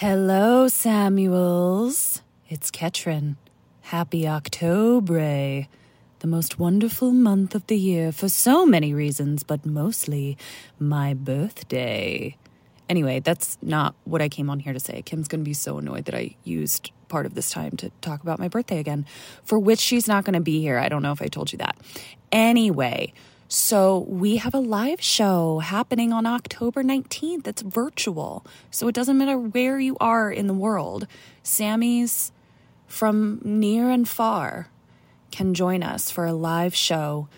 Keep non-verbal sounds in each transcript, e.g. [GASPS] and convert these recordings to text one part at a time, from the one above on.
Hello, Samuels. It's Ketrin. Happy October, the most wonderful month of the year for so many reasons, but mostly my birthday. Anyway, that's not what I came on here to say. Kim's going to be so annoyed that I used part of this time to talk about my birthday again, for which she's not going to be here. I don't know if I told you that. Anyway, so we have a live show happening on October 19th. It's virtual. So it doesn't matter where you are in the world. Sammy's from near and far can join us for a live show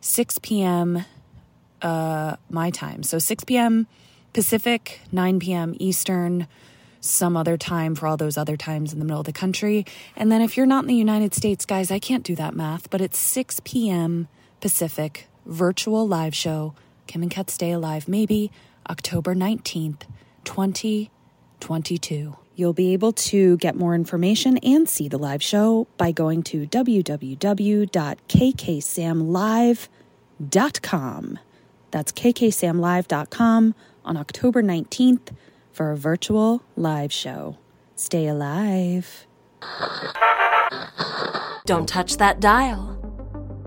6 p.m. Uh, my time. So 6 p.m. Pacific, 9 p.m. Eastern, some other time for all those other times in the middle of the country. And then if you're not in the United States, guys, I can't do that math, but it's 6 p.m. Pacific, virtual live show, Kim and Kat Stay Alive, maybe October 19th, 2022. You'll be able to get more information and see the live show by going to www.kksamlive.com. That's kksamlive.com on October 19th for a virtual live show. Stay alive. Don't touch that dial.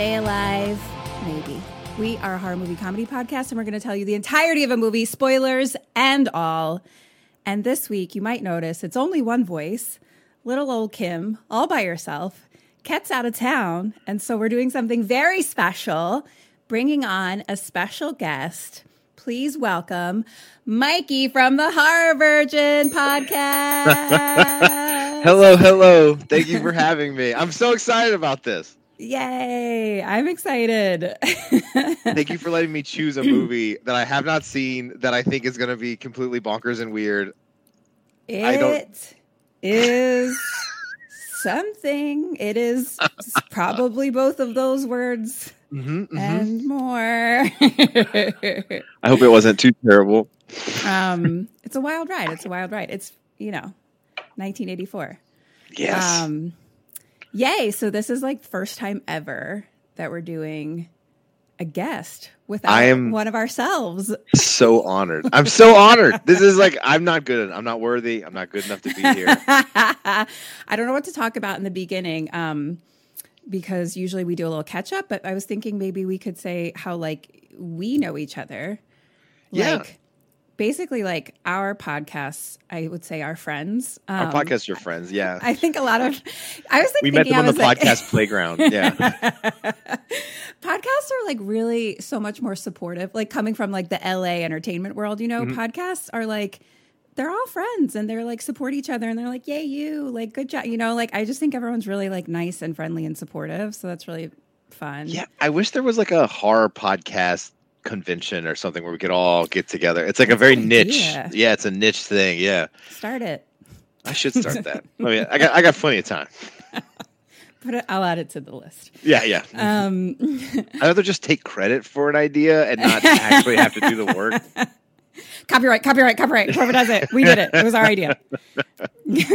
Stay Alive. Maybe. We are a horror movie comedy podcast and we're going to tell you the entirety of a movie, spoilers and all. And this week, you might notice it's only one voice, little old Kim, all by herself. Ket's out of town. And so we're doing something very special, bringing on a special guest. Please welcome Mikey from the Horror Virgin podcast. [LAUGHS] Hello, hello. Thank you for having me. I'm so excited about this. Yay! I'm excited. [LAUGHS] Thank you for letting me choose a movie that I have not seen that I think is going to be completely bonkers and weird. I don't- It is something. It is probably both of those words hmm and more. I hope it wasn't too terrible. um, it's a wild ride. It's a wild ride. It's you know, 1984. Yes. Um, yay! So this is like first time ever that we're doing a guest without I am- one of ourselves. so honored. I'm so honored. This is like I'm not good. I'm not worthy. I'm not good enough to be here. [LAUGHS] I don't know what to talk about in the beginning um, because usually we do a little catch up, but I was thinking maybe we could say how like we know each other. Yeah. Like basically like our podcasts, I would say our friends. Um, Our podcast, your friends. Yeah. I think a lot of I was like we met thinking, them on the like- podcast playground. Yeah. [LAUGHS] podcasts are like really so much more supportive like coming from like the la entertainment world you know Mm-hmm. podcasts are like they're all friends and they're like support each other and they're like yay you like good job you know like i just think everyone's really like nice and friendly and supportive so that's really fun yeah. I wish there was like a horror podcast convention or something where we could all get together. It's like a very niche. idea. Yeah. It's a niche thing. Yeah. start it I should start [LAUGHS] that. Oh yeah. I got I got plenty of time. [LAUGHS] But i'll add it to the list Yeah. Yeah. um I'd rather just take credit for an idea and not actually have to do the work. [LAUGHS] copyright copyright copyright whoever does it we did it it was our idea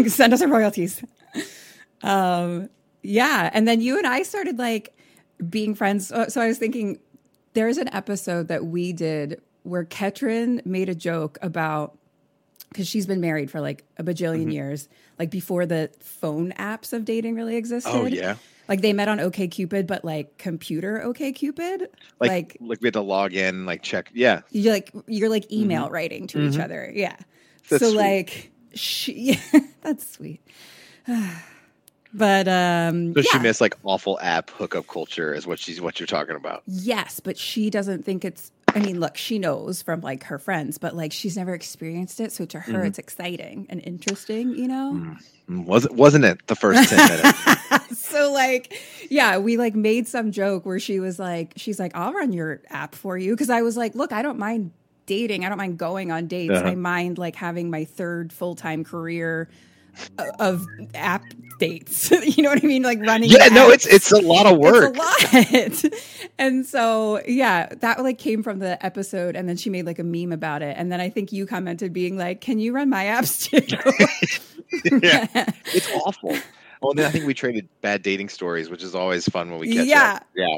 send us our royalties um yeah and then you and i started like being friends so i was thinking there's an episode that we did where ketrin made a joke about because she's been married for like a bajillion Mm-hmm. years like before the phone apps of dating really existed Oh, yeah. like they met on OkCupid but like computer OkCupid Like, like like we had to log in, like check. Yeah. you're like you're like email writing to each other yeah Mm-hmm. That's so sweet. like she yeah, [LAUGHS] that's sweet [SIGHS] but um So she yeah. missed like awful app hookup culture is what she's what you're talking about. yes but she doesn't think it's I mean, look, she knows from like her friends, but like she's never experienced it. So to her, Mhm. it's exciting and interesting, you know? Mm, Wasn't wasn't it the first ten minutes? [LAUGHS] so like yeah we like made some joke where she was like she's like i'll run your app for you because i was like look i don't mind dating i don't mind going on dates Uh-huh. i mind like having my third full-time career of app dates [LAUGHS] you know what i mean like running yeah, no, it's it's a lot of work. It's a lot. [LAUGHS] and so, yeah, that like came from the episode. And then she made like a meme about it. And then I think you commented being like, can you run my apps too? [LAUGHS] yeah, it's awful. Oh, and then I think we traded bad dating stories, which is always fun when we catch Yeah. up. Yeah.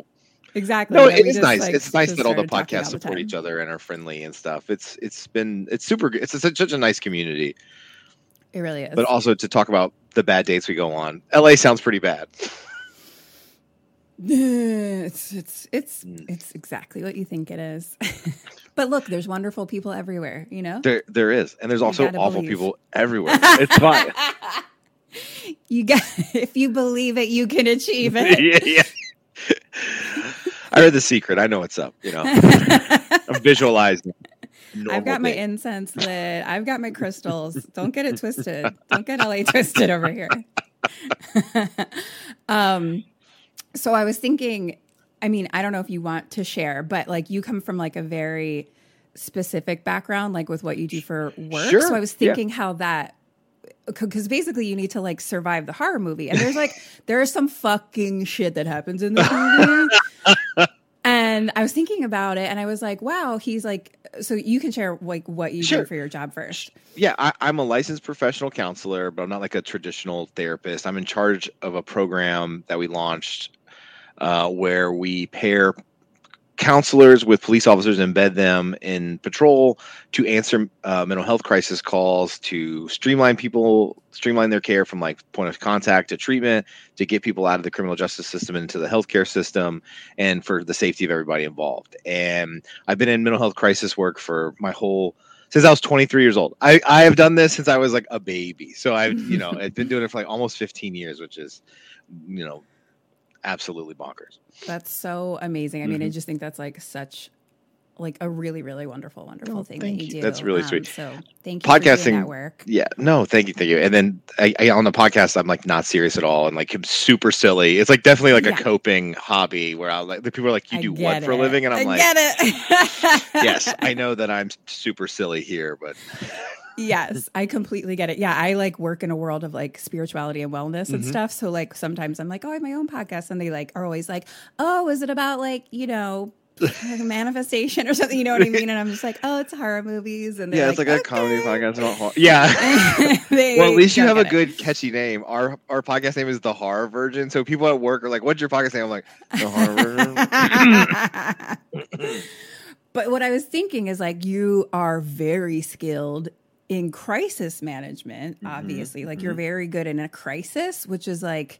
exactly. No, it is just, nice. like, it's nice that all the podcasts all the support time. each other and are friendly and stuff. It's it's been it's super. good. It's such, such a nice community. It really is. But also to talk about the bad dates we go on. LA sounds pretty bad. [LAUGHS] [LAUGHS] it's it's it's Mm. it's exactly what you think it is. [LAUGHS] but look, there's wonderful people everywhere, you know? There there is, and there's also awful believe. people everywhere. It's fine. You got if you believe it, you can achieve it. yeah, yeah. I read the secret. I know what's up. You know, I'm visualizing. I've got my incense [LAUGHS] lit. I've got my crystals. Don't get it [LAUGHS] twisted. Don't get LA twisted over here. [LAUGHS] um, so I was thinking, I mean, I don't know if you want to share, but like you come from like a very specific background, like with what you do for work. Sure, So I was yeah. thinking how that because basically you need to like survive the horror movie and there's like there is some fucking shit that happens in this movie and i was thinking about it and i was like wow he's like so you can share like what you Sure. do for your job first Yeah, I, I'm a licensed professional counselor, but I'm not like a traditional therapist. I'm in charge of a program that we launched uh, where we pair counselors with police officers, embed them in patrol to answer uh, mental health crisis calls, to streamline people, streamline their care from like point of contact to treatment, to get people out of the criminal justice system into the healthcare system, and for the safety of everybody involved. And I've been in mental health crisis work for my whole since I was 23 years old. I, I have done this since I was like a baby. So I've, you know, [LAUGHS] I've been doing it for like almost 15 years, which is, you know, absolutely bonkers. that's so amazing i mean i Mhm. just think that's like such like a really really wonderful wonderful Oh, thing that you you. do That's really Um, sweet. so thank you Podcasting- work Yeah. No, thank you. Thank you. And then I, I on the podcast, I'm like not serious at all. And like I'm super silly. It's like definitely like Yeah. a coping hobby where I like the people are like, you do what get for a living? And I'm I like, get it yes, I [LAUGHS] know that I'm super silly here, but Yes, I completely get it. Yeah, I like work in a world of like spirituality and wellness and Mhm. stuff. So like sometimes I'm like, oh, I have my own podcast, and they like are always like, oh, is it about like you know like [LAUGHS] manifestation or something? You know what I mean? And I'm just like, oh, it's horror movies, and yeah, it's like a "Okay." comedy podcast about horror. Yeah. [LAUGHS] They well, at least you have a get it. good catchy name. Our our podcast name is the Horror Virgin. So people at work are like, "What's your podcast name?" I'm like, "The Horror Virgin." [LAUGHS] but what I was thinking is like you are very skilled in crisis management, Mm-hmm, obviously. Like you're very good in a crisis, which is like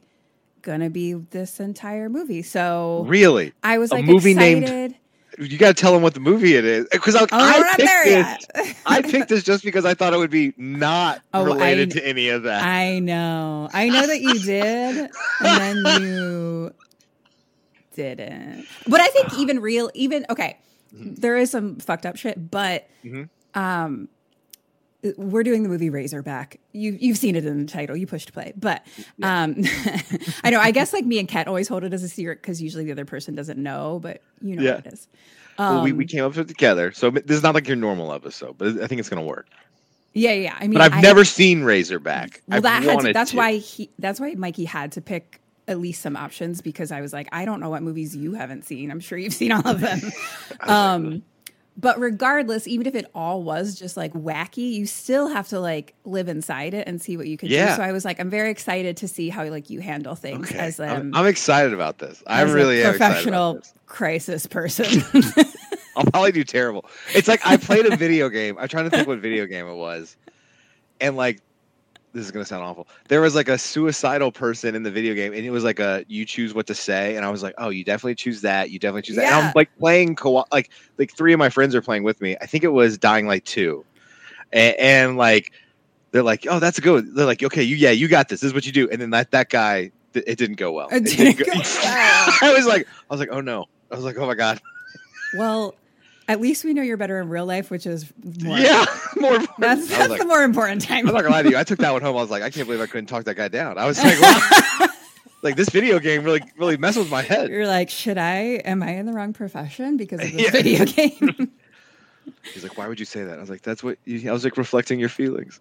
gonna be this entire movie. So really? I was A like movie named- excited. You got to tell them what the movie it is because I, Oh, I picked this. [LAUGHS] I picked this just because I thought it would be not Oh, related I- to any of that. I know. I know that you did, and then [LAUGHS] you didn't. But I think even real, even okay, there is some fucked up shit, but Mhm. um, we're doing the movie Razorback. You you've seen it in the title. You pushed play, but um, [LAUGHS] I know. I guess like me and Kat always hold it as a secret because usually the other person doesn't know, but you know Yeah. what it is. well, we, we Um, came up with it together, so this is not like your normal episode, but I think it's gonna work. yeah, yeah. I mean, But I've I- never seen Razorback. Well, that had to, that's to. why he. That's why Mikey had to pick at least some options because I was like, I don't know what movies you haven't seen. I'm sure you've seen all of them. [LAUGHS] um, but regardless, even if it all was just like wacky, you still have to like live inside it and see what you can Yeah. do. So I was like, I'm very excited to see how like you handle things Okay. as um, I'm, I'm excited about this. I as a really about professional crisis person. [LAUGHS] [LAUGHS] I'll probably do terrible. It's like I played a video game. I'm trying to think what video game it was, and like this is gonna sound awful. There was like a suicidal person in the video game, and it was like a you choose what to say, and I was like, oh, you definitely choose that. You definitely choose that. And I'm like playing co like like three of my friends are playing with me. I think it was Dying Light two, and, and like they're like, oh, that's good. They're like, okay, you yeah, you got this. This is what you do. And then that that guy, th- it didn't go well. It didn't go [LAUGHS] well. I was like, I was like, oh no. I was like, oh my god. Well, At least we know you're better in real life, which is more. Yeah, [LAUGHS] more. important. That's, that's like- the more important time. I'm not gonna lie to you. I took that one home. I was like, I can't believe I couldn't talk that guy down. I was like, wow. [LAUGHS] like this video game really, really messed with my head. You're like, should I? Am I in the wrong profession because of this [LAUGHS] Yeah. video game? He's like, why would you say that? I was like, that's what. You, I was like reflecting your feelings.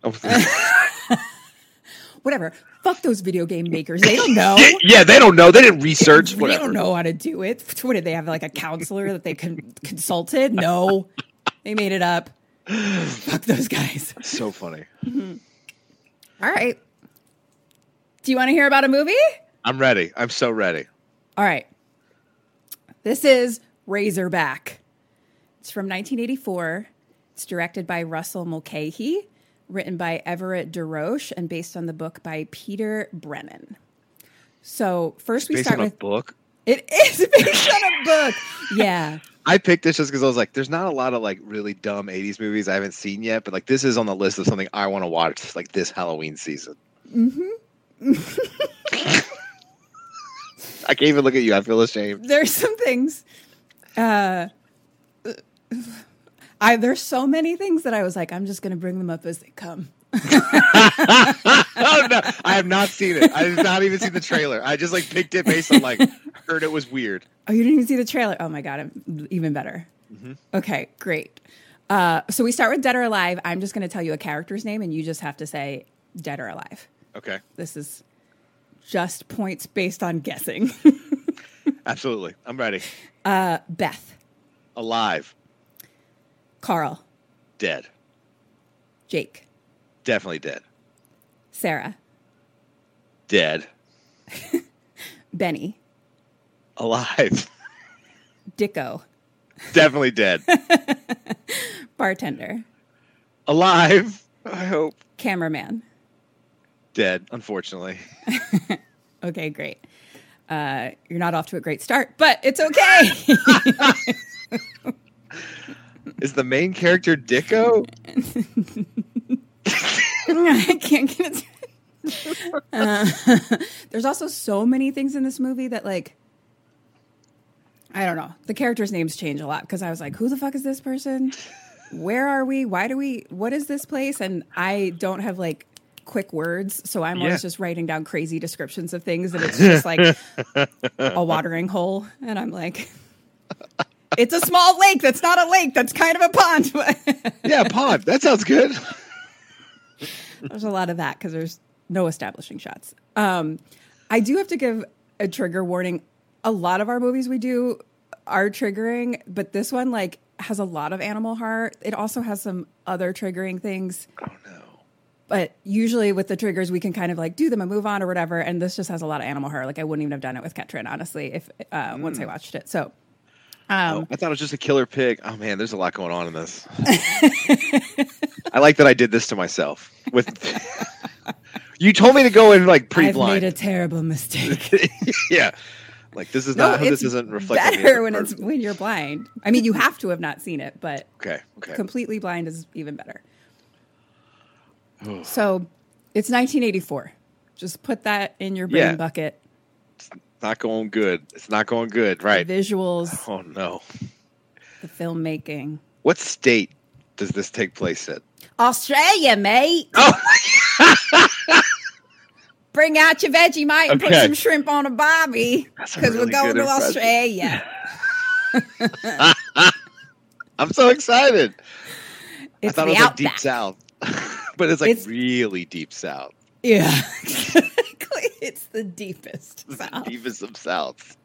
I was like, Whatever. Fuck those video game [LAUGHS] makers. They don't know. [LAUGHS] yeah, they don't know. They didn't research. They Whatever. don't know how to do it. What did they have? Like a counselor that they con- consulted? No, [LAUGHS] they made it up. Fuck those guys. So funny. Mm-hmm. All right. Do you want to hear about a movie? I'm ready. I'm so ready. All right. This is Razorback. It's from 1984. It's directed by Russell Mulcahy, written by Everett De Roche, and based on the book by Peter Brennan. So first we start on a with book. it is [LAUGHS] based on a book. Yeah. [LAUGHS] I picked this just because I was like, there's not a lot of like really dumb 80s movies I haven't seen yet, but like this is on the list of something I want to watch like this Halloween season. Mm-hmm. [LAUGHS] I can't even look at you. I feel ashamed. there's some things uh I there's so many things that I was like, I'm just gonna bring them up as they come. oh [LAUGHS] [LAUGHS] no, I have not seen it. I have not even seen the trailer. I just like picked it based on like heard it was weird. Oh, you didn't even see the trailer. Oh my god, I'm even better. Okay, great. Uh, so we start with Dead or Alive. I'm just going to tell you a character's name, and you just have to say Dead or Alive. Okay, This is just points based on guessing. [LAUGHS] absolutely. I'm ready. Beth, Alive, Carl, dead, Jake, definitely dead, Sarah, dead, [LAUGHS] Benny, alive, [LAUGHS] Dicko, definitely dead, [LAUGHS] bartender, alive. I hope. Cameraman. dead. Unfortunately, Okay, great. Uh, you're not off to a great start, but it's okay. Is the main character Dicko? [LAUGHS] I can't get it. Uh, [LAUGHS] there's also so many things in this movie that, like, I don't know. The characters' names change a lot because I was like, who the fuck is this person? Where are we? Why do we? What is this place? And I don't have like quick words, so I'm Yeah. always just writing down crazy descriptions of things, and it's just like [LAUGHS] a watering hole. And I'm like, it's a small lake that's not a lake. That's kind of a pond. [LAUGHS] Yeah, pond. That sounds good. there's a lot of that because there's no establishing shots. Um, I do have to give a trigger warning. A lot of our movies we do are triggering, but this one like has a lot of animal heart. It also has some other triggering things. Oh no. But usually with the triggers, we can kind of like do them and move on or whatever. And this just has a lot of animal heart. Like I wouldn't even have done it with Ketrin, honestly, if uh, once I watched it. So Um, oh, I thought it was just a killer pig. Oh man, there's a lot going on in this. [LAUGHS] I like that I did this to myself. With [LAUGHS] you told me to go in like pretty I've blind. made a terrible mistake. [LAUGHS] yeah, like this is no, not. this isn't reflecting. better when it's when you're blind. I mean, you have to have not seen it, but okay. Okay. completely blind is even better. [SIGHS] so it's 1984. Just put that in your brain Yeah. bucket. Not going good. It's not going good. Right. Visuals, Oh no. the filmmaking. What state does this take place in? Australia, mate. Oh, [LAUGHS] Bring out your Vegemite and put some shrimp on a barbie a because really we're going to impression. Australia. [LAUGHS] I'm so excited. I thought the it was like deep south, [LAUGHS] but it's like It's- really deep south. Yeah. It's the deepest south. Deepest of south.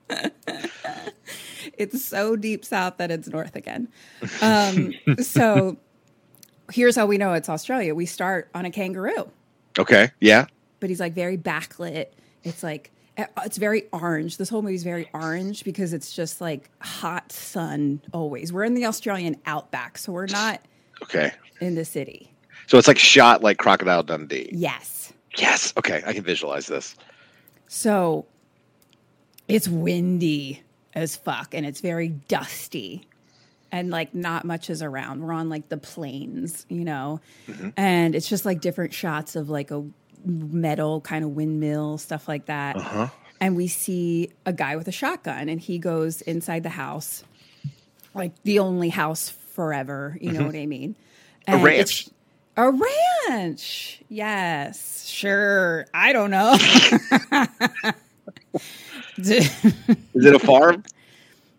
It's so deep south that it's north again. Um, so here's how we know it's Australia. We start on a kangaroo, Okay. Yeah. but he's like very backlit. It's like it's very orange. This whole movie is very orange because it's just like hot sun always. We're in the Australian outback, so we're not Okay. in the city. So it's like shot like Crocodile Dundee. Yes. Yes. Okay. I can visualize this. So it's windy as fuck and it's very dusty and like not much is around. We're on like the plains, you know, and it's just like different shots of like a metal kind of windmill, stuff like that. And we see a guy with a shotgun and he goes inside the house like the only house forever. You know what I mean? Mm-hmm. A And ranch. A ranch. Yes, sure. I don't know. [LAUGHS] Is it a farm?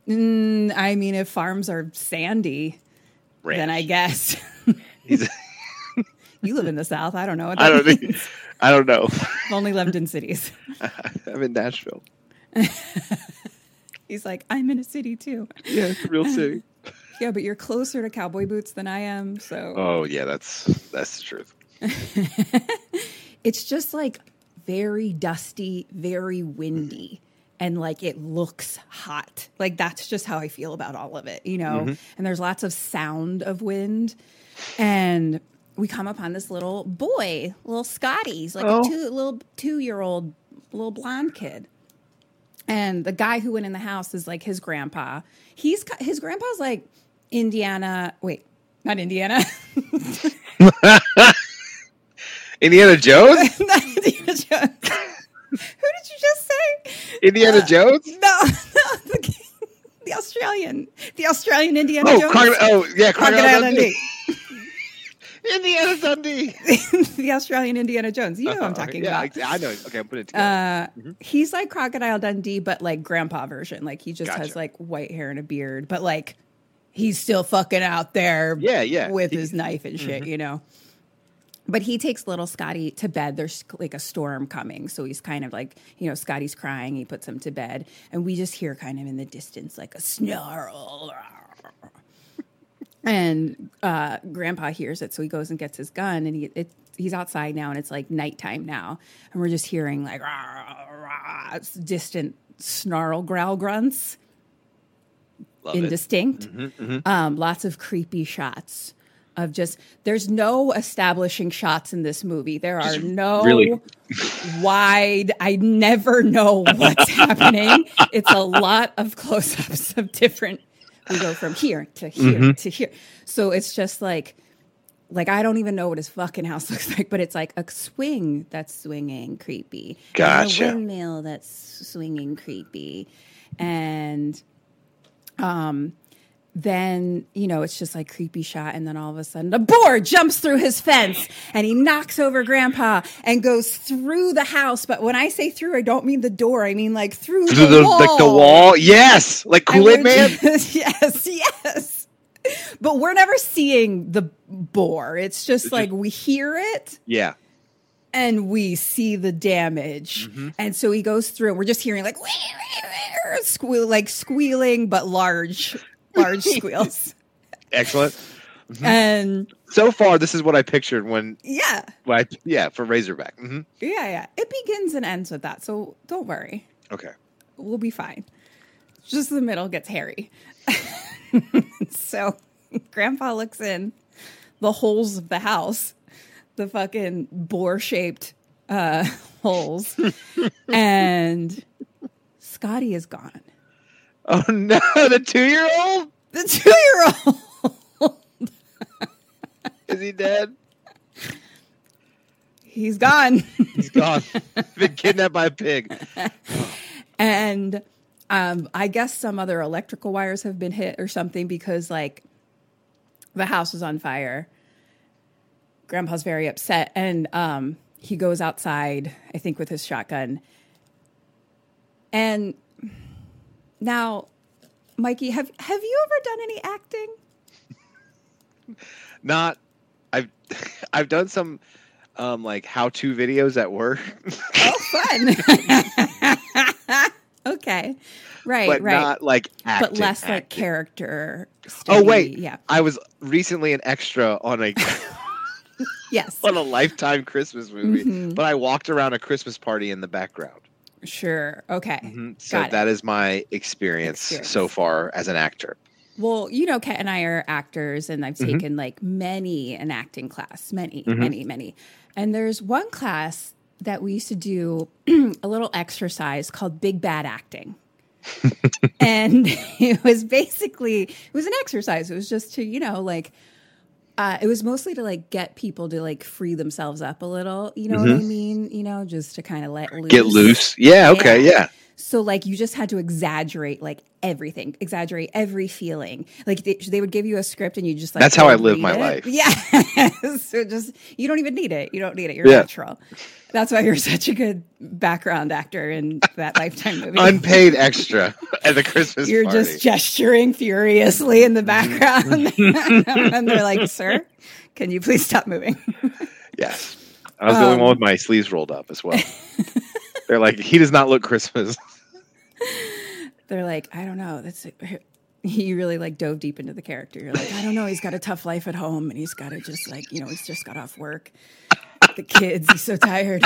Mm, I mean, if farms are sandy, Ranch. then I guess [LAUGHS] [LAUGHS] you live in the South. I don't know I don't. think- I don't know. I've only lived in cities. I'm in Nashville. He's like, I'm in a city too. Yeah, it's a real city. Yeah, but you're closer to cowboy boots than I am, so Oh yeah, that's that's the truth. [LAUGHS] it's just like very dusty, very windy, and like it looks hot. Like that's just how I feel about all of it, you know? Mm-hmm. And there's lots of sound of wind. And we come upon this little boy, little Scotty. He's like Oh. a two, little two year old little blonde kid. And the guy who went in the house is like his grandpa. He's his grandpa's like Indiana. Wait, not Indiana. [LAUGHS] Indiana Jones. [LAUGHS] not Indiana Jones. Who did you just say? Indiana uh, Jones. No, [LAUGHS] no, the, the Australian, the Australian Indiana Oh, Jones. oh yeah, Crocodile Dundee. Indiana Dundee. the Australian Indiana Jones. You know what I'm uh-huh. talking yeah, about. I know. Okay, I'm putting it together. Uh, mm-hmm. He's like Crocodile Dundee, but like grandpa version. Like he just has like white hair and a beard, but like he's still fucking out there. Yeah, yeah. with He- his knife and shit, you know. But he takes little Scotty to bed. There's like a storm coming, so he's kind of like, you know, Scotty's crying. He puts him to bed, and we just hear kind of in the distance like a snarl. And uh, Grandpa hears it, so he goes and gets his gun, and he it, he's outside now, and it's like nighttime now, and we're just hearing like rah, rah, distant snarl growl grunts, Love indistinct. Um, lots of creepy shots of just. There's no establishing shots in this movie. There are no really- wide. I never know what's [LAUGHS] happening. It's a lot of close-ups of different. We go from here to here Mm-hmm. to here. So it's just like, like I don't even know what his fucking house [LAUGHS] looks like, but it's like a swing that's swinging creepy. And Gotcha. a windmill that's swinging creepy, and um, then you know it's just like creepy shot, and then all of a sudden a boar jumps through his fence and he knocks over Grandpa and goes through the house. But when I say through, I don't mean the door. I mean like through, Through the, the, wall. like the wall. Yes, like And Kool Aid Man. just- [LAUGHS] yes, yes. But we're never seeing the boar. It's just like we hear it Yeah. And we see the damage. Mm-hmm. And so he goes through and we're just hearing like squeal like squealing but large large [LAUGHS] squeals. Excellent. And So far, this is what I pictured when, yeah. when I, yeah, for Razorback. hmm Yeah, yeah. It begins and ends with that. So don't worry. Okay. We'll be fine. Just the middle gets hairy. [LAUGHS] so [LAUGHS] grandpa looks in the holes of the house, the fucking boar shaped uh, [LAUGHS] holes, and Scotty is gone. Oh no, [LAUGHS] the two-year-old The two year old, is he dead? he's gone. He's gone. [LAUGHS] Been kidnapped by a pig. and um, I guess some other electrical wires have been hit or something because like the house was on fire. Grandpa's very upset, and um, he goes outside, I think, with his shotgun. And now, Mikey, have have you ever done any acting? [LAUGHS] Not. I've [LAUGHS] I've done some um like how-to videos at work, Oh, fun. [LAUGHS] okay, right, but right, not like acting. but less like acting. character. Oh wait, yeah, I was recently an extra on a yes, [LAUGHS] on a Lifetime Christmas movie, Mm-hmm. but I walked around a Christmas party in the background. sure, okay. Mhm. So that is my experience, Experience. so far as an actor. Well, you know, Kat and I are actors, and I've Mm-hmm. taken like many an acting class, many, many, many. And there's one class that we used to do [CLEARS THROAT] a little exercise called Big Bad Acting. [LAUGHS] and [LAUGHS] it was basically it was an exercise. It was just to, you know, like uh, it was mostly to like get people to like free themselves up a little. You know what I mean? You know, just to kind of let loose. Mm-hmm. Get loose. Yeah. Okay. Yeah. Yeah. So like you just had to exaggerate like everything, exaggerate every feeling. Like they, they would give you a script and you just like That's how I live my it. life. Yeah. [LAUGHS] so just you don't even need it. You don't need it. You're Yeah. natural. That's why you're [LAUGHS] such a good background actor in that lifetime movie. Unpaid extra [LAUGHS] at the Christmas you're party. just gesturing furiously in the background. and they're like, Sir, can you please stop moving? yes. I was the only um, one with my sleeves rolled up as well. They're like, he does not look Christmas. [LAUGHS] they're like, I don't know. That's he really like dove deep into the character. You're like, I don't know. He's got a tough life at home, and he's got to just like, you know, he's just got off work. The kids, he's so tired.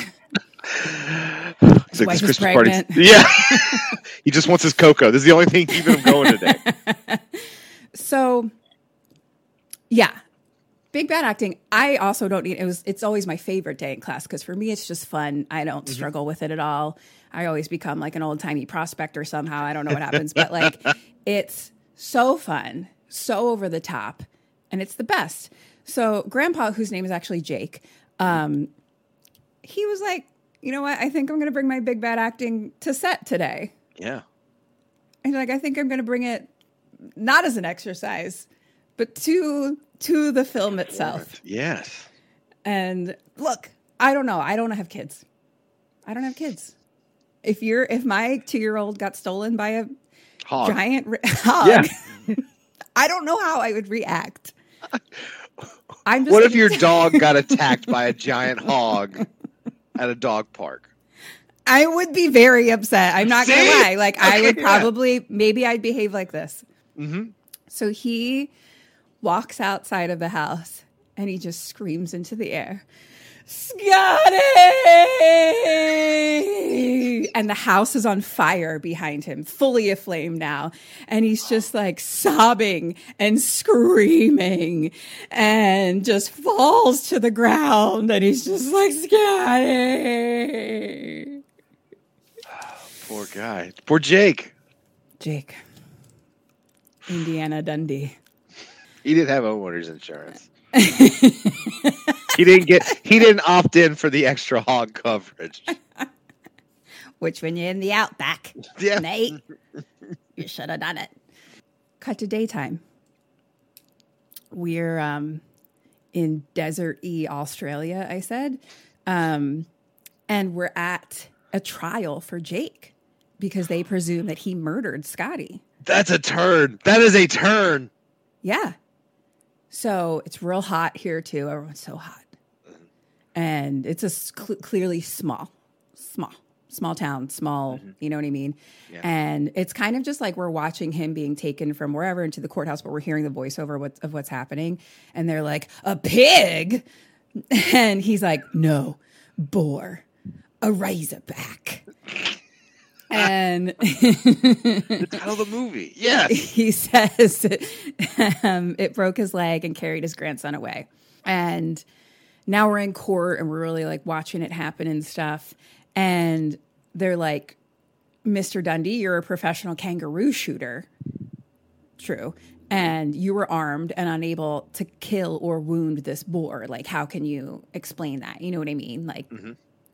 His like wife this is Christmas party. pregnant. Yeah. [LAUGHS] he just wants his cocoa. This is the only thing keeping him going today. [LAUGHS] So, yeah, big bad acting. I also don't need. It was. It's always my favorite day in class because for me, it's just fun. I don't struggle with it at all. I always become like an old timey prospector somehow. I don't know what happens, but like, [LAUGHS] it's so fun, so over the top, and it's the best. So, Grandpa, whose name is actually Jake, um, he was like, you know what? I think I'm going to bring my big bad acting to set today. Yeah. And like, I think I'm going to bring it not as an exercise, but to to the film itself. Yes. And look, I don't know. I don't have kids. I don't have kids. If you're if my two year old got stolen by a Hog. giant ri- [LAUGHS] hog, [LAUGHS] I don't know how I would react. [LAUGHS] I'm just What if your dog got attacked by a giant hog at a dog park? I would be very upset. I'm not gonna lie. Like I Okay, would yeah. probably maybe I'd behave like this. Mm-hmm. So he walks outside of the house and he just screams into the air, Scotty! And the house is on fire behind him, fully aflame now. And he's just like sobbing and screaming and just falls to the ground. And he's just like, Scotty! Poor guy. Poor Jake. Jake. Indiana Dundee. He didn't have homeowners insurance. he didn't get he didn't opt in for the extra hog coverage. Which, when you're in the outback, Yeah. mate, you should have done it. Cut to daytime. We're um, in desert y Australia, I said. Um, and we're at a trial for Jake because they presume that he murdered Scotty. That's a turn. That is a turn. Yeah. So it's real hot here too. Everyone's so hot. And it's a cl- clearly small, small, small town, small, mm-hmm. you know what I mean? And it's kind of just like we're watching him being taken from wherever into the courthouse, but we're hearing the voiceover what, of what's happening. And they're like, a pig? [LAUGHS] And he's like, no, boar, a razorback. And [LAUGHS] [LAUGHS] Title of the movie. Yes. [LAUGHS] he says um, it broke his leg and carried his grandson away. And now we're in court and we're really like watching it happen and stuff. And they're like, Mr. Dundee, you're a professional kangaroo shooter. True. And you were armed and unable to kill or wound this boar. Like, how can you explain that? You know what I mean? Like,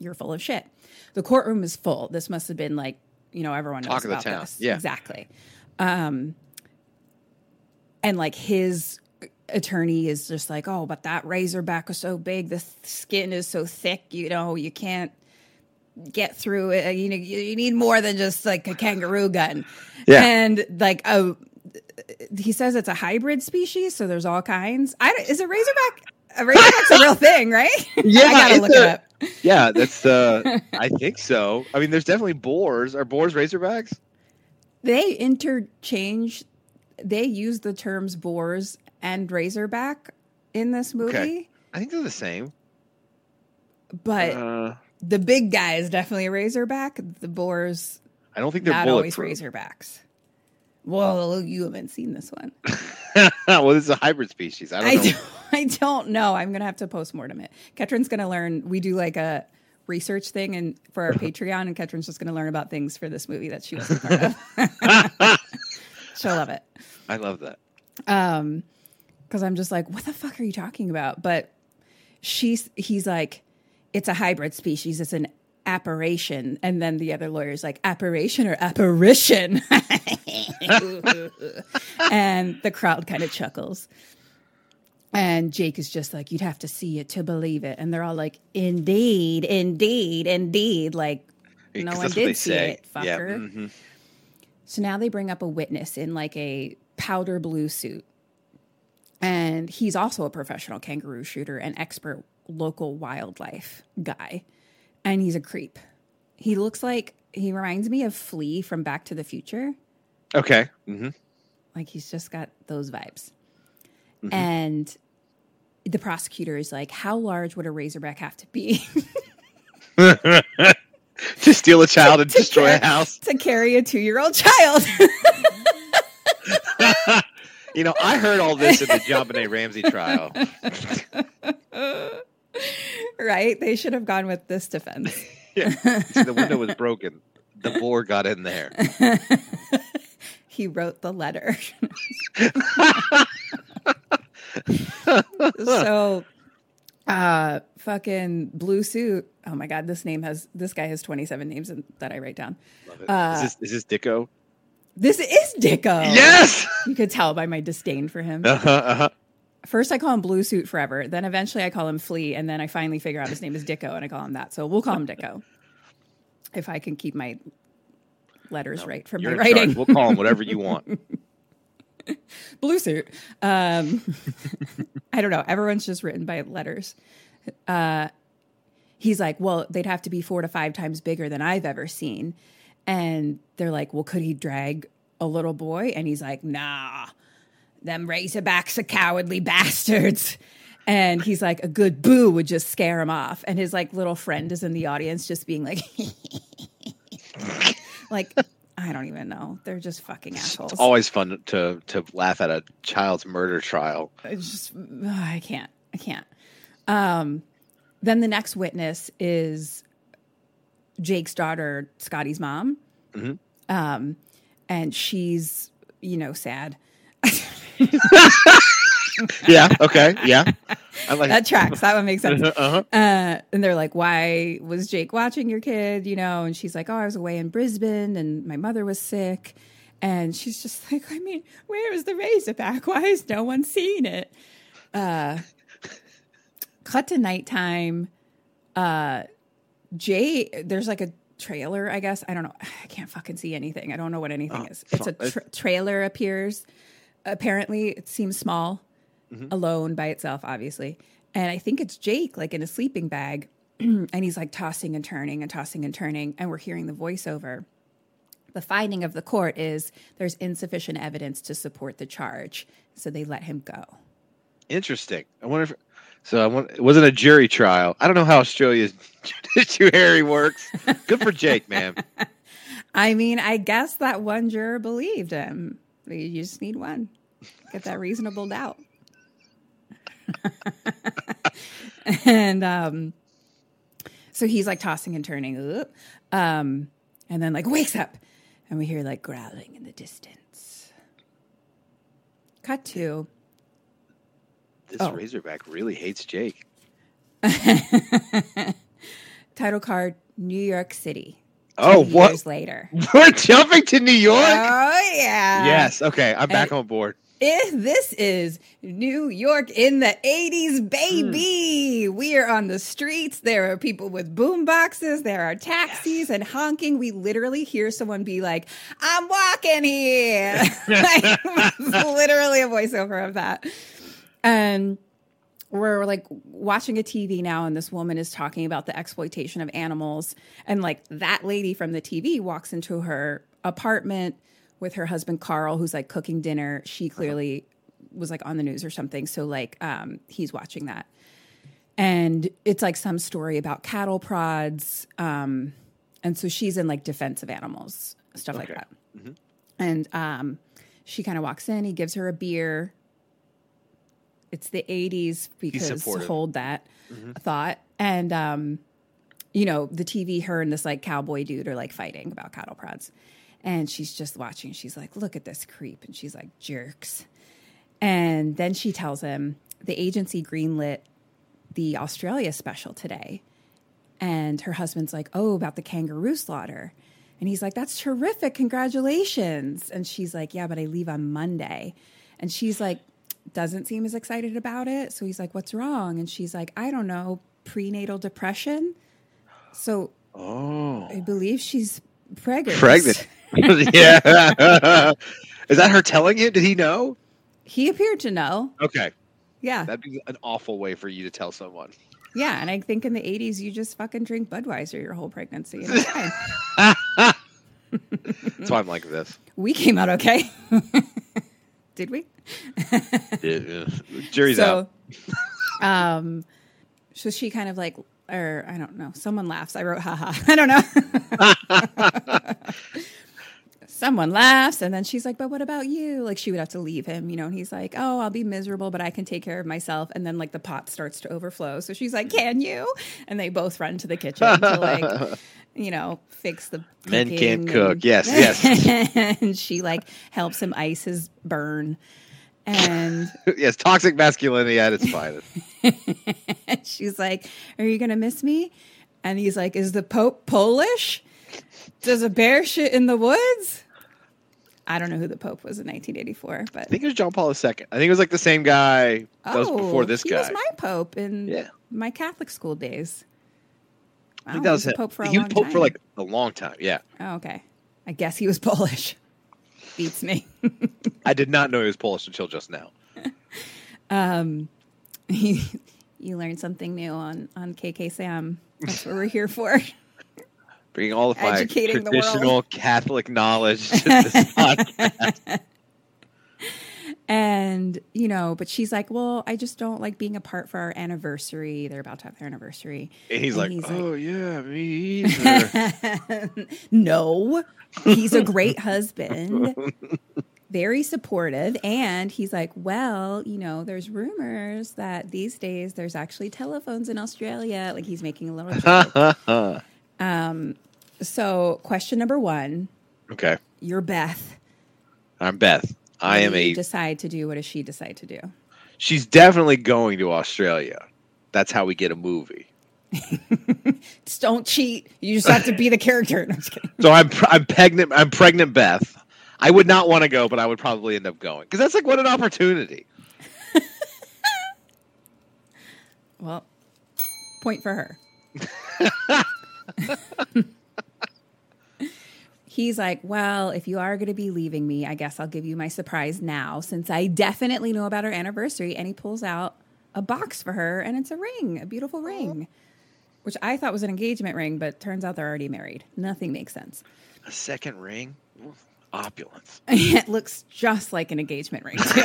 you're full of shit. The courtroom is full. This must have been like, you know, everyone knows Talk of the about this. Yeah. Exactly. Um, and like his attorney is just like, oh, but that razorback was so big, the th- skin is so thick, you know, you can't get through it. You know, you, need more than just like a kangaroo gun. Yeah. And like, oh, he says it's a hybrid species, so there's all kinds. I is a razorback. A razorback's a real thing, right? [LAUGHS] Yeah, I gotta look a- it up. Yeah, that's uh [LAUGHS] I think so. I mean there's definitely boars. Are boars razorbacks? They interchange. They use the terms boars and razorback in this movie, Okay. I think they're the same. but Uh, the big guy is definitely a razorback. The boars I don't think they're not always razorbacks. Well, you haven't seen this one. [LAUGHS] [LAUGHS] well, this is a hybrid species. I don't I know. don't, [LAUGHS] I don't know. I'm gonna have to postmortem it. Ketrin's gonna learn. We do like a research thing and for our [LAUGHS] Patreon, and Ketrin's just gonna learn about things for this movie that she wasn't part of. She'll love it. I love that. Um, because I'm just like, what the fuck are you talking about? But she's he's like, it's a hybrid species. It's an apparition. And then the other lawyer's like, apparition or apparition? [LAUGHS] and the crowd kind of chuckles. And Jake is just like, you'd have to see it to believe it. And they're all like, indeed, indeed, indeed. Like, no one that's what they did see say. it, fucker. Yeah, mhm. So now they bring up a witness in like a powder blue suit. And he's also a professional kangaroo shooter and expert local wildlife guy. And he's a creep. He looks like he reminds me of Flea from Back to the Future. Okay. hmm Like he's just got those vibes. Mm-hmm. And the prosecutor is like, How large would a razorback have to be [LAUGHS] [LAUGHS] to steal a child and destroy a house. to carry a two year old child? [LAUGHS] You know, I heard all this in the JonBenét Ramsey trial. Right? They should have gone with this defense. [LAUGHS] Yeah. See, the window was broken. The boar got in there. [LAUGHS] he wrote the letter. [LAUGHS] so uh fucking blue suit. Oh my god, this name has this guy has 27 names in, that I write down. is, this, is this Dicko? This is Dicko. Yes. You could tell by my disdain for him. Uh-huh, uh-huh. First I call him Blue Suit forever, then eventually I call him Flea, and then I finally figure out his name is Dicko and I call him that. So we'll call him Dicko. [LAUGHS] If I can keep my letters right from my in charge. writing. We'll call him whatever you want. [LAUGHS] blue suit. Um, [LAUGHS] I don't know. Everyone's just written by letters. Uh, he's like, well, they'd have to be four to five times bigger than I've ever seen. And they're like, well, could he drag a little boy? And he's like, nah, them Razorbacks are cowardly bastards. And he's like, a good boo would just scare him off. And his like little friend is in the audience just being like, [LAUGHS] like, I don't even know. They're just fucking assholes. It's Always fun to to laugh at a child's murder trial. It's just ugh, I can't. I can't. Um, then the next witness is Jake's daughter, Scotty's mom. Um, and she's, you know, sad. [LAUGHS] Yeah. Okay. Yeah. I like. That tracks. That one makes sense. [LAUGHS] uh-huh. Uh, and they're like, why was Jake watching your kid? You know, and she's like, oh, I was away in Brisbane and my mother was sick. And she's just [LAUGHS] like, I mean, where is the Razorback? Why has no one seen it? Uh, cut to nighttime. Uh, Jay, there's like a trailer, I guess. I don't know. [SIGHS] I can't fucking see anything. I don't know what anything is. It's a tra- trailer appears. Apparently, it seems small, mm-hmm. alone by itself, obviously. And I think it's Jake, like in a sleeping bag. [CLEARS THROAT] and he's like tossing and turning and tossing and turning. And we're hearing the voiceover. The finding of the court is there's insufficient evidence to support the charge. So they let him go. Interesting. I wonder if. So I want. It wasn't a jury trial. I don't know how Australia's [LAUGHS] judiciary works. Good for Jake, man. [LAUGHS] I mean, I guess that one juror believed him. You just need one. Get that reasonable doubt. [LAUGHS] and um, so he's like tossing and turning, um, and then like wakes up, and we hear like growling in the distance. Cut to This Oh. Razorback really hates Jake. [LAUGHS] title card: New York City. Oh, what? Years later. [LAUGHS] We're jumping to New York. Oh yeah. yes. Okay. I'm back And- on board. If this is New York in the 80s, hmm. baby. We are on the streets. There are people with boom boxes. There are taxis and honking. We literally hear someone be like, I'm walking here. [LAUGHS] like, [LAUGHS] literally a voiceover of that. And we're like watching a TV now, and this woman is talking about the exploitation of animals. And like that lady from the TV walks into her apartment with her husband Carl, who's like cooking dinner. She clearly was like on the news or something. So like um, he's watching that. And it's like some story about cattle prods. Um, and so she's in like defense of animals, stuff like that. And um, she kind of walks in, he gives her a beer. It's the 80s because hold that thought. And, um, you know, the TV, her and this like cowboy dude are like fighting about cattle prods. And she's just watching. She's like, look at this creep. And she's like, jerks. And then she tells him the agency greenlit the Australia special today. And her husband's like, Oh, about the kangaroo slaughter. And he's like, That's terrific. Congratulations. And she's like, Yeah, but I leave on Monday. And she's like, Doesn't seem as excited about it. So he's like, What's wrong? And she's like, I don't know, prenatal depression. So Oh. I believe she's pregnant. Pregnant. [LAUGHS] [LAUGHS] yeah. Is that her telling you? Did he know? He appeared to know. Okay. Yeah. That'd be an awful way for you to tell someone. Yeah. And I think in the 80s, you just fucking drink Budweiser your whole pregnancy. And it's fine. [LAUGHS] That's why I'm like this. we came out okay. Did we? [LAUGHS] Yeah. Jury's so, out. [LAUGHS] um, so she kind of like, or I don't know, someone laughs. I wrote, haha. [LAUGHS] I don't know. Someone laughs, and then she's like, But what about you? Like, she would have to leave him, you know, and he's like, Oh, I'll be miserable, but I can take care of myself. And then, like, the pot starts to overflow. So she's like, Can you? And they both run to the kitchen to, like, you know, fix the Men can't cook. Yes, yes. and she, like, helps him ice his burn. And [LAUGHS] yes, toxic masculinity at its finest. [LAUGHS] She's like, Are you going to miss me? And he's like, Is the Pope Polish? Does a bear shit in the woods? I don't know who the Pope was in 1984, but I think it was John Paul II. I think it was like the same guy that was Oh, before this he guy. was my Pope in Yeah. my Catholic school days. I think Oh, that was he it. Pope for a he was Pope for like a long time. Yeah. Oh, okay. I guess he was [LAUGHS] Polish. Beats me. [LAUGHS] I did not know he was Polish until just now. [LAUGHS] um, [LAUGHS] you learned something new on on KK Sam. That's what we're here for. Bringing all of my Educating traditional. Catholic knowledge to this podcast. And, you know, but she's like, well, I just don't like being apart for our anniversary. They're about to have their anniversary. And he's, And like, he's oh, yeah, me either. [LAUGHS] No, he's a great husband, [LAUGHS] very supportive. And he's like, well, you know, there's rumors that these days there's actually telephones in Australia. Like he's making a little joke. [LAUGHS] um, so, question number one okay. you're Beth. I'm Beth. I am a. decide to do. What does she decide to do? She's definitely going to Australia. That's how we get a movie. [LAUGHS] Just don't cheat. You just have to be the character. No, I'm. So I'm I'm pregnant. I'm pregnant, Beth. I would not want to go, but I would probably end up going because that's like what an opportunity. [LAUGHS] Well, point for her. [LAUGHS] He's like, Well, if you are going to be leaving me, I guess I'll give you my surprise now since I definitely know about our anniversary. And he pulls out a box for her, and it's a ring, a beautiful ring, which I thought was an engagement ring, but turns out they're already married. Nothing makes sense. A second ring, Ooh, opulence. [LAUGHS] it looks just like an engagement ring, too.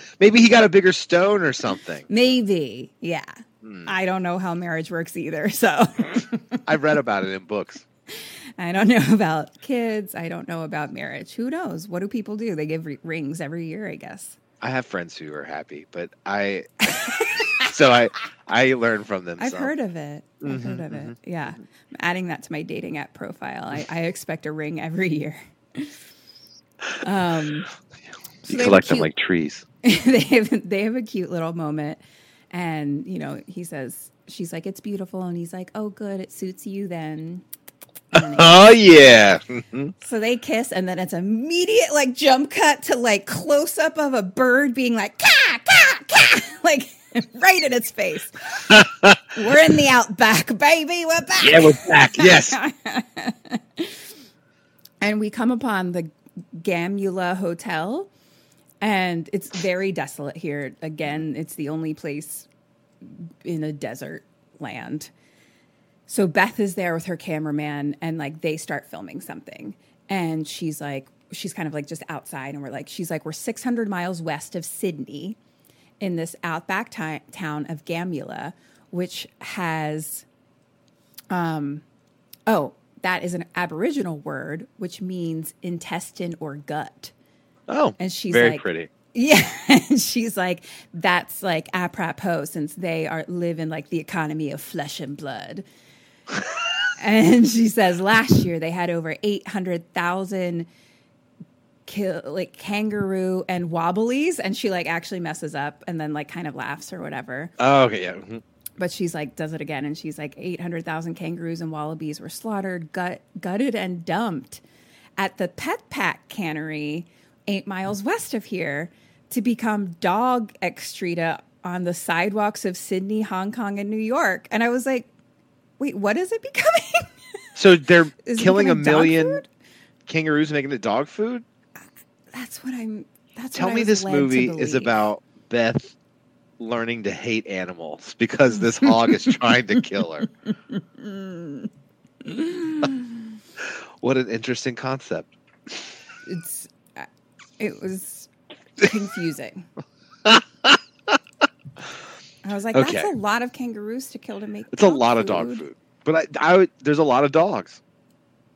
[LAUGHS] Maybe he got a bigger stone or something. Maybe. Yeah. Hmm. I don't know how marriage works either. So. [LAUGHS] I've read about it in books. [LAUGHS] I don't know about kids. I don't know about marriage. Who knows? What do people do? They give re- rings every year, I guess. I have friends who are happy, but I. [LAUGHS] so I I learn from them. I've some. heard of it. I've heard of it. Yeah. I'm adding that to my dating app profile. I, I expect a ring every year. [LAUGHS] Um, You they have a collect them like trees. they have they have a cute little moment, and you know he says she's like it's beautiful, and he's like oh good it suits you then. And then they Oh yeah. Mhm. So they kiss, and then it's immediate like jump cut to like close up of a bird being like ka ka ka, [LAUGHS] like right in its face. [LAUGHS] We're in the outback, baby. We're back. yeah, we're back. Yes. [LAUGHS] and we come upon the Gamulla Hotel, and it's very desolate here. Again, it's the only place in a desert land. So Beth is there with her cameraman, and like they start filming something, and she's like, she's kind of like just outside, and we're like, she's like, we're 600 miles west of Sydney, in this outback ti- town of Gamulla, which has um, Oh, that is an Aboriginal word, which means intestine or gut. Oh, And she's very like- pretty. [LAUGHS] Yeah, and she's like, that's like apropos since they are live in like the economy of flesh and blood. And she says last year they had over eight hundred thousand kill like kangaroo and wobblies, and she like actually messes up and then like kind of laughs or whatever. Oh, okay, yeah. mhm. but she's like does it again and she's like 800,000 kangaroos and wallabies were slaughtered gut, gutted and dumped at the pet pack cannery 8 miles west of here to become dog excreta on the sidewalks of Sydney, Hong Kong and New York and I was like wait what is it [LAUGHS] becoming So they're Is killing a million kangaroos and making it dog food. that's what I'm that's Tell what me this movie is about Beth learning to hate animals because this hog is [LAUGHS] trying to kill her. [LAUGHS] what an interesting concept. it's uh, it was confusing. I was like, Okay. that's a lot of kangaroos to kill to make. It's a lot of dog food. But I, I would, there's a lot of dogs.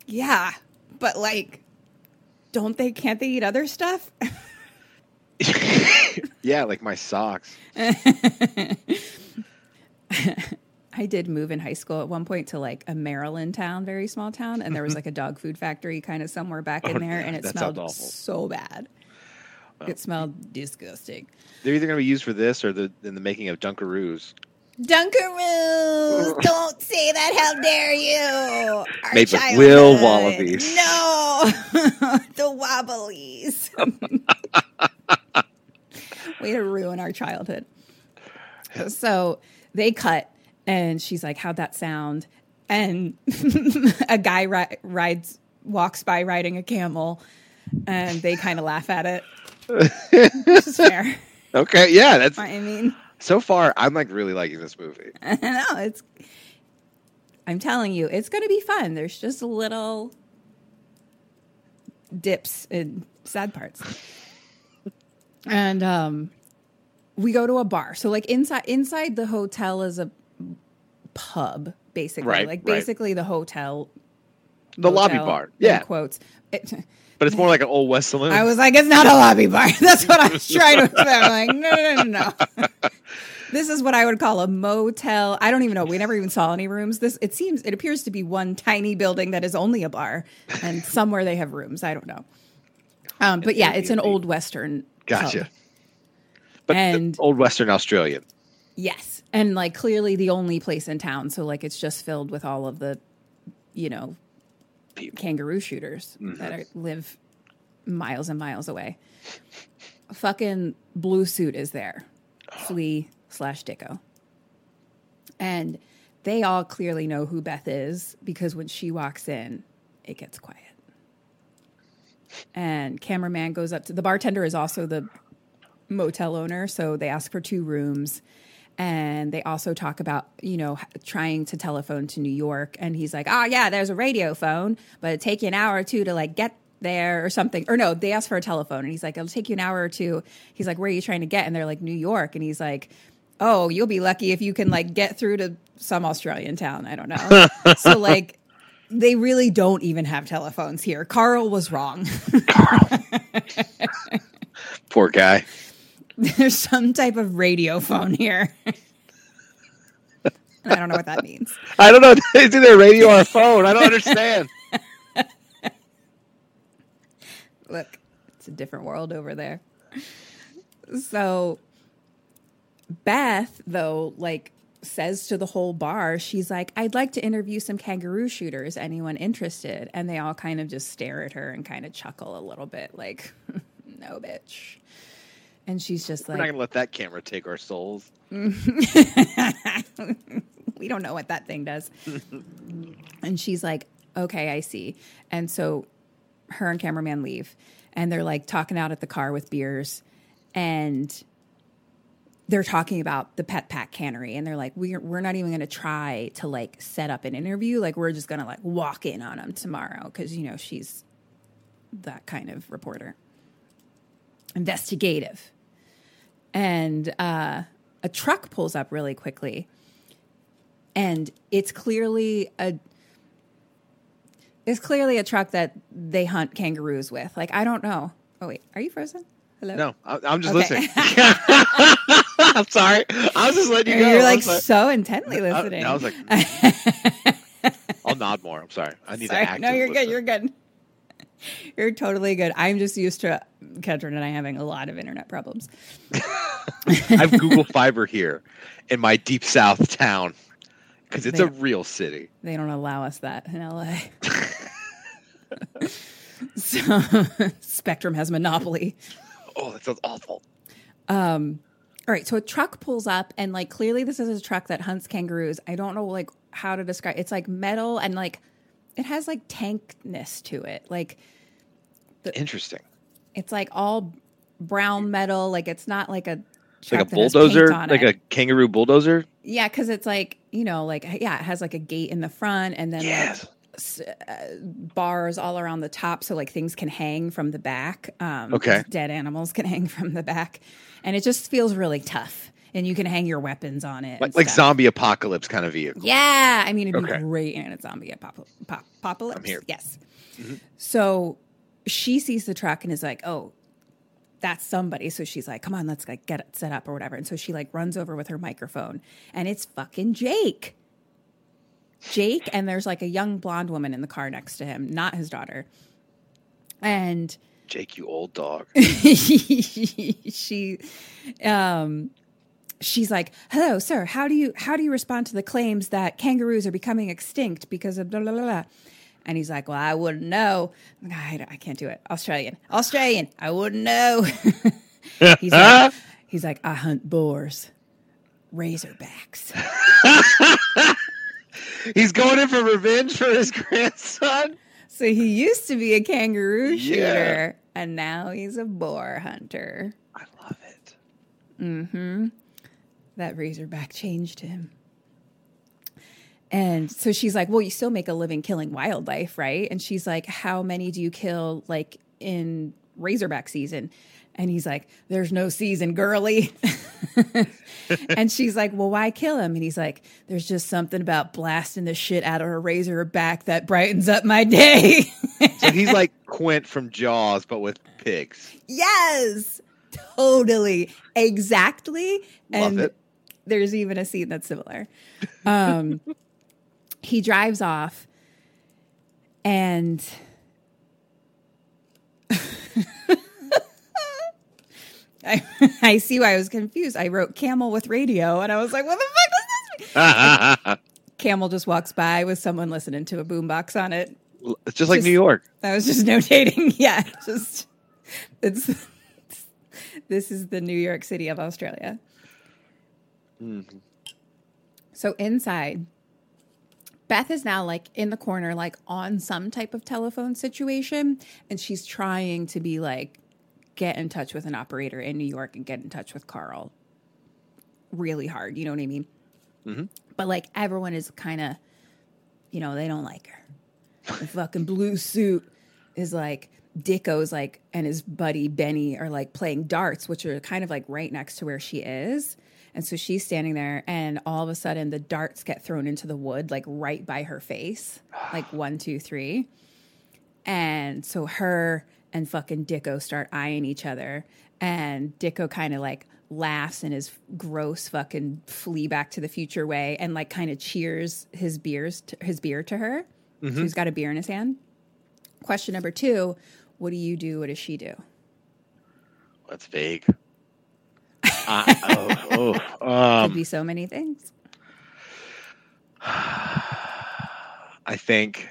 Yeah, but like, don't they? Can't they eat other stuff? [LAUGHS] [LAUGHS] yeah, like my socks. [LAUGHS] I did move in high school at one point to like a Maryland town, very small town, and there was mm-hmm. like a dog food factory kind of somewhere back oh, in Oh, there, and it smelled so bad. It smelled disgusting. They're either going to be used for this or the in the making of Dunkaroos. Dunkaroos! [LAUGHS] Don't say that! How dare you! Our Made with Will. Wallabies. No, [LAUGHS] the Wobblies. [LAUGHS] Way to ruin our childhood. So they cut, and she's like, "How'd that sound?" And a guy ri- rides, walks by riding a camel, and they kind of laugh at it. Which is fair. [LAUGHS] Okay, yeah, that's I mean. so far. I'm like really liking this movie. [LAUGHS] no, it's. I'm telling you, it's going to be fun. There's just little dips and sad parts. [LAUGHS] And um, we go to a bar. So like inside inside the hotel is a pub, basically. Right, like right. basically the hotel. The lobby bar, in yeah. Quotes. It, But it's more like an old West saloon. I was like, it's not a lobby bar. [LAUGHS] That's what I was trying to expect. I'm like, no, no, no, no, no. [LAUGHS] this is what I would call a motel. I don't even know. We never even saw any rooms. This it seems it appears to be one tiny building that is only a bar, and somewhere they have rooms. I don't know. Um, but yeah, it's an old western. gotcha. pub. But And- old Western Australian. Yes, and like clearly the only place in town. So like it's just filled with all of the, you know, People. kangaroo shooters mm, that are, live miles and miles away. Fucking blue suit is there, oh. flea slash Dicko, and they all clearly know who Beth is because when she walks in, it gets quiet. And cameraman goes up to the bartender is also the motel owner, so they ask for two rooms. And they also talk about, you know, trying to telephone to New York. And he's like, oh, yeah, there's a radio phone, but it'd take you an hour or two to like get there or something. Or no, they ask for a telephone. And he's like, it'll take you an hour or two. He's like, where are you trying to get? And they're like, New York. And he's like, oh, you'll be lucky if you can like get through to some Australian town. I don't know. [LAUGHS] so, like, they really don't even have telephones here. Carl was wrong. [LAUGHS] Poor guy. [LAUGHS] There's some type of radio phone here. I don't know what that means. I don't know. [LAUGHS] It's either a radio or a phone. I don't understand. Look, it's a different world over there. So Beth, though, like says to the whole bar, she's like, I'd like to interview some kangaroo shooters. Anyone interested? And they all kind of just stare at her and kind of chuckle a little bit, like, [LAUGHS] no, bitch. And she's just like, We're not going to let that camera take our souls. [LAUGHS] we don't know what that thing does. [LAUGHS] and she's like, okay, I see. And so her and cameraman leave and they're like talking out at the car with beers and they're talking about the pet pack cannery and they're like we're, we're not even going to try to like set up an interview like we're just going to like walk in on them tomorrow because you know she's that kind of reporter investigative and uh, a truck pulls up really quickly and it's clearly a it's clearly a truck that they hunt kangaroos with like i don't know oh wait are you frozen hello No, I, I'm just Okay. listening. [LAUGHS] I'm sorry. I was just letting you go. you're like so intently listening I, was like, [LAUGHS] I'll nod more. I'm sorry. I need Sorry. to act. no you're good you're good [LAUGHS] you're totally good i'm just used to Kedron and I having a lot of internet problems. [LAUGHS] I have Google Fiber here in my deep south town because it's a real city. They don't allow us that in LA. [LAUGHS] so Spectrum has monopoly. Oh, that sounds awful. Um, all right, so a truck pulls up, and like clearly this is a truck that hunts kangaroos. I don't know like how to describe. It's like metal and like it has like tankness to it. Like Interesting. it's like all brown metal. Like it's not like a like a truck that has paint bulldozer, like it. a kangaroo bulldozer. yeah, because it's like you know, like yeah, it has like a gate in the front, and then Yes. like uh, bars all around the top, so like things can hang from the back. Um, Okay. dead animals can [LAUGHS] hang from the back, and it just feels really tough. And you can hang your weapons on it, Like, like zombie apocalypse kind of vehicle. Yeah, I mean, it'd be Okay. great in a zombie apocalypse. Yes. So she sees the truck and is like, "Oh, that's somebody." So she's like, "Come on, let's like get it set up or whatever." And so she like runs over with her microphone, and it's fucking Jake. Jake, and there's like a young blonde woman in the car next to him, not his daughter. And Jake, you old dog. [LAUGHS] she um she's like hello sir how do you how do you respond to the claims that kangaroos are becoming extinct because of blah blah blah, blah and he's like well i wouldn't know i, I can't do it australian australian i wouldn't know [LAUGHS] he's like [LAUGHS] he's like i hunt boars razorbacks [LAUGHS] He's going in for revenge for his grandson. so he used to be a kangaroo Yeah. shooter and now he's a boar hunter I love it. Mm hmm. That razorback changed him. And so she's like, Well, you still make a living killing wildlife, right? And she's like, How many do you kill like in razorback season? And he's like, There's no season, girly. [LAUGHS] and she's like, Well, why kill him? And he's like, There's just something about blasting the shit out of a razorback that brightens up my day. [LAUGHS] So he's like Quint from Jaws, but with pigs. yes, totally. Exactly. Love and it. there's even a scene that's similar. Um, he drives off and [LAUGHS] I, [LAUGHS] I see why I was confused. I wrote camel with radio and I was like, what the fuck does this mean? [LAUGHS] Camel just walks by with someone listening to a boombox on it. it's just like Just- New York. I was just notating. Yeah, just it's, this is the New York City of Australia. Mm-hmm. So inside, Beth is now like in the corner, like on some type of telephone situation, and she's trying to be like, get in touch with an operator in New York and get in touch with Carl. Really hard, you know what I mean? Mm-hmm. But like everyone is kind of, you know, they don't like her. The fucking blue suit is like Dicko's like and his buddy Benny are like playing darts, which are kind of like right next to where she is. And so she's standing there, and all of a sudden the darts get thrown into the wood, like right by her face, like [SIGHS] one, two, three. And so her and fucking Dicko start eyeing each other. And Dicko kind of like laughs in his gross fucking Flea back to the future way and like kind of cheers his beers to, his beer to her. Mm-hmm. So he's got a beer in his hand. Question number two What do you do? What does she do? That's vague. I- [LAUGHS] oh, oh, um, Could be so many things. [SIGHS] I think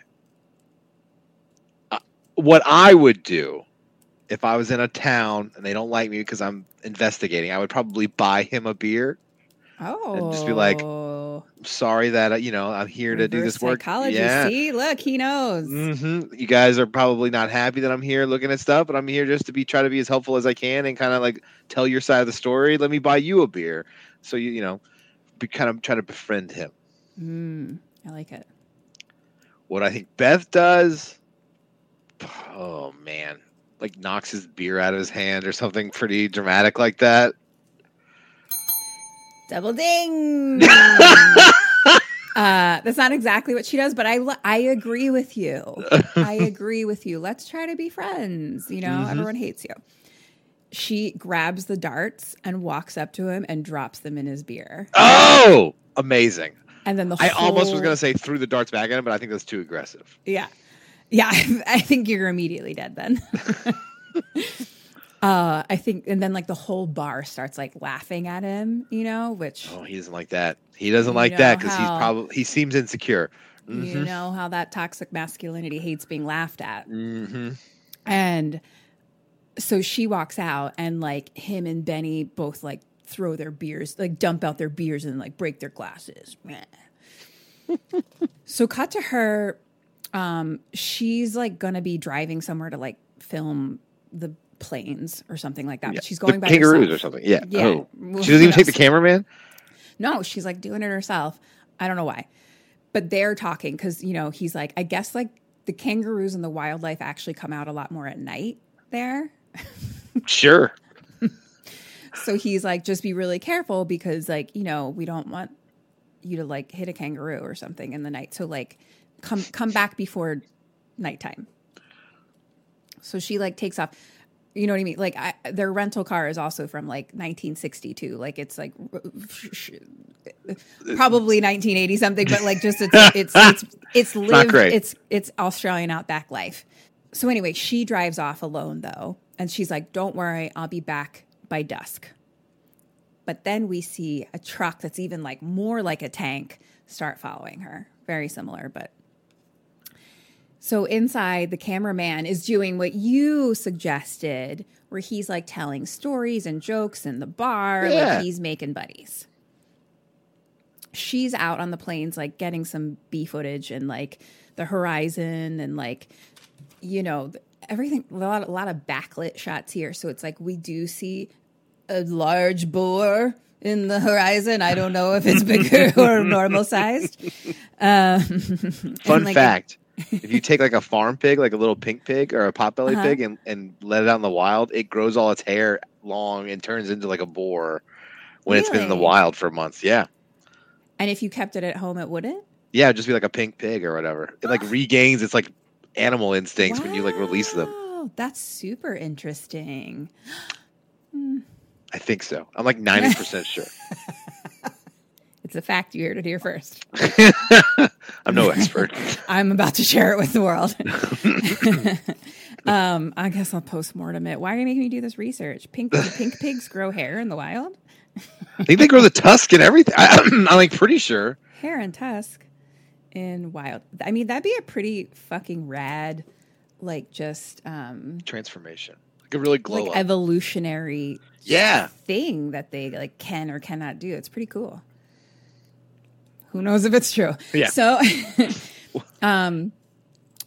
uh, what I would do if I was in a town and they don't like me because I'm investigating, I would probably buy him a beer. Oh. just be like, Sorry that uh, you know I'm here to do this work. Psychology. Yeah. See, look, he knows. hmm You guys are probably not happy that I'm here looking at stuff, but I'm here just to be try to be as helpful as I can and kind of like tell your side of the story. Let me buy you a beer, so you you know, be kind of try to befriend him. Mm, I like it. What I think Beth does, oh man, like knocks his beer out of his hand or something pretty dramatic like that. Double ding. [LAUGHS] uh, that's not exactly what she does, but I I agree with you. [LAUGHS] I agree with you. Let's try to be friends. You know, Mm-hmm. everyone hates you. She grabs the darts and walks up to him and drops them in his beer. Oh, amazing! And then the I almost was gonna say threw the darts back at him, but I think that's too aggressive. Yeah. Yeah, [LAUGHS] I think you're immediately dead then. Uh, I think, and then like the whole bar starts like laughing at him, you know, which Oh, he doesn't like that. He doesn't like that because he's probably he seems insecure. you know how that toxic masculinity hates being laughed at. hmm And so she walks out, and like him and Benny both like throw their beers, like dump out their beers and like break their glasses. [LAUGHS] So cut to her. Um, she's like gonna be driving somewhere to like film the planes or something like that. But she's going the by kangaroos herself. or something. Yeah. Yeah. Oh. She doesn't even take the cameraman. No, she's like doing it herself. I don't know why. But they're talking because, you know, he's like, I guess like the kangaroos and the wildlife actually come out a lot more at night there. [LAUGHS] Sure. So he's like, just be really careful because, like, you know, we don't want you to like hit a kangaroo or something in the night. So like, come come back before nighttime. So she like takes off. You know what I mean? Like I, their rental car is also from like 1962. Like it's like probably 1980 something, but like just it's [LAUGHS] it's it's it's lived it's it's Australian outback life. So anyway, she drives off alone though, and she's like, "Don't worry, I'll be back by dusk." But then we see a truck that's even like more like a tank start following her. Very similar, but so inside, the cameraman is doing what you suggested, where he's like telling stories and jokes in the bar, Yeah. like he's making buddies. She's out on the plains, like getting some B footage and like the horizon and like, you know, everything. A lot, a lot of backlit shots here, so it's like we do see a large boar in the horizon. I don't know if it's bigger [LAUGHS] or normal sized. Um, [LAUGHS] Fun like, fact: If you take like a farm pig, like a little pink pig or a potbelly Uh-huh. pig, and, and let it out in the wild, it grows all its hair long and turns into like a boar when it's been in the wild for months. Yeah. And if you kept it at home, it wouldn't. Yeah, it'd just be like a pink pig or whatever. It like regains its like animal instincts when you like release them. Oh, That's super interesting. I think so. I'm like 90% sure. [LAUGHS] It's a fact you heard it here first. [LAUGHS] I'm no expert. [LAUGHS] I'm about to share it with the world. [LAUGHS] um, I guess I'll post mortem it. Why are you making me do this research? Pink pink pigs grow hair in the wild? I think they grow the tusk and everything. I, [CLEARS THROAT] I'm like pretty sure. Hair and tusk in wild. I mean, that'd be a pretty fucking rad, like just um Transformation. Like a really glow like up. evolutionary yeah. thing that they like can or cannot do. It's pretty cool. Who knows if it's true? Yeah. So, [LAUGHS] um,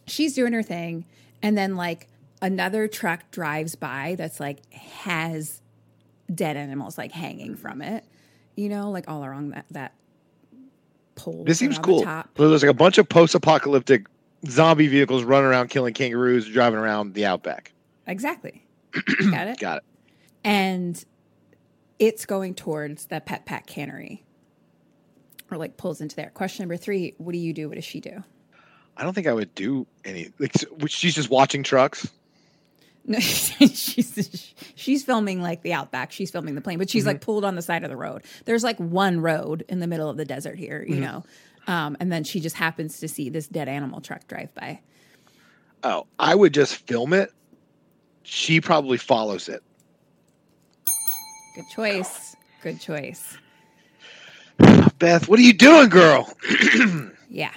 she's doing her thing, and then like another truck drives by that's like has dead animals like hanging from it. You know, like all along that that pole. This seems cool. The. So there's like a bunch of post apocalyptic zombie vehicles running around killing kangaroos, driving around the outback. Exactly. [CLEARS THROAT] Got it. Got it. and it's going towards the pet pack cannery or like pulls into there question number three what do you do? What does she do? I don't think I would do any. Like, she's just watching trucks. no [LAUGHS] she's she's filming like the outback. She's filming the plane but she's like pulled on the side of the road. There's like one road in the middle of the desert here you know? Um, and then she just happens to see this dead animal truck drive by. Oh, I would just film it. She probably follows it. good choice. Good choice Beth, what are you doing, girl? [CLEARS THROAT] Yeah.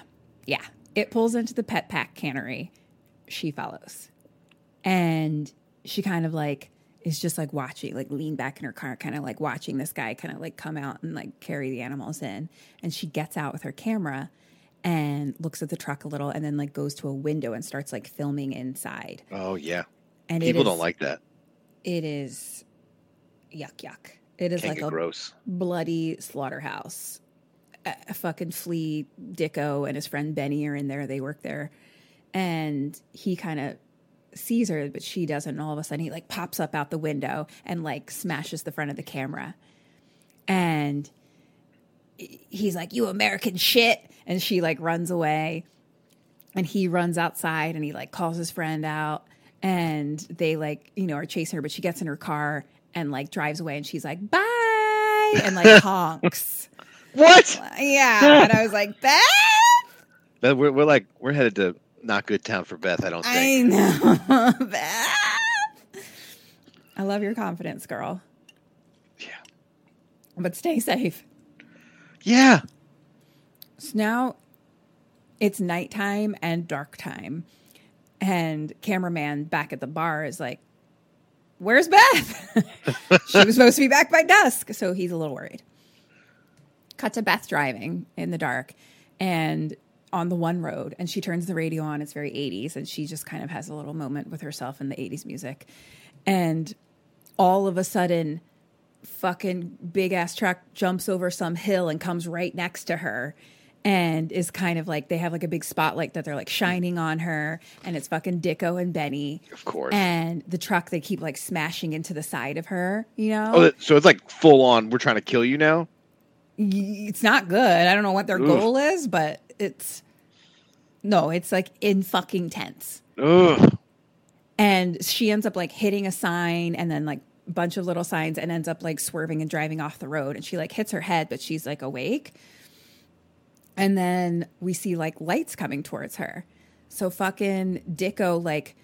Yeah. It pulls into the pet pack cannery. She follows. And she kind of like is just like watching, like lean back in her car, kind of like watching this guy kind of like come out and like carry the animals in. And she gets out with her camera and looks at the truck a little and then like goes to a window and starts like filming inside. Oh yeah, And people is- don't like that. it is yuck yuck. It is Can't like a gross. bloody slaughterhouse. A, fucking flea Dicko and his friend Benny are in there. They work there, and he kind of sees her, but she doesn't. And all of a sudden, he like pops up out the window and like smashes the front of the camera, and he's like, "You American shit!" And she like runs away, and he runs outside and he like calls his friend out, and they like you know are chasing her, but she gets in her car and like drives away, and she's like, "Bye," and like [LAUGHS] honks. What? Yeah, and I was like, Beth. Beth, we're, we're like we're headed to not good town for Beth. I don't I think. know, [LAUGHS] Beth. I love your confidence, girl. Yeah. But stay safe. Yeah. So now it's nighttime and dark time. And cameraman back at the bar is like, Where's Beth? [LAUGHS] she was supposed to be back by dusk. So he's a little worried. Cut to Beth driving in the dark and on the one road. And she turns the radio on. It's very 80s. And she just kind of has a little moment with herself in the 80s music. And all of a sudden, fucking big ass truck jumps over some hill and comes right next to her and is kind of like they have like a big spotlight that they're like shining on her and it's fucking Dicko and Benny. Of course. And the truck they keep like smashing into the side of her, you know? Oh, so it's like full on. We're trying to kill you now. It's not good. I don't know what their Oof. goal is, but it's no, it's like in fucking tense. Ugh. and she ends up like hitting a sign and then like a bunch of little signs and ends up like swerving and driving off the road and she like hits her head but she's like awake and then we see like lights coming towards her so fucking dicko like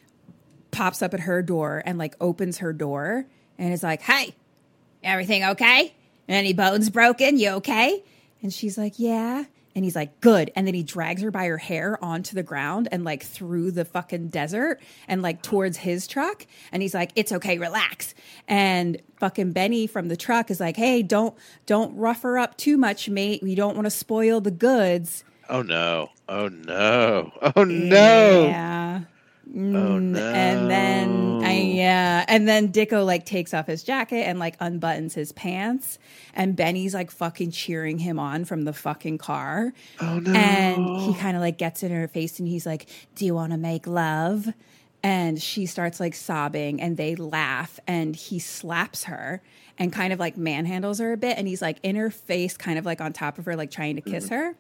pops up at her door and like opens her door and is like hey everything okay any bones broken? You okay? And she's like yeah. And he's like good. And then he drags her by her hair onto the ground and like through the fucking desert and like towards his truck. And he's like it's okay relax. And fucking benny from the truck is like hey don't don't rough her up too much mate. We don't want to spoil the goods. Oh no. Oh no. Oh no. yeah Oh Mm, no. And then I yeah, and then Dicko like takes off his jacket and like unbuttons his pants, and Benny's like fucking cheering him on from the fucking car. Oh no. And he kind of like gets in her face and he's like, "Do you want to make love?" And she starts like sobbing, and they laugh, and he slaps her and kind of like manhandles her a bit, and he's like in her face, kind of like on top of her, like trying to kiss her.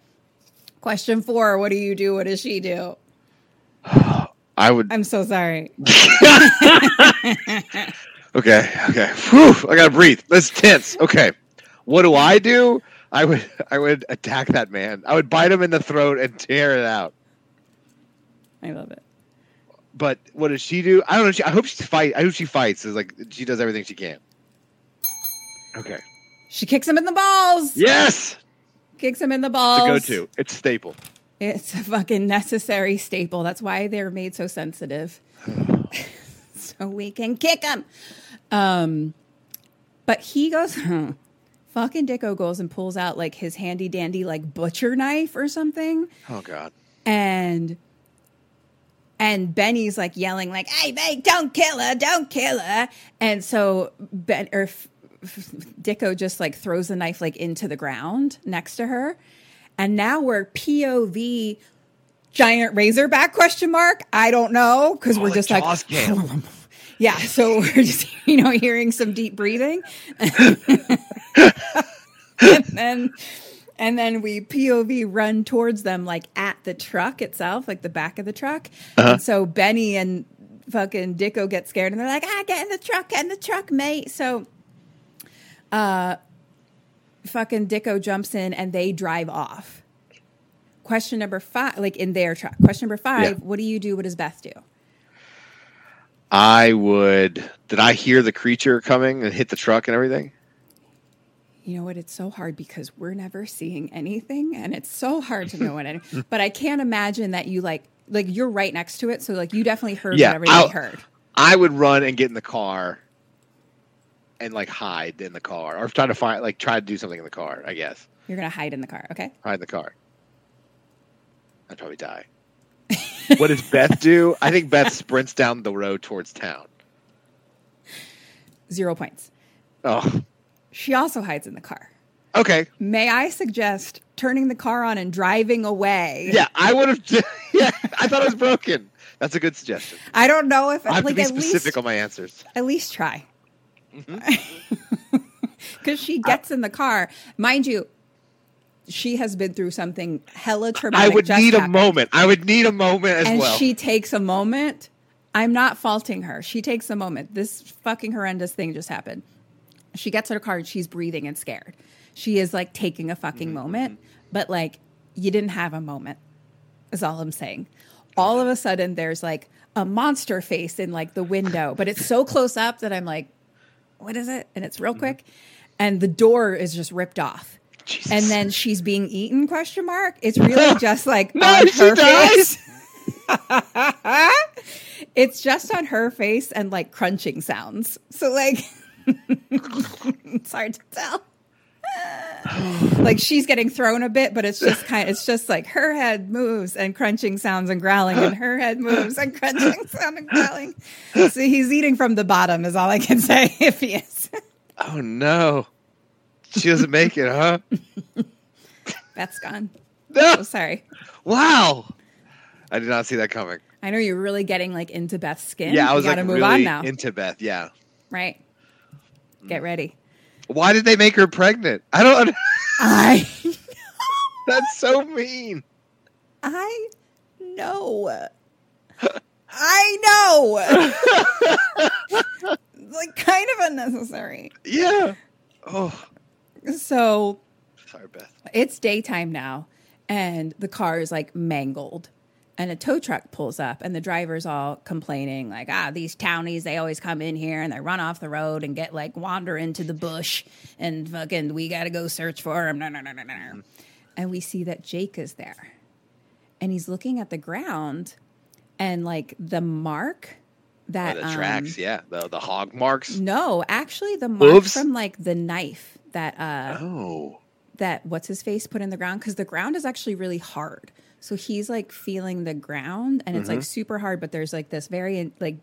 Question four: What do you do? What does she do? [SIGHS] [SIGHS] [SIGHS] I would. I'm so sorry. [LAUGHS] [LAUGHS] Okay. Okay. Whew, I gotta breathe. Let's tense. Okay. What do I do? I would. I would attack that man. I would bite him in the throat and tear it out. I love it. But what does she do? I don't know. She, I hope she fight. I hope she fights. Is like she does everything she can. Okay. She kicks him in the balls. Yes. Kicks him in the balls. To go to. It's staple. It's a fucking necessary staple. That's why they're made so sensitive. [SIGHS] so we can kick them. Um, but he goes, hmm. fucking Dicko goes and pulls out like his handy dandy like butcher knife or something. Oh God. And and Benny's like yelling like, "Hey, mate, don't kill her, don't kill her!" And so Ben or Dicko just like throws the knife like into the ground next to her, and now we're POV giant razorback question mark. I don't know because we're Oh, just like [LAUGHS] yeah. So we're just [LAUGHS] you know hearing some deep breathing, [LAUGHS] and then and then we POV run towards them like at the truck itself, like the back of the truck. And so Benny and fucking Dicko get scared and they're like, ah, get in the truck, get in the truck, mate. So uh fucking Dicko jumps in and they drive off. Question number five, like in their truck. Question number five, Yeah. what do you do? What does Beth do? I would. Did I hear the creature coming and hit the truck and everything? You know what? It's so hard because we're never seeing anything, and it's so hard to know what. Any, [LAUGHS] but I can't imagine that you like like you're right next to it, so like you definitely heard Yeah, what everybody I'll- heard. I would run and get in the car and like hide in the car or try to find like try to do something in the car, I guess. You're gonna hide in the car, okay? Hide in the car. I'd probably die. [LAUGHS] what does Beth do? I think Beth sprints down the road towards town. Zero points. Oh, She also hides in the car. okay. May I suggest turning the car on and driving away? Yeah, I would have. [LAUGHS] Yeah, I thought it was broken. That's a good suggestion. I don't know if I have like to be specific least on my answers. at least try. [LAUGHS] Mm-hmm. Because she gets in the car, mind you. She has been through something hella traumatic. I would need a moment. I would need a moment as and well. she takes a moment. I'm not faulting her. She takes a moment. This fucking horrendous thing just happened. She gets in her car and she's breathing and scared. She is like taking a fucking Mm-hmm. moment, but like you didn't have a moment. Is all I'm saying. All of a sudden, there's like a monster face in like the window, but it's so close up that I'm like, what is it? And it's real mm-hmm. quick. And the door is just ripped off. Jesus. And then she's being eaten question mark. It's really [LAUGHS] just like No, on her face. [LAUGHS] it's just on her face and like crunching sounds. So like [LAUGHS] it's hard to tell. [SIGHS] like she's getting thrown a bit, but it's just kind it's just like her head moves and crunching sounds and growling, and her head moves and crunching [GASPS] sound and growling. So he's eating from the bottom is all I can say [LAUGHS] if he is. oh no, she doesn't make it, huh? [LAUGHS] That's gone. No. Oh, sorry. Wow, I did not see that coming. I know you're really getting like into Beth's skin. Yeah, I was you like gotta move really on now. into Beth. Yeah, right. Get ready. Why did they make her pregnant? I don't. under- I [LAUGHS] That's so mean. I know. I know. [LAUGHS] like kind of unnecessary. Yeah. Oh, So sorry, Beth. it's daytime now, and the car is like mangled. And a tow truck pulls up, and the driver's all complaining, like, ah, these townies, they always come in here and they run off the road and get like wander into the bush, and fucking, we got to go search for them. No, no, no, no, no. And we see that Jake is there, and he's looking at the ground, and like the mark that Oh, the um, tracks, yeah, the the hog marks. No, actually, the mark Hooves? from like the knife that uh Oh, that what's his face put in the ground because the ground is actually really hard. So he's like feeling the ground and it's like super hard, but there's like this very like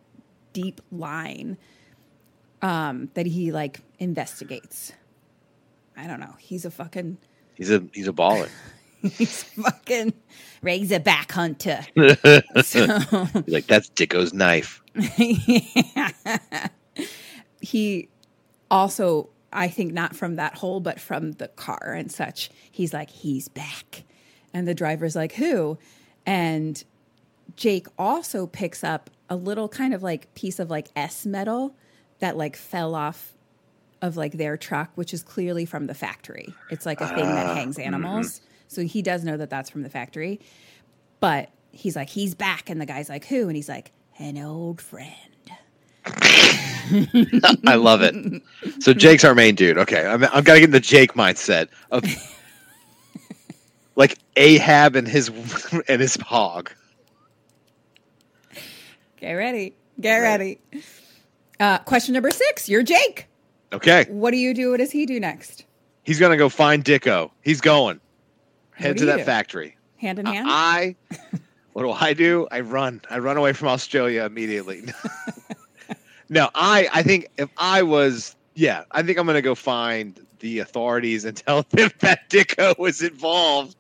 deep line um that he like investigates. I don't know. He's a fucking he's a he's a baller. [LAUGHS] he's fucking razorback hunter. [LAUGHS] so He's [LAUGHS] like that's Dicko's knife. he also i think not from that hole but from the car and such he's like he's back and the driver's like who? And jake also picks up a little kind of like piece of like s metal that like fell off of like their truck which is clearly from the factory. It's like a thing that ah. hangs mm-hmm. animals. So he does know that that's from the factory. But he's like he's back. And the guy's like who? And he's like an old friend. [LAUGHS] I love it. So Jake's our main dude. Okay, I'm I'm gotta get in the Jake mindset of like Ahab and his [LAUGHS] and his hog. Get ready. Get ready. Uh, question number six. You're Jake. Okay, What do you do? What does he do next? he's gonna go find Dicko. He's going. Head to that do? factory. Hand in hand? I [LAUGHS] what do I do? I run. I run away from Australia immediately. [LAUGHS] no, I I think if I was yeah, I think I'm gonna go find the authorities and tell them that Dicko was involved.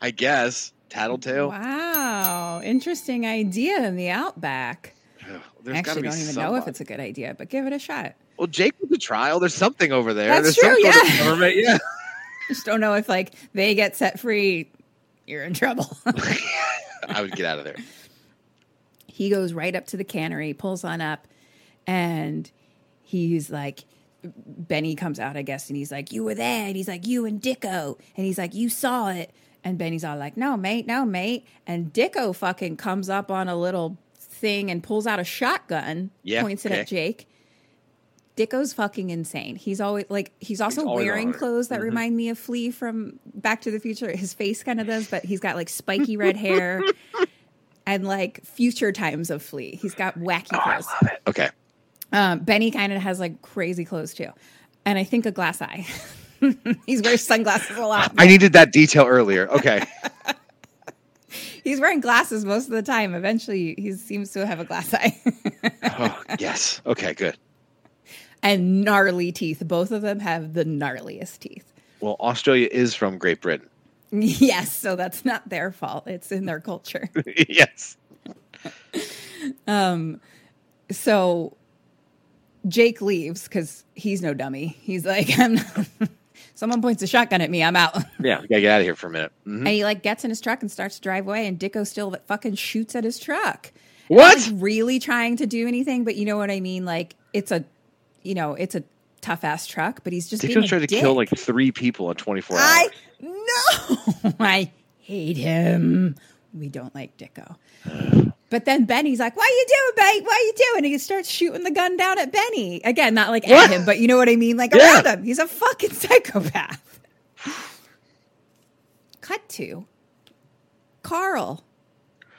I guess. Tattletale. wow. Interesting idea in the outback. Ugh, I actually don't even know if it's a good idea, but give it a shot. Well, Jake with the trial. There's something over there. That's There's true, yeah. government- yeah. [LAUGHS] Just don't know if like they get set free, you're in trouble. [LAUGHS] I would get out of there. he goes right up to the cannery, pulls on up, and he's like, Benny comes out, I guess, and he's like, You were there. And he's like, You and Dicko. And he's like, You saw it. And Benny's all like, No, mate, no, mate. And Dicko fucking comes up on a little thing and pulls out a shotgun, Yeah, points it okay. at Jake. Dicko's fucking insane. He's always like he's also always wearing clothes that remind me of Flea from Back to the Future. His face kind of does, but he's got like spiky red hair [LAUGHS] and like future times of Flea. He's got wacky clothes. Okay. Um, Benny kind of has like crazy clothes too, and I think a glass eye. [LAUGHS] [LAUGHS] He's wearing sunglasses a lot. I needed that detail earlier. Okay. [LAUGHS] He's wearing glasses most of the time. Eventually, he seems to have a glass eye [LAUGHS] oh, yes. Okay, good. and gnarly teeth. Both of them have the gnarliest teeth. Well, Australia is from Great Britain. Yes, so that's not their fault. It's in their culture. yes. um So Jake leaves because he's no dummy. He's like, I'm not- someone points a shotgun at me, I'm out. [LAUGHS] Yeah, we gotta get out of here for a minute. Mhm. And he like gets in his truck and starts to drive away, and Dicko still fucking shoots at his truck. What? Really trying to do anything, but you know what I mean? Like it's a, you know, it's a tough ass truck, but he's just Dicko's tried to dick. kill like three people in 24 hours. I no, [LAUGHS] I hate him. We don't like Dicko. [SIGHS] But then Benny's like, "What are you doing, Benny? What are you doing?" And he starts shooting the gun down at Benny again, not like at him, but you know what I mean, like Yeah. around him. He's a fucking [LAUGHS] psychopath. Cut to Carl.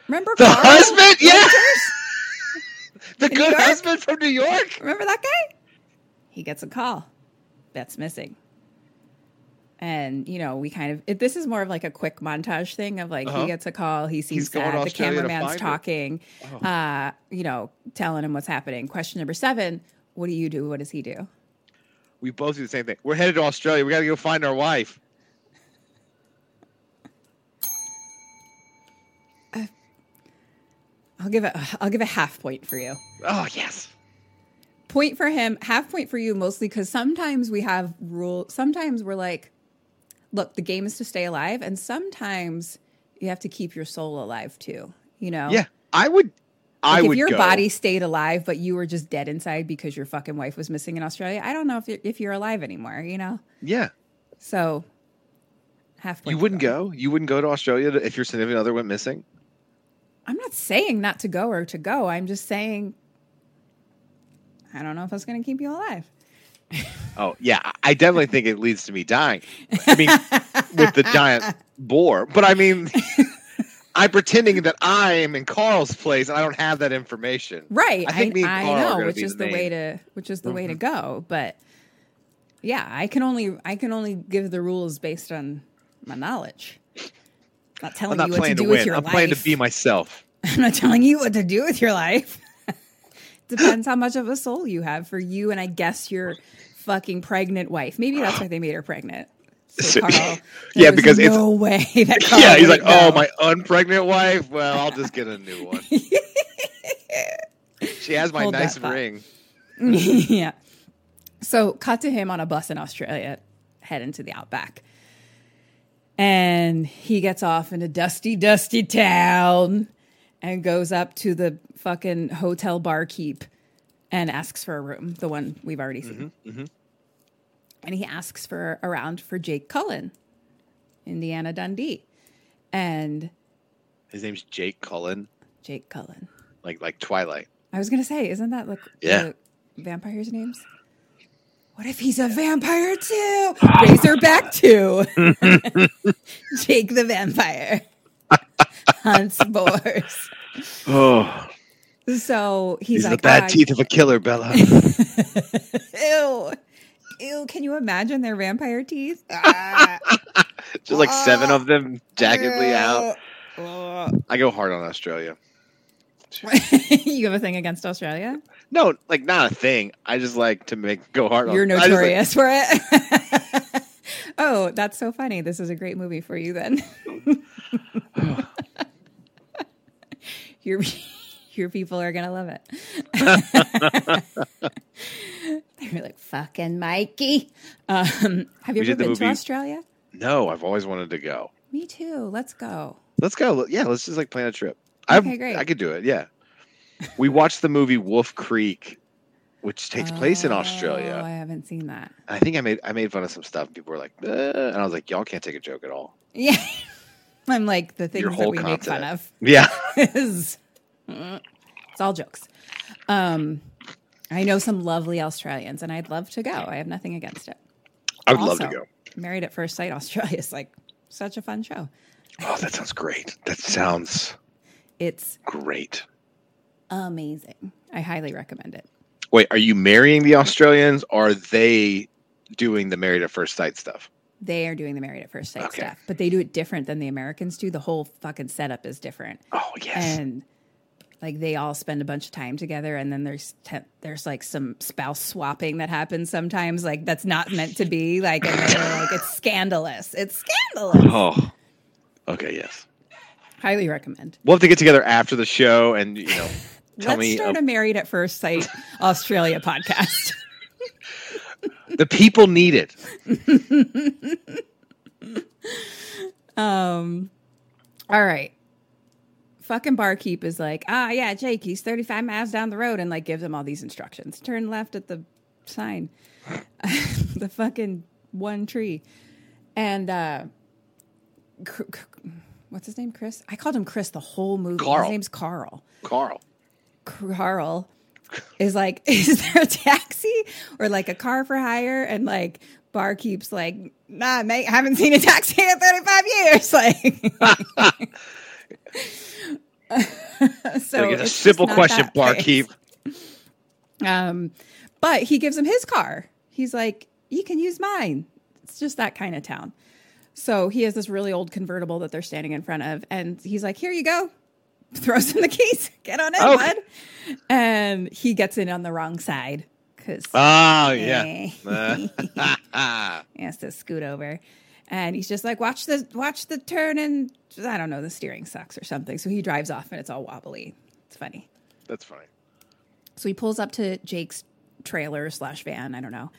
Remember The Carl? husband? Yeah. The good husband from New York. Remember that guy? He gets a call. Beth's missing. And, you know, we kind of, it, this is more of like a quick montage thing of like, Uh-huh. he gets a call, he sees sad, the cameraman's her. Oh. talking, uh, you know, telling him what's happening. Question number seven What do you do? What does he do? We both do the same thing. We're headed to Australia. We got to go find our wife. I'll give it, I'll give a half point for you. Oh yes. Point for him, half point for you, mostly because sometimes we have rule. Sometimes we're like, look, the game is to stay alive, and sometimes you have to keep your soul alive too. You know, Yeah, I would. I Like if would your go. body stayed alive, but you were just dead inside because your fucking wife was missing in Australia. I don't know if you're, if you're alive anymore. You know, Yeah, so half. you wouldn't them. go. You wouldn't go to Australia to, if your significant other went missing. I'm not saying not to go or to go. I'm just saying I don't know if that's going to keep you alive. [LAUGHS] Oh yeah, I- I definitely think it leads to me dying. I mean, with the giant boar. But I mean, [LAUGHS] I'm pretending that I am in Carl's place and I don't have that information. Right. I think me and I Carl know, which is the the, way to which is the way to mm-hmm. go. But yeah, I can only I can only give the rules based on my knowledge. Not I'm telling not you what to playing to, do with your I'm life. playing to be myself. [LAUGHS] I'm not telling you what to do with your life. Depends how much of a soul you have for you and I guess your fucking pregnant wife. Maybe that's why they made her pregnant. So [LAUGHS] Carl, yeah, because it's- no way that [LAUGHS] Carl yeah, he's like, wouldn't oh, my unpregnant wife. Well, I'll just get a new [LAUGHS] one. she has my Hold nice ring. yeah. So cut to him on a bus in Australia, heading to the outback. And he gets off in a dusty, dusty town and goes up to the fucking hotel barkeep and asks for a room, the one we've already seen. Mm-hmm, mm-hmm. And he asks for around for Jake Cullen, Indiana Dundee. And His name's Jake Cullen, Jake Cullen. like like Twilight. I was gonna say, isn't that like Yeah. vampires' names? What if he's a vampire too? Razorback too. [LAUGHS] [LAUGHS] Jake the vampire [LAUGHS] hunts boars. Oh, So he's these are the bad "Ah, teeth of a killer, Bella. [LAUGHS] Ew, ew. Can you imagine their vampire teeth? Ah. [LAUGHS] Just like seven of them jaggedly out. I go hard on Australia. you have a thing against Australia? No, like not a thing. I just like to make go hard. You're on, just, like- notorious for it. oh, that's so funny. This is a great movie for you then. Your your people are gonna love it. [LAUGHS] They're like fucking Mikey. Um, have you We ever been to Australia? no, I've always wanted to go. Me too. Let's go. Let's go. Yeah, let's just like plan a trip. Okay, great. I could do it. Yeah. We watched the movie Wolf Creek, which takes place in Australia. I haven't seen that. I think I made I made fun of some stuff. and People were like, and I was like, y'all can't take a joke at all. Yeah. [LAUGHS] I'm like the things that we make fun of. Yeah. [LAUGHS] is it's all jokes. Um, I know some lovely Australians, and I'd love to go. I have nothing against it. I would love to go. Married at First Sight [LAUGHS] Australia is like such a fun show. Oh, that sounds great. That sounds It's great. amazing. I highly recommend it. Wait, are you marrying the Australians? Or are they doing the married at first sight stuff? They are doing the Married at First Sight Okay. stuff, but they do it different than the Americans do. The whole fucking setup is different. Oh yes. and like they all spend a bunch of time together and then there's te- there's like some spouse swapping that happens sometimes like that's not meant to be like and they're like it's scandalous it's scandalous oh. Okay. Yes. highly recommend We'll have to get together after the show and you know [LAUGHS] tell let's me start uh, a married at first sight australia podcast [LAUGHS] the people need it. [LAUGHS] um all right fucking barkeep is like ah yeah jake he's 35 miles down the road and like gives him all these instructions turn left at the sign [LAUGHS] the fucking one tree and uh c- c- what's his name? Chris. I called him Chris the whole movie. Carl. His name's Carl. Carl. Carl is like, [LAUGHS] is there a taxi or like a car for hire? And like, bar keeps like, nah, mate, I haven't seen a taxi in 35 years. [LAUGHS] Like, [LAUGHS] so Like, it's a simple question, barkeep. Um, but he gives him his car. He's like, you can use mine. It's just that kind of town. So he has this really old convertible that they're standing in front of, and he's like, "Here you go." Throws him the keys. [LAUGHS] Get on in, Okay. bud. And he gets in on the wrong side because Oh yeah. [LAUGHS] he has to scoot over. And he's just like, watch the watch the turn and I don't know, the steering sucks or something. So he drives off and it's all wobbly. It's funny. That's funny. So he pulls up to Jake's trailer slash van, I don't know,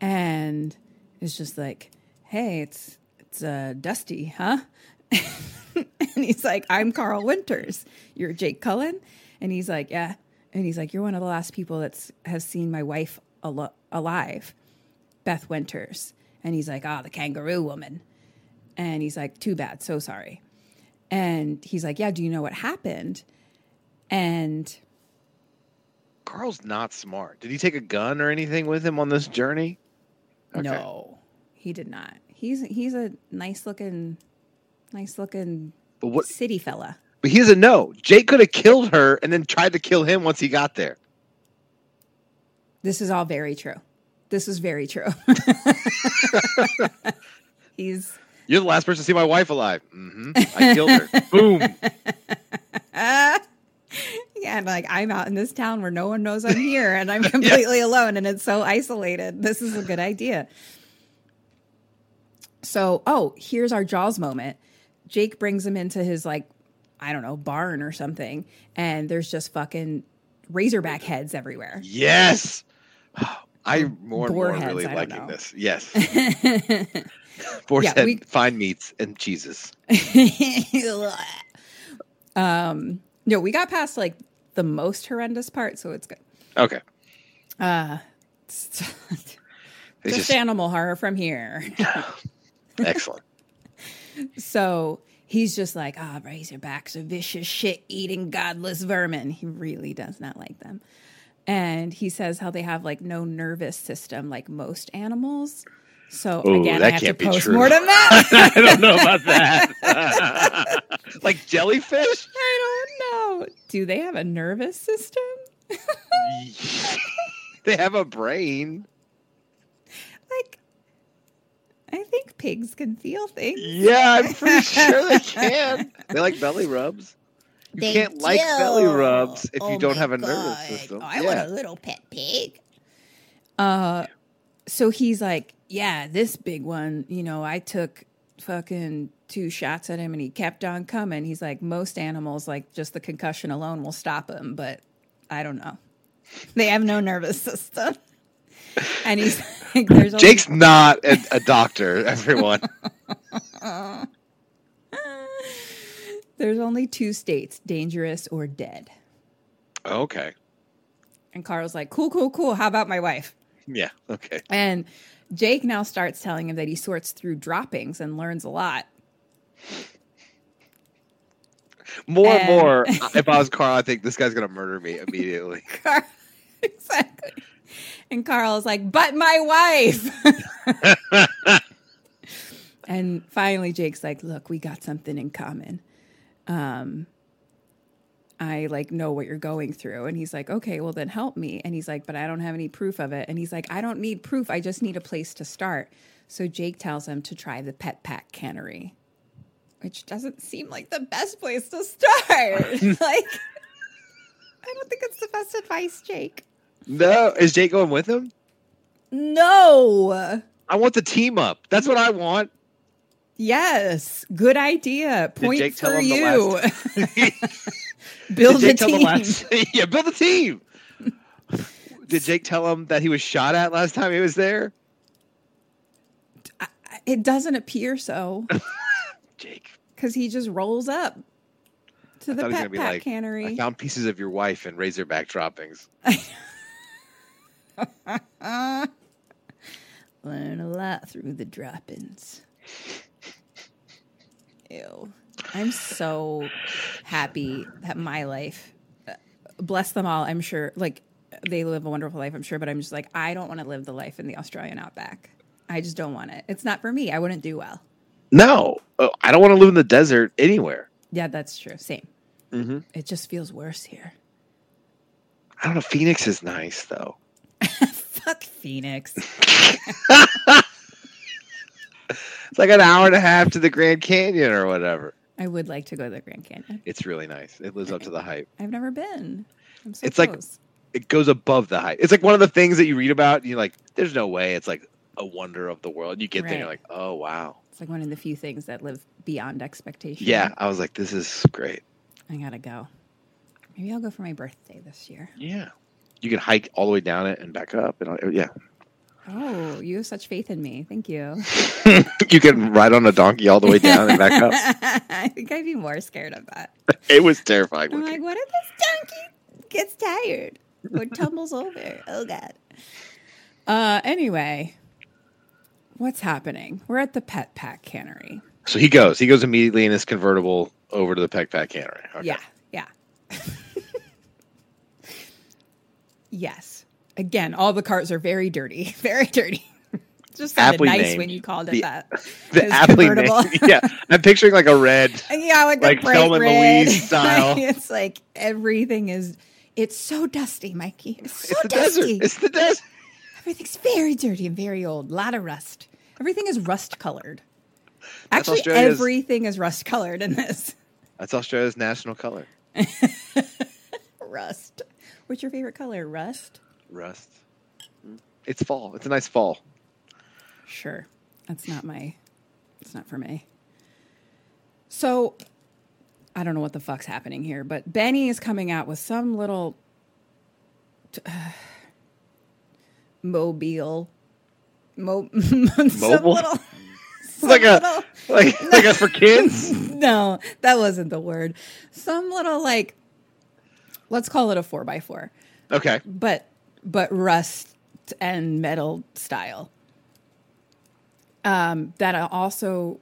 and it's just like, "Hey, it's it's uh, Dusty, huh?" [LAUGHS] and he's like, "I'm Carl Winters. You're Jake Cullen," and he's like, "Yeah," and he's like, "You're one of the last people that's has seen my wife al- alive, Beth Winters," and he's like, "Ah, the kangaroo woman," and he's like, "Too bad, so sorry," and he's like, "Yeah, do you know what happened?" And Carl's not smart. Did he take a gun or anything with him on this journey? Okay. No, he did not. He's he's a nice looking, nice looking But what? city fella. But he doesn't know. Jake could have killed her and then tried to kill him once he got there. This is all very true. This is very true. [LAUGHS] he's You're the last person to see my wife alive. hmm I killed her. [LAUGHS] Boom. [LAUGHS] yeah, and like I'm out in this town where no one knows I'm here, and I'm completely alone, and it's so isolated. This is a good idea. So, oh, here's our Jaws moment. Jake brings him into his like, I don't know, barn or something, and there's just fucking razorback heads everywhere. Yes. I more and more heads, really liking know. this. Yes. [LAUGHS] Boar's Yeah, head, we- fine meats and cheeses. [LAUGHS] um, no, we got past like the most horrendous part, so it's good. Okay. [LAUGHS] It's just just animal horror from here. excellent. So he's just like, ah, razorbacks are vicious, shit eating, godless vermin. He really does not like them. And he says how they have like no nervous system like most animals. So Ooh, again, I have to can't be true. post mortem [LAUGHS] that. I don't know about that. [LAUGHS] like jellyfish? [LAUGHS] I don't know. Do they have a nervous system? they have a brain. Like, I think pigs can feel things. Yeah, I'm pretty [LAUGHS] sure they can. [LAUGHS] They like belly rubs. You They can't like belly rubs if Oh you don't have a nervous system. Oh, I yeah. want a little pet pig. Uh, so he's like, yeah, this big one. You know, I took fucking two shots at him, and he kept on coming. He's like, most animals, like just the concussion alone will stop him, but I don't know. They have no nervous system. And he's like, there's only- Jake's not a, a doctor, everyone. [LAUGHS] there's only two states, dangerous or dead. okay. And Carl's like, cool, cool, cool. How about my wife? Yeah. Okay. And Jake now starts telling him that he sorts through droppings and learns a lot. More and And- more, [LAUGHS] if I was Carl, I think this guy's going to murder me immediately. Car- [LAUGHS] exactly. And Carl's like, but my wife. [LAUGHS] and finally, Jake's like, look, we got something in common. Um, I like know what you're going through. And he's like, okay, well then help me. And he's like, but I don't have any proof of it. And he's like, I don't need proof. I just need a place to start. So Jake tells him to try the Pet Pack Cannery, which doesn't seem like the best place to start. [LAUGHS] like, I don't think it's the best advice, Jake. No, is Jake going with him? No. I want the team up. That's what I want. Yes. Good idea. Point for you. Build a Jake tell him [LAUGHS] team. last? [LAUGHS] yeah, build a team. Did Jake tell him that he was shot at last time he was there? It doesn't appear so [LAUGHS] Jake, because he just rolls up to the thought gonna Pet be Pack like, Cannery. I found pieces of your wife and razorback droppings. [LAUGHS] Learn a lot through the droppings. Ew. I'm so happy that my life, uh, bless them all, I'm sure, like they live a wonderful life, I'm sure, but I'm just like, I don't want to live the life in the Australian outback. I just don't want it. It's not for me. I wouldn't do well. No, oh, I don't want to live in the desert anywhere. Yeah, that's true. Same. Mm-hmm. It just feels worse here. I don't know. Phoenix is nice though. Fuck Phoenix. [LAUGHS] It's like an hour and a half to the Grand Canyon or whatever. I would like to go to the Grand Canyon. It's really nice. It lives up to the hype. I've never been. I'm so It's like- It goes above the hype. It's like one of the things that you read about. And you're like, there's no way. It's like a wonder of the world. You get there, you're like, oh wow. it's like one of the few things that live beyond expectation. Yeah, I was like, this is great. I gotta go. Maybe I'll go for my birthday this year. Yeah, you can hike all the way down it and back up, and all, yeah, [LAUGHS] Oh, you have such faith in me. Thank you. you can ride on a donkey all the way down and back up. [LAUGHS] I think I'd be more scared of that. [LAUGHS] It was terrifying. I'm looking. like, what if this donkey gets tired or tumbles over? Oh God. Uh, anyway, what's happening? We're at the Pet Pack Cannery. So he goes. He goes immediately in his convertible over to the Pet Pack Cannery. Okay. Yeah, yeah. Yes. Again, all the cars are very dirty, [LAUGHS] very dirty. [LAUGHS] Just sounded Aptly nice named. when you called it The- that. [LAUGHS] The It aptly yeah, I'm picturing like a red. Yeah, like, Like Thelma red. Louise style. it's like everything is. It's so dusty, Mikey. It's so It's the dusty. desert. It's the desert. Everything's very dirty and very old. A lot of rust. Everything is rust colored. That's Actually, Australia's- everything is rust colored in this. That's Australia's national color. Rust. What's your favorite color? Rust. Rust. Hmm. It's fall. It's a nice fall. Sure. That's not my it's not for me. So I don't know what the fuck's happening here, but Benny is coming out with some little t- [SIGHS] mobile mo- [LAUGHS] some Mobile? little- [LAUGHS] like a little- like like a for kids. [LAUGHS] no, that wasn't the word. Some little like let's call it a 4 by 4 Okay. but but rust and metal style. Um, that also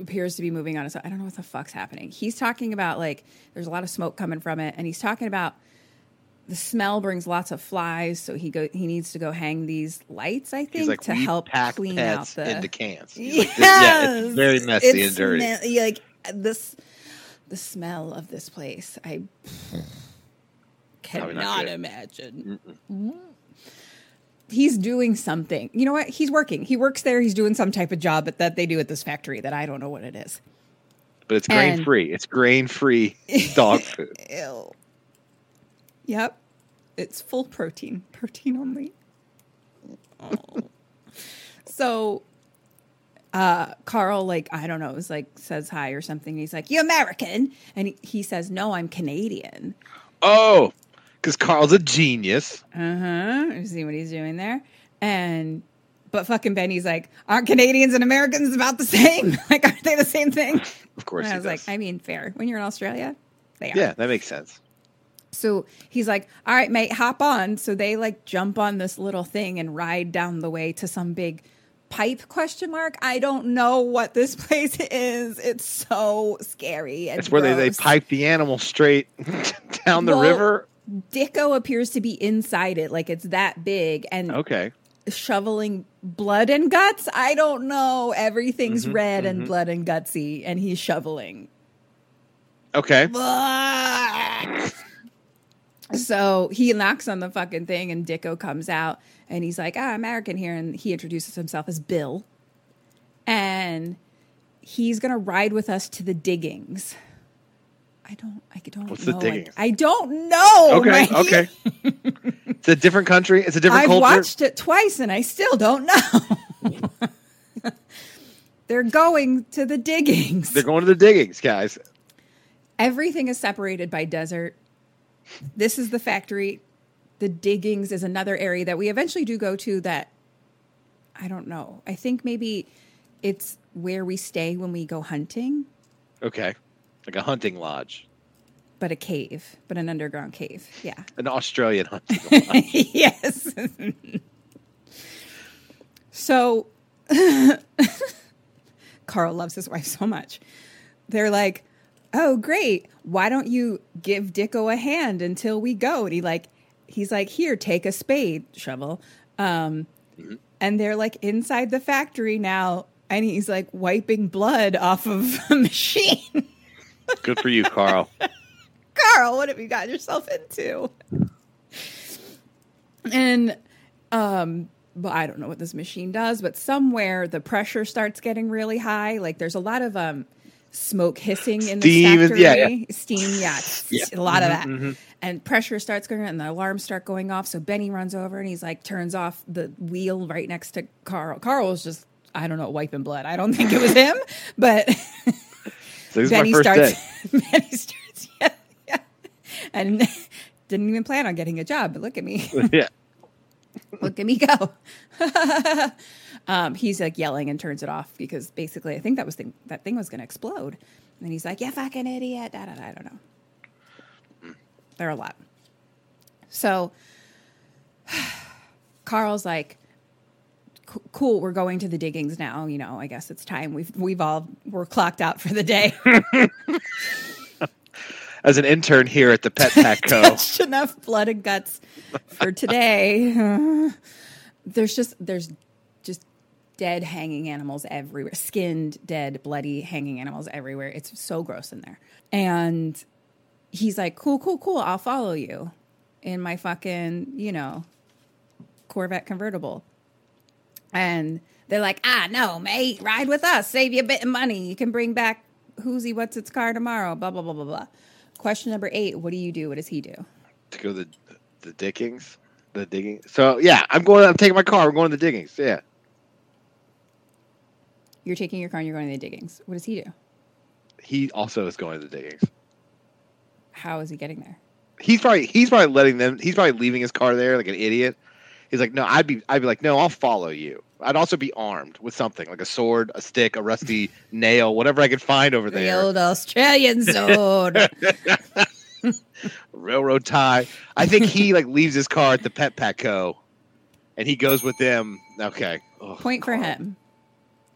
appears to be moving on. So I don't know what the fuck's happening. He's talking about like there's a lot of smoke coming from it, and he's talking about the smell brings lots of flies, so he go he needs to go hang these lights. I think like to help clean out the into cans. He's like, yeah, it's very messy and dirty. me- like this, the smell of this place. I cannot imagine. He's doing something. You know what? He's working. He works there. He's doing some type of job that, that they do at this factory that I don't know what it is. but it's grain and- free. It's grain free [LAUGHS] dog food. Ew. Yep. It's full protein. Protein only. Oh. [LAUGHS] so uh Carl like I don't know, it was like says hi or something. He's like, "You American?" And he, he says, "No, I'm Canadian." Oh, because Carl's a genius. Uh-huh. You see what he's doing there? And but fucking Benny's like, "Aren't Canadians and Americans about the same? [LAUGHS] like aren't they the same thing?" Of course, And I was like, "I mean, fair. When you're in Australia, they are." yeah, that makes sense. So he's like, "All right, mate, hop on." So they like jump on this little thing and ride down the way to some big pipe question mark. I don't know what this [LAUGHS] place is. It's so scary. It's where they, they pipe the animal straight [LAUGHS] down the Well, river. Dicko appears to be inside it, like it's that big, and Okay. shoveling blood and guts. I don't know. Everything's Mm-hmm, red and blood and gutsy, and he's shoveling. Okay. So he knocks on the fucking thing, and Dicko comes out, and he's like, "Ah, American here," and he introduces himself as Bill, and he's gonna ride with us to the diggings. I don't. I don't What's the know. I- diggings? I, don't know. Okay. Okay. it's a different country. It's a different I've culture. watched it twice, and I still don't know. [LAUGHS] They're going to the diggings. They're going to the diggings, guys. Everything is separated by desert. This is the factory. The diggings is another area that we eventually do go to that I don't know. I think maybe it's where we stay when we go hunting, Okay. Like a hunting lodge, but a cave, but an underground cave. Yeah. an Australian hunting [LAUGHS] lodge. yes. so [LAUGHS] Carl loves his wife so much. they're like, "Oh, great. Why don't you give Dicko a hand until we go?" And he like he's like, "Here, take a spade, shovel." Um and they're like inside the factory now and he's like wiping blood off of [LAUGHS] a machine. Good for you, Carl. [LAUGHS] Carl, what have you got yourself into? And um but I don't know what this machine does, but somewhere the pressure starts getting really high. Like there's a lot of um smoke hissing in the Steam, factory. yeah, yeah. Steam, yeah, Yeah. a lot of mm-hmm, that. Mm-hmm. And pressure starts going and the alarms start going off. So Benny runs over and he's like turns off the wheel right next to Carl. Carl was just I don't know, wiping blood. I don't think it was [LAUGHS] him, but So this is Benny my first starts. day. [LAUGHS] Benny starts. [LAUGHS] Yeah, yeah, and didn't even plan on getting a job. But look at me, yeah. look at me go. Um, he's like yelling and turns it off because basically, I think that was thing, that thing was going to explode. And he's like, "Yeah, fucking idiot." Da, da, da, I don't know. There are a lot. So [SIGHS] Carl's like, "Cool, we're going to the diggings now. You know, I guess it's time. We've we've all we're clocked out for the day." [LAUGHS] As an intern here at the Pet [LAUGHS] Pack Co. touched enough blood and guts for today. [SIGHS] there's just there's just dead hanging animals everywhere, skinned, dead, bloody hanging animals everywhere. It's so gross in there. And he's like, "Cool, cool, cool. I'll follow you in my fucking, you know, Corvette convertible." And they're like, "Ah, no, mate, ride with us. Save you a bit of money. You can bring back who's he what's its car tomorrow." Blah blah blah blah blah. Question number eight: What do you do? What does he do? to go to the the diggings. The digging. So yeah, I'm going. I'm taking my car. I'm going to the diggings. Yeah. You're taking your car and you're going to the diggings. What does he do? He also is going to the diggings. How is he getting there? He's probably he's probably letting them. He's probably leaving his car there like an idiot. He's like, no, I'd be I'd be like, no, I'll follow you. I'd also be armed with something like a sword, a stick, a rusty [LAUGHS] nail, whatever I could find over The there. old Australian sword. [LAUGHS] railroad tie. I think he like leaves his car at the Pet Pack Co. and he goes with them. Okay. Ugh, Point for him.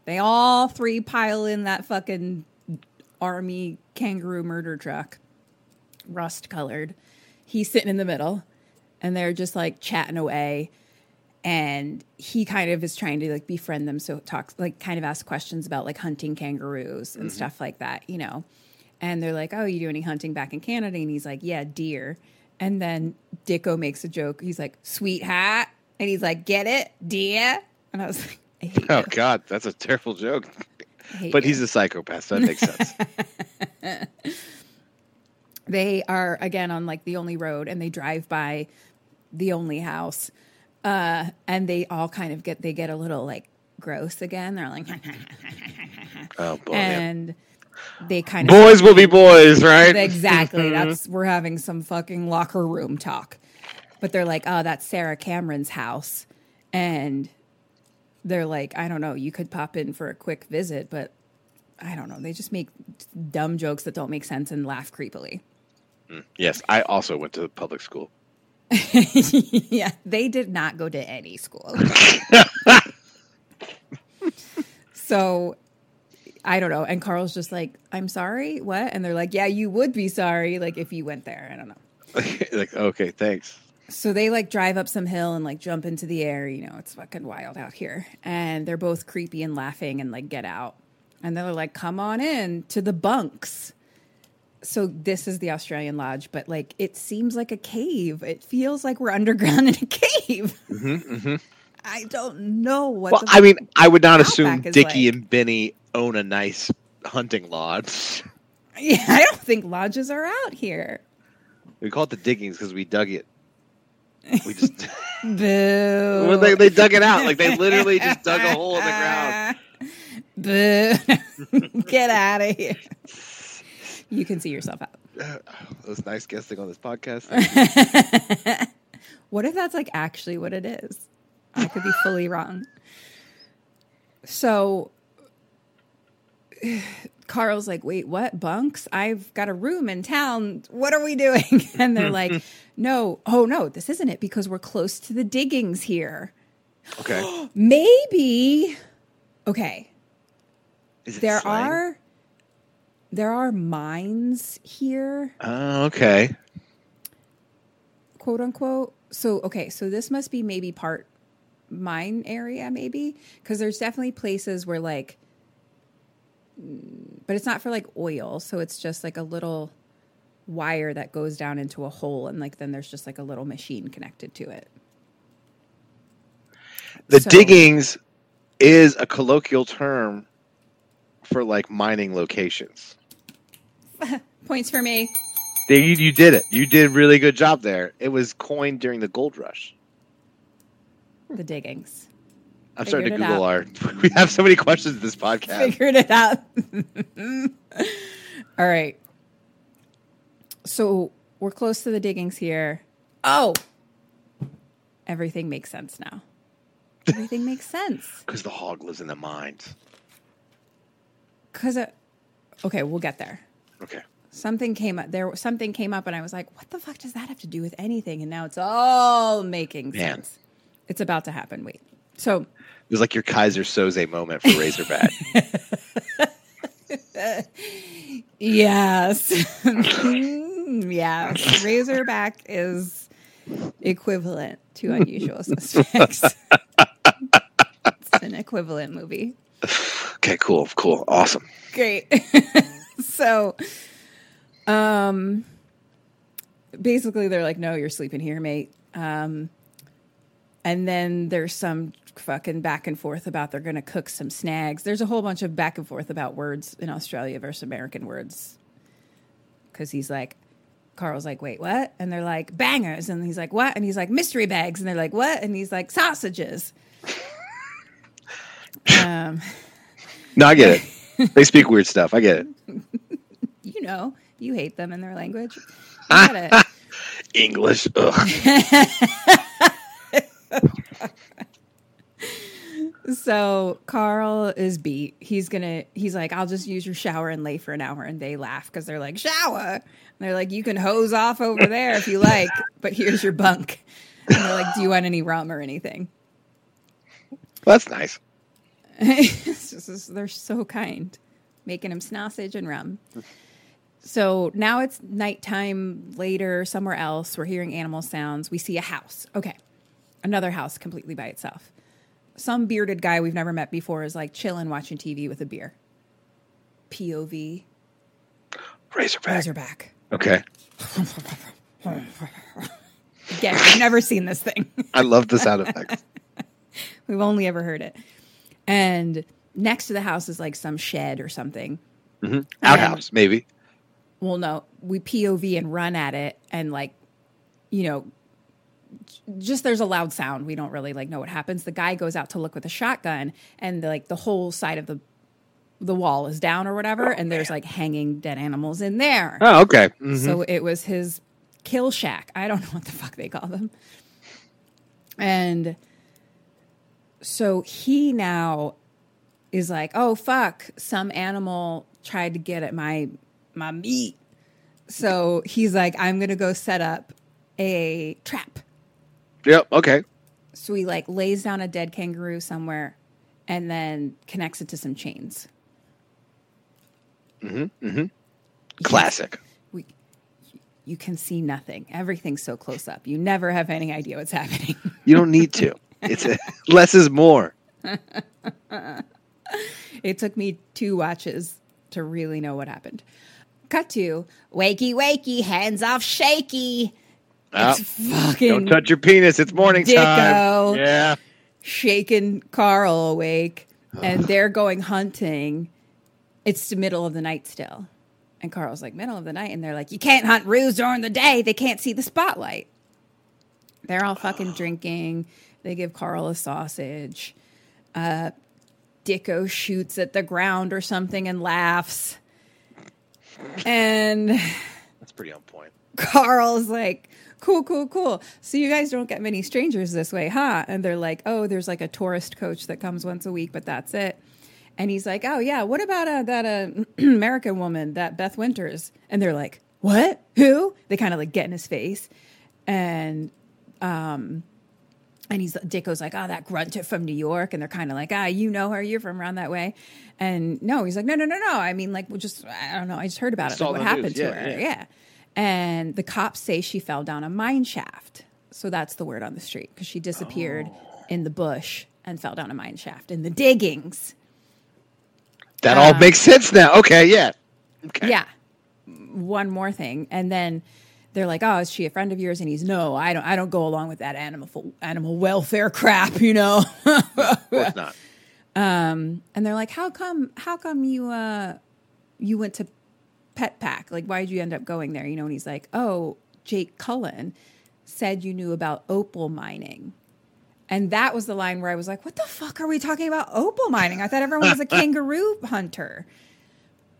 They all three pile in that fucking army kangaroo murder truck, rust colored. He's sitting in the middle, and they're just like chatting away. And he kind of is trying to like befriend them, so talks like kind of ask questions about like hunting kangaroos and mm-hmm. stuff like that, you know. And they're like, "Oh, you do any hunting back in Canada?" And he's like, "Yeah, deer." And then Dicko makes a joke. He's like, Sweet "Sweetheart," and he's like, "Get it, deer?" And I was like, "I hate Oh you. God, that's a terrible joke. But you. he's a psychopath, so that makes sense. [LAUGHS] they are again on like the only road and they drive by the only house uh and they all kind of get they get a little like gross again they're like [LAUGHS] Oh boy. and they kind of boys will be boys, right? exactly [LAUGHS] that's we're having some fucking locker room talk but they're like oh that's sarah cameron's house and they're like i don't know you could pop in for a quick visit but i don't know they just make dumb jokes that don't make sense and laugh creepily mm, Yes, I also went to public school. [LAUGHS] yeah, they did not go to any school. [LAUGHS] so I don't know. And Carl's just like, I'm sorry, what? And they're like, Yeah, you would be sorry, like if you went there. I don't know. [LAUGHS] like, okay, thanks. So they like drive up some hill and like jump into the air. You know, it's fucking wild out here. And they're both creepy and laughing and like get out. And they're like, come on in to the bunks. So this is the Australian lodge, but like it seems like a cave. It feels like we're underground in a cave. [LAUGHS] Mm-hmm, mm-hmm. I don't know what. Well, I mean, I would not assume Dickie like. and Benny own a nice hunting lodge. [LAUGHS] Yeah, I don't think lodges are out here. We call it the diggings because we dug it. We just [LAUGHS] Boo. well, they, they dug it out. Like they literally [LAUGHS] just dug a hole in the ground. Boo. [LAUGHS] Get out of here. You can see yourself out. Uh, oh, that was nice guessing on this podcast. What if that's like actually what it is? I could be fully wrong. So Carl's like, wait, what? Bunks? I've got a room in town. What are we doing? [LAUGHS] And they're like, [LAUGHS] no, oh no, this isn't it because we're close to the diggings here. Okay. [GASPS] Maybe. Okay. There slang? are there are mines here, Oh, okay. quote unquote. So okay, so this must be maybe part mine area, maybe because there's definitely places where like, but it's not for like oil, so it's just like a little wire that goes down into a hole, and like then there's just like a little machine connected to it. The So- diggings is a colloquial term for like mining locations. [LAUGHS] Points for me. You, you did it. You did a really good job there. It was coined during the gold rush. The diggings. I'm starting to Google our. [LAUGHS] We have so many questions in this podcast. Figured it out. [LAUGHS] All right. So we're close to the diggings here. Oh, everything makes sense now. Everything makes [LAUGHS] sense. Because the hog lives in the mines. Cause, uh, okay, we'll get there. Okay. Something came up there. Something came up, and I was like, "What the fuck does that have to do with anything?" And now it's all making Man. sense. It's about to happen. Wait. So It was like your Keyser Söze moment for Razorback. [LAUGHS] Yes. [LAUGHS] yes. Razorback is equivalent to Unusual Suspects. [LAUGHS] it's an equivalent movie. okay, cool, cool, awesome. Great. so, um, basically, they're like, no, you're sleeping here, mate. Um, and then there's some fucking back and forth about they're going to cook some snags. There's a whole bunch of back and forth about words in Australia versus American words. Because he's like, Carl's like, wait, what? And they're like, bangers. And he's like, what? And he's like, mystery bags. And they're like, what? And he's like, sausages. [LAUGHS] um, No, I get it. [LAUGHS] they speak weird stuff. I get it. you know, you hate them in their language. I get it. English. [LAUGHS] So Carl is beat. He's gonna. He's like, I'll just use your shower and lay for an hour. And they laugh because they're like, shower. And they're like, you can hose off over there if you like, but here's your bunk. And they're like, do you want any rum or anything? That's nice. [LAUGHS] It's just- they're so kind, making him sausage and rum. So now it's nighttime later, somewhere else. We're hearing animal sounds. We see a house. Okay. Another house completely by itself. Some bearded guy we've never met before is like chilling watching TV with a beer. POV. Razorback. Razorback. Okay. [LAUGHS] Again, we've never seen this thing. I love the sound effects. [LAUGHS] We've only ever heard it. And next to the house is like some shed or something. Mm-hmm. Outhouse, maybe. well no we pov and run at it and like you know j- just there's a loud sound we don't really like know what happens the guy goes out to look with a shotgun and like the whole side of the the wall is down or whatever and there's like hanging dead animals in there Oh, okay. Mhm. so it was his kill shack. I don't [LAUGHS] know what the fuck they call them. And so he now is like, "Oh fuck, some animal tried to get at my my meat." So he's like, "I'm going to go set up a trap." Yep. Okay. So he like lays down a dead kangaroo somewhere and then connects it to some chains. Mm-hmm, mm-hmm. Classic. we you can see nothing. Everything's so close up. You never have any idea what's [LAUGHS] happening. You don't need to. It's a, [LAUGHS] less is more. it took me two watches to really know what happened. Cut to wakey wakey, hands off shaky. Oh, It's fucking don't touch your penis. It's morning Dicko. time. Yeah. shaking Carl awake and they're going hunting. It's the middle of the night still. And Carl's like, middle of the night. And they're like, you can't hunt roos during the day. They can't see the spotlight. They're all fucking [SIGHS] drinking. They give Carl a sausage. Uh, Dicko shoots at the ground or something and laughs. And That's pretty on point. [LAUGHS] Carl's like, cool, cool, cool. So you guys don't get many strangers this way, huh? And they're like, oh, there's like a tourist coach that comes once a week, but that's it. And he's like, oh yeah, what about uh, that uh, [CLEARS THROAT] American woman, that Beth Winters? And they're like, what? Who? They kind of like get in his face, and um, and he's Dicko's like, oh, that grunt from New York, and they're kind of like, ah, you know her, you're from around that way, and no, he's like, no, no, no, no. I mean, like, we just, I don't know, I just heard about it, like, what the happened news. to Yeah, her, yeah. yeah. And the cops say she fell down a mine shaft, so that's the word on the street because she disappeared Oh. in the bush and fell down a mine shaft in the diggings. That all Um, makes sense now. Okay, yeah. Okay. Yeah. One more thing, and then they're like, "Oh, is she a friend of yours?" And he's, "No, I don't. I don't go along with that animal animal welfare crap, you know." [LAUGHS] Of course not. and they're like, "How come? How come you uh you went to Pet Pack? Like, why did you end up going there?" You know, and he's like, "Oh, Jake Cullen said you knew about opal mining." And that was the line where I was like, "What the fuck are we talking about opal mining? I thought everyone was a [LAUGHS] kangaroo hunter."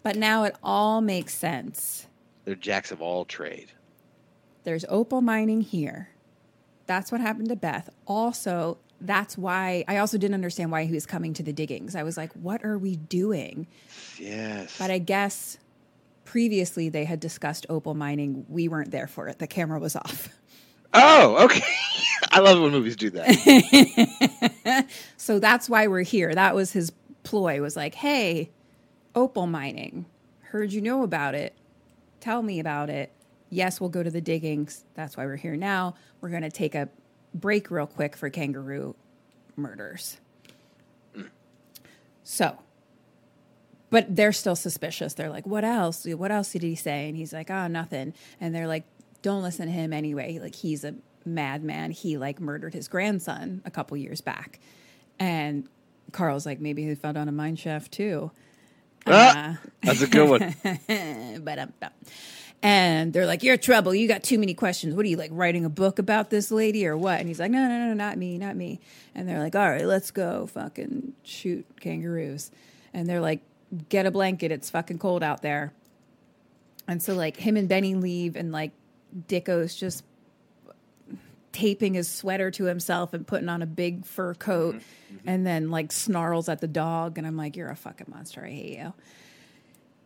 But now it all makes sense. They're jacks of all trade. There's opal mining here. That's what happened to Beth. Also, that's why I also didn't understand why he was coming to the diggings. I was like, what are we doing? Yes. But I guess previously they had discussed opal mining. We weren't there for it. The camera was off. oh, okay. [LAUGHS] I love when movies do that. [LAUGHS] So that's why we're here. That was his ploy was like, "Hey, opal mining. Heard you know about it. Tell me about it." Yes, we'll go to the diggings. That's why we're here now. We're going to take a break real quick for kangaroo murders. Mm. So, but they're still suspicious. They're like, "What else? What else did he say?" And he's like, "Oh, nothing." And they're like, "Don't listen to him anyway. Like he's a madman. He like murdered his grandson a couple years back." And Carl's like, "Maybe he fell down a mine shaft too." Ah, that's a good one. [LAUGHS] but um, and they're like, "You're trouble. You got too many questions. What are you like writing a book about this lady or what?" And he's like, "No, no, no, not me, not me." And they're like, "All right, let's go, fucking shoot kangaroos." And they're like, "Get a blanket. It's fucking cold out there." And so like him and Benny leave, and like Dicko's just taping his sweater to himself and putting on a big fur coat, mm-hmm. Mm-hmm. and then like snarls at the dog. And I'm like, "You're a fucking monster. I hate you."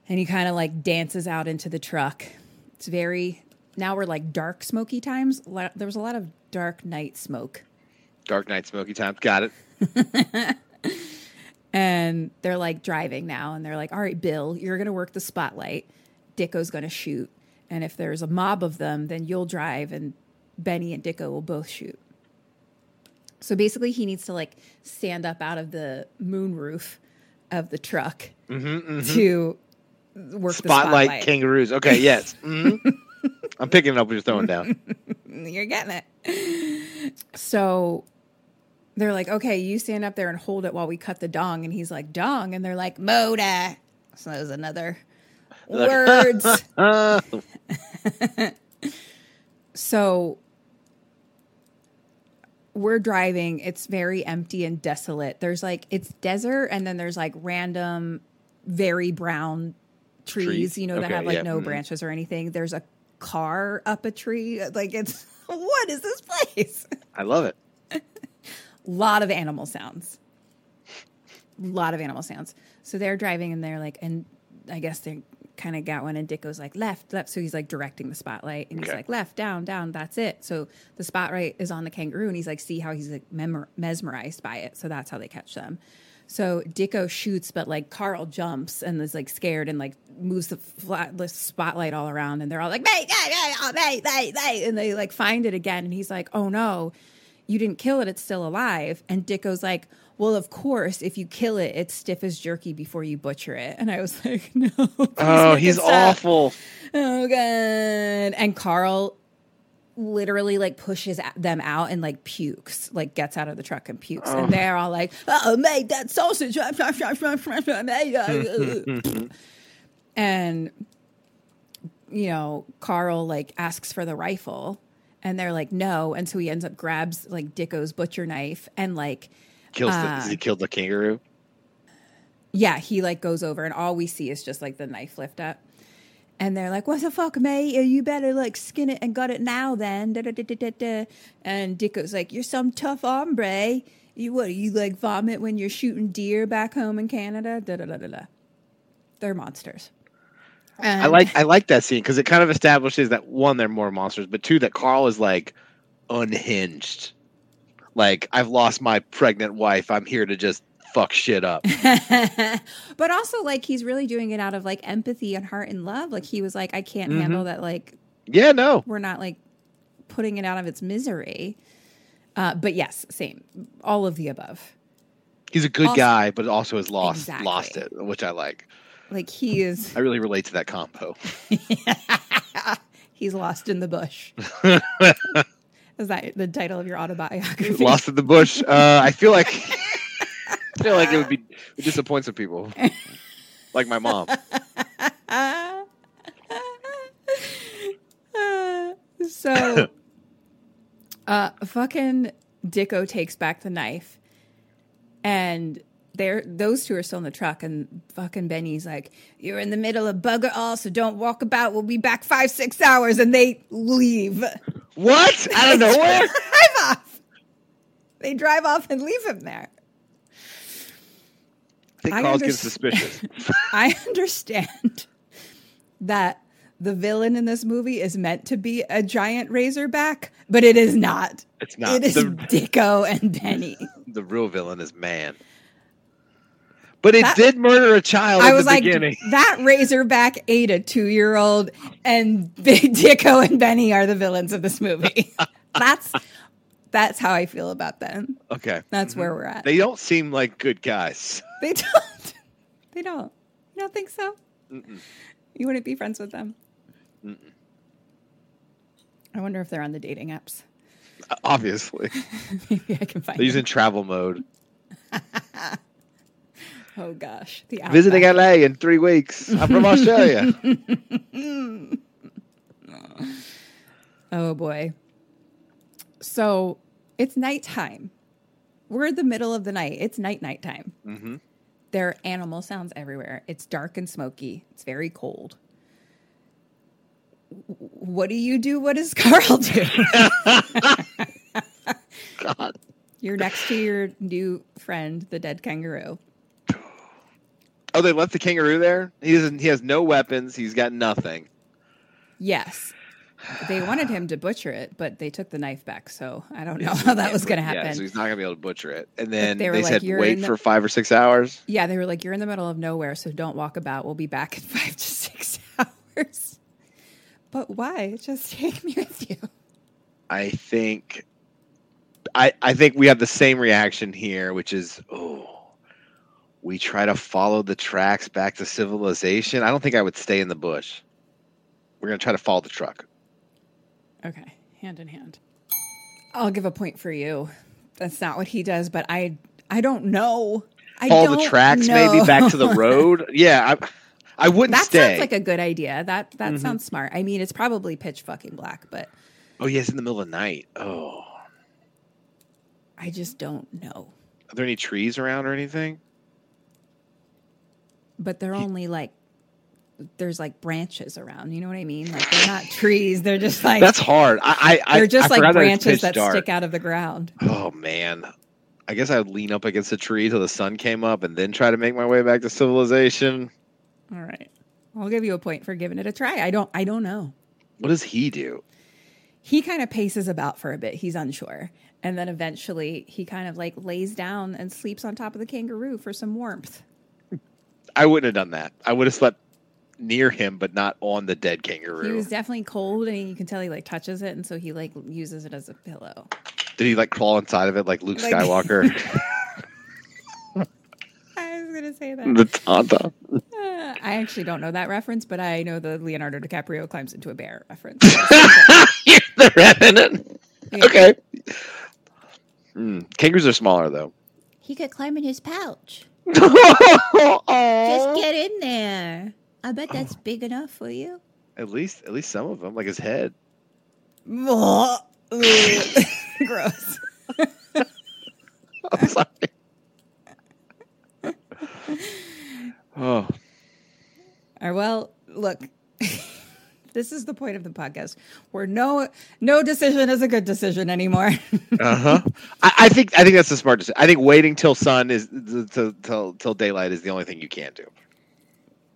and he kind of like dances out into the truck. It's very now we're like dark smoky times. There was a lot of dark night smoke, Dark night Smoky Time. Got it. [LAUGHS] and they're like driving now, and they're like, "All right, Bill, you're gonna work the spotlight. Dicko's gonna shoot, and if there's a mob of them, then you'll drive, and Benny and Dicko will both shoot." So basically, he needs to like stand up out of the moonroof of the truck to work the Spotlight, spotlight. kangaroos. Okay, yes. [LAUGHS] Mhm. I'm picking it up what you're throwing down. You're getting it. So they're like, okay, you stand up there and hold it while we cut the dong. And he's like, dong. And they're like, moda. So that was another [LAUGHS] words. [LAUGHS] So we're driving. It's very empty and desolate. There's like, it's desert. And then there's like random, very brown trees, Trees. you know, that have like yeah, no mhm. branches or anything. There's a car up a tree. Like, it's, [LAUGHS] what is this place? I love it. Lot of animal sounds. A lot of animal sounds. So they're driving and they're like, and I guess they kind of got one, and Dicko's like left, left. So he's like directing the spotlight, and he's Okay. like left, down, down. That's it. So the spotlight is on the kangaroo, and he's like, see how he's like mesmerized by it. So that's how they catch them. So Dicko shoots, but like Carl jumps and is like scared and like moves the, flat, the spotlight all around, and they're all like, mate, mate, mate, mate, mate," and they like find it again, and he's like, oh no, you didn't kill it, it's still alive. And Dicko's like, well, of course, if you kill it, it's stiff as jerky before you butcher it. And I was [LAUGHS] like, no. Oh, he's awful. Oh god. And Carl literally like pushes them out and like pukes, like gets out of the truck and pukes. And oh. they're all like, oh, mate, that sausage. [LAUGHS] and, you know, Carl like asks for the rifle and they're like, no. And so he ends up grabs like Dicko's butcher knife and like, Kills the, Uh, he killed the kangaroo. yeah, he like goes over and all we see is just like the knife lift up. And they're like, what the fuck, mate? You better like skin it and gut it now then. Da, da, da, da, da, da. And Dicko's like, you're some tough hombre. You what, you like vomit when you're shooting deer back home in Canada? Da, da, da, da, da. They're monsters. I like I like that scene because it kind of establishes that one, they're more monsters, but two, that Carl is like unhinged. like I've lost my pregnant wife. I'm here to just fuck shit up. [LAUGHS] but also like he's really doing it out of like empathy and heart and love. Like he was like, I can't handle that like yeah, no. we're not like putting it out of its misery. Uh, but yes, same. All of the above. He's a good Also- guy, but also has lost Exactly. lost it, which I like. Like he is I really relate to that combo. [LAUGHS] he's lost in the bush. [LAUGHS] is that the title of your autobiography? lost in the bush. Uh, I feel like [LAUGHS] I feel like it would be it disappoint some people, like my mom. so uh fucking Dicko takes back the knife and they're those two are still in the truck and fucking Benny's like, You're in the middle of bugger all, so don't walk about. We'll be back five, six hours and they leave. What? [LAUGHS] Out of nowhere? drive off. They drive off and leave him there. I think I Carl's getting suspicious. [LAUGHS] I understand that the villain in this movie is meant to be a giant razorback, but it is not. It's not. It is The- Dicko and Benny. [LAUGHS] The real villain is man. But it That- did murder a child I was like, beginning. that razorback ate a two year old, and [LAUGHS] Big Dicko and Benny are the villains of this movie. [LAUGHS] that's that's how I feel about them. Okay. That's mm-hmm. where we're at. They don't seem like good guys. [LAUGHS] They don't. They don't. You don't think so? You wouldn't be friends with them. I wonder if they're on the dating apps. Obviously. Maybe I can find. They're using travel mode. Oh gosh, the Visiting. LA in three weeks. I'm from Australia. [LAUGHS] Oh boy. So it's nighttime. We're in the middle of the night. It's night night time. Mhm. There are animal sounds everywhere. It's dark and smoky. It's very cold. What do you do? What does [LAUGHS] Carl do? [LAUGHS] God. You're next to your new friend, the dead kangaroo. Oh, they left the kangaroo there? He doesn't he has no weapons. He's got nothing. Yes. They [SIGHS] wanted him to butcher it, but they took the knife back. So I don't know how that was going to happen. Yeah, so he's not gonna be able to butcher it. And then they they, like, said "You're wait the- for five or six hours. Yeah, they were like, "You're in the middle of nowhere, so don't walk about. We'll be back in [LAUGHS] five to six [LAUGHS] hours." But why? Just take me with you. I think I I think we have the same reaction here, which is oh we try to follow the tracks back to civilization. I don't think I would stay in the bush. We're gonna try to follow the truck. Okay, hand in hand. I'll give a point for you. That's not what he does, but I I don't know. I don't know. Follow the tracks maybe back to the [LAUGHS] road. Yeah, I I wouldn't That stay. Mm-hmm. sounds like a good idea. That that sounds smart. I mean, it's probably pitch fucking black, but oh yeah, it's in the middle of the night. Oh. I just don't know. Are there any trees around or anything? But they're only like there's like branches around. You know what I mean? Like they're not [SIGHS] trees. They're just like That's hard. I I they're just I like forgot that branches that stick out of the ground. Oh man. I guess I would lean up against a tree till the sun came up and then try to make my way back to civilization. All right. I'll give you a point for giving it a try. I don't I don't know. What does he do? He kind of paces about for a bit. He's unsure. And then eventually he kind of like lays down and sleeps on top of the kangaroo for some warmth. I wouldn't have done that. I would have slept near him, but not on the dead kangaroo. He was definitely cold and you can tell he like touches it and so he like uses it as a pillow. Did he like crawl inside of it like Luke Like- Skywalker? [LAUGHS] I was gonna say that. the Tauntaun. Uh, I actually don't know that reference, but I know the Leonardo DiCaprio climbs into a bear reference. [LAUGHS] the revenant. Yeah. Okay. Mm, kangaroos are smaller though. he could climb in his pouch. Aw. get in there. I bet that's big enough for you. At least, at least some of them, like his head. [LAUGHS] Gross. [LAUGHS] I'm sorry. [LAUGHS] oh, All right, well, look. This is the point of the podcast where no no decision is a good decision anymore. [LAUGHS] uh huh. I, I think I think that's the smart decision. I think waiting till sun is till till till daylight is the only thing you can do.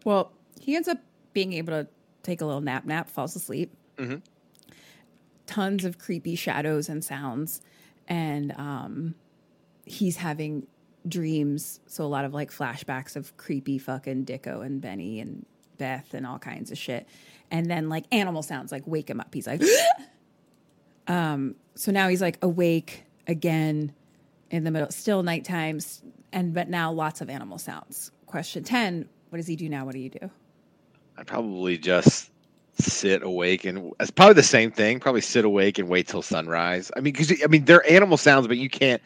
well, he ends up being able to take a little nap nap, falls asleep. Mhm. Tons of creepy shadows and sounds. and um, he's having dreams. So a lot of like flashbacks of creepy fucking Dicko and Benny and Beth and all kinds of shit. And then like animal sounds like wake him up. He's like, [GASPS] um, so now he's like awake again in the middle, still nighttime, and but now lots of animal sounds. Question 10 What does he do now? What do you do? I'd probably just sit awake and it's probably the same thing. Probably sit awake and wait till sunrise. I mean, because I mean they're animal sounds, but you can't.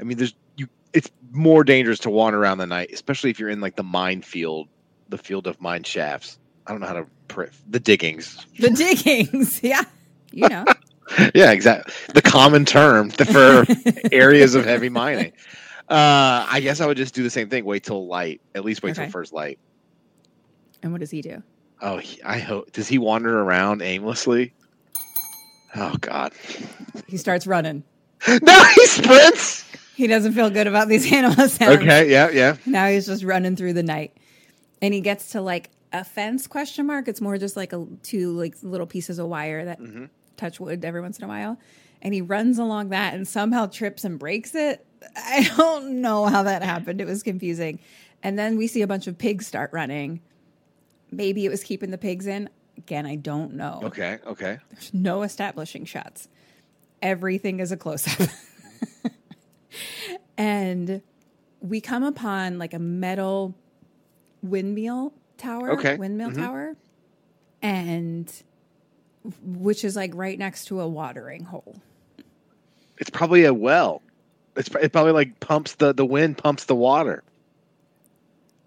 I mean, there's you. It's more dangerous to wander around the night, especially if you're in like the minefield, the field of mine shafts. I don't know how to pr- the diggings. The diggings. [LAUGHS] yeah. You know. [LAUGHS] yeah, exactly. The common term [LAUGHS] for areas of heavy mining. Uh, I guess I would just do the same thing. Wait till light. At least wait Okay. till first light. and what does he do? Oh, he, I hope. Does he wander around aimlessly? Oh God! He starts running. no, he sprints. He doesn't feel good about these animal sounds. Okay, yeah, yeah. Now he's just running through the night. And he gets to like a fence question mark. It's more just like a two like little pieces of wire that mm-hmm. touch wood every once in a while. And he runs along that and somehow trips and breaks it. I don't know how that happened. It was confusing. And then we see a bunch of pigs start running. Maybe it was keeping the pigs in. Again, I don't know. Okay, okay. There's no establishing shots. Everything is a close up. [LAUGHS] and we come upon like a metal windmill tower, Okay. windmill Mhm. tower, and which is like right next to a watering hole. It's probably a well. It's it probably like pumps the the wind pumps the water.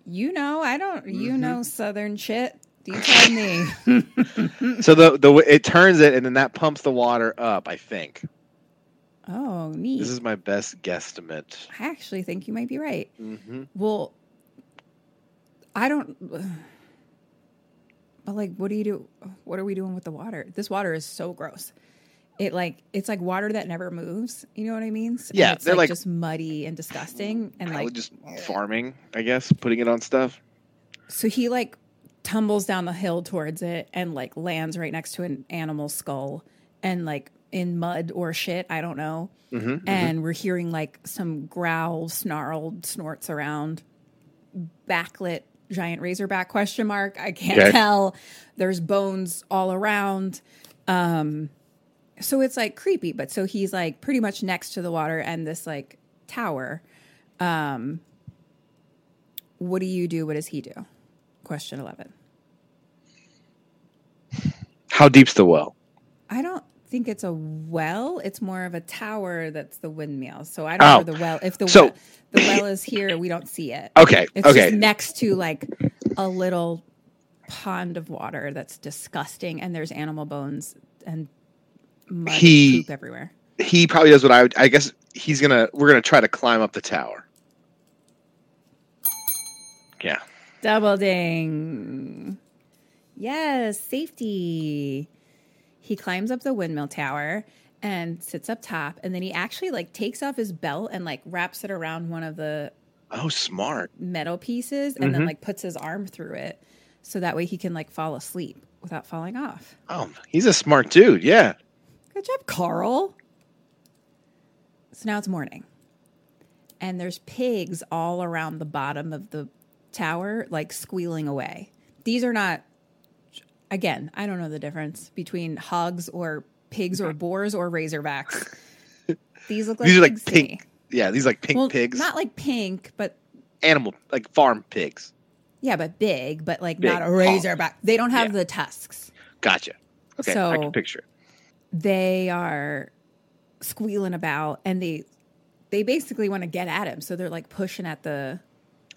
You know, I don't. You Mhm. know, southern shit. You tell me. [LAUGHS] So the the it turns it and then that pumps the water up. I think oh, neat. this is my best guesstimate. I actually think you might be right. hmm Well, I don't. [SIGHS] But like, what do you do? What are we doing with the water? This water is so gross. It like it's like water that never moves. You know what I mean? Yeah, it's they're like, like- just muddy and disgusting. And like, just farming, I guess, putting it on stuff. so he like tumbles down the hill towards it and like lands right next to an animal skull and like in mud or shit. I don't know. Mm-hmm, and we're hearing like some growl, snarled snorts around. Backlit giant razorback question mark. I can't Okay. tell. There's bones all around. Um, so it's like creepy, but so he's like pretty much next to the water and this like tower. Um, what do you do? What does he do? Question eleven. How deep's the well? I don't think it's a well. It's more of a tower that's the windmill. So I don't Oh. know the well. If the So- well, the well is here, we don't see it. Okay, It's okay. just next to like a little pond of water that's disgusting, and there's animal bones and mud He- and poop everywhere. he probably does what I would. I guess he's gonna. We're gonna try to climb up the tower. Yeah. Double ding. Yes, safety. He climbs up the windmill tower and sits up top, and then he actually like takes off his belt and like wraps it around one of the Oh, smart. metal pieces and then Mhm. like puts his arm through it so that way he can like fall asleep without falling off. Oh, he's a smart dude. Yeah. Good job, Carl. So now it's morning. And there's pigs all around the bottom of the tower, like squealing away. These are not, again, I don't know the difference between hogs or pigs or boars or razorbacks. [LAUGHS] These look like These are like pigs to me. pink. Yeah, these like pink Well, pigs. not like pink, but Animal, like farm pigs. yeah, but big, but like Big. not a razorback. Oh. They don't have Yeah. the tusks. Gotcha. Okay, I So- can picture it. they are squealing about and they they basically want to get at him so they're like pushing at the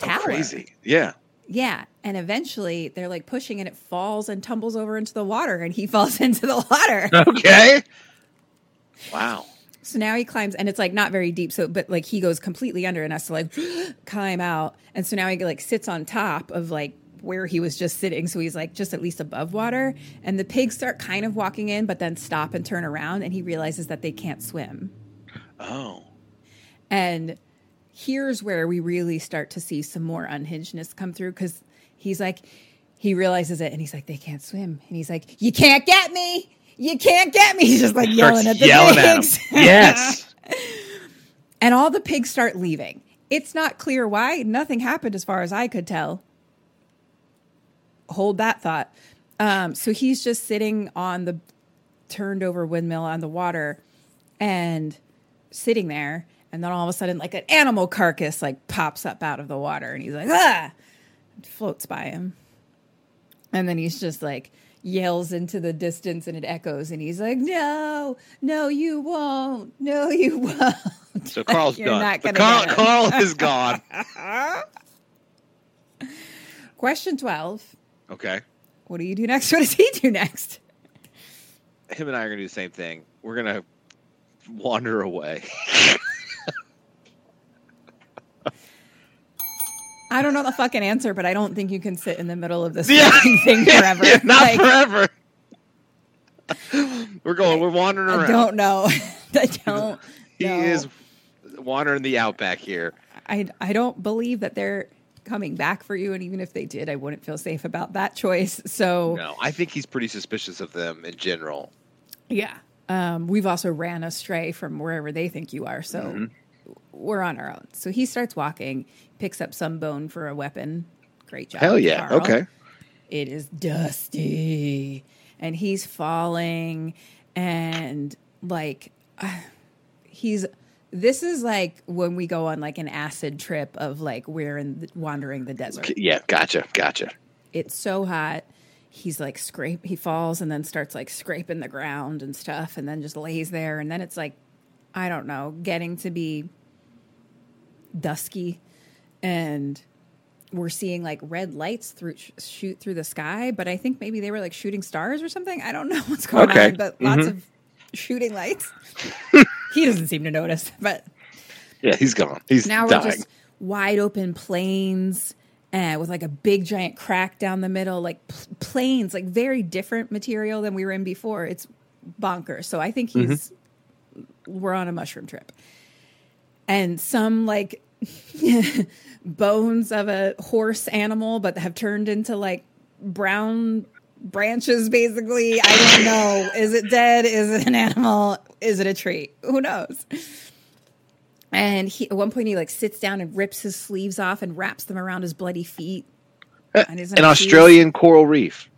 Oh, tower crazy. Yeah. Yeah and eventually they're like pushing and it falls and tumbles over into the water and he [LAUGHS] falls into the water Okay. Wow. so now he climbs and it's like not very deep so but like he goes completely under and has to like [GASPS] climb out and so now he like sits on top of like where he was just sitting so he's like just at least above water and the pigs start kind of walking in but then stop and turn around and he realizes that they can't swim Oh. And here's where we really start to see some more unhingedness come through because he's like, he realizes it and he's like, they can't swim. And he's like, you can't get me. You can't get me. [LAUGHS] He's just like yelling at the yelling at pigs. Yes. [LAUGHS] And all the pigs start leaving. It's not clear why. Nothing happened as far as I could tell. Hold that thought. Um, so he's just sitting on the turned over windmill on the water and sitting there. And then all of a sudden, like an animal carcass like pops up out of the water, and he's like, ah, it floats by him. And then he's just like yells into the distance and it echoes, and he's like, No, no, you won't. No, you [LAUGHS] won't. So Carl's You're done. not The gonna Carl. Carl [LAUGHS] is gone. Question 12. Okay. What do you do next? [LAUGHS] What does he do next? Him and I are gonna do the same thing. We're gonna wander away. I don't know the fucking answer, but I don't think you can sit in the middle of this Yeah. thing [LAUGHS] forever. Yeah, not Like, forever. [LAUGHS] we're going. We're wandering around. [LAUGHS] I don't know. I don't. he know. is wandering the outback here. I I don't believe that they're coming back for you, and even if they did, I wouldn't feel safe about that choice. So No, I think he's pretty suspicious of them in general. yeah, um, we've also ran astray from wherever they think you are, so Mm-hmm. We're on our own. So he starts walking, picks up some bone for a weapon. Great job, Hell yeah. Carl. Okay. It is dusty, and he's falling, and like [SIGHS] he's. This is like when we go on like an acid trip of like we're in the, wandering the desert. Yeah. Gotcha. Gotcha. It's so hot. He's like scrape. He falls and then starts like scraping the ground and stuff, and then just lays there. And then it's like, I don't know, getting to be dusky, and we're seeing like red lights through shoot through the sky. But I think maybe they were like shooting stars or something. I don't know [LAUGHS] what's going Okay. on, but lots of shooting lights. [LAUGHS] he doesn't seem to notice, but Yeah. He's gone. He's now dying. we're just wide open plains uh, with like a big giant crack down the middle, like p- plains, like very different material than we were in before. It's bonkers. So I think he's we're on a mushroom trip, and some like [LAUGHS] bones of a horse animal, but have turned into like brown branches. Basically, I don't know. Is it dead? Is it an animal? Is it a tree? Who knows? And he, at one point, he like sits down and rips his sleeves off and wraps them around his bloody feet. Uh, and An shoes. Australian coral reef.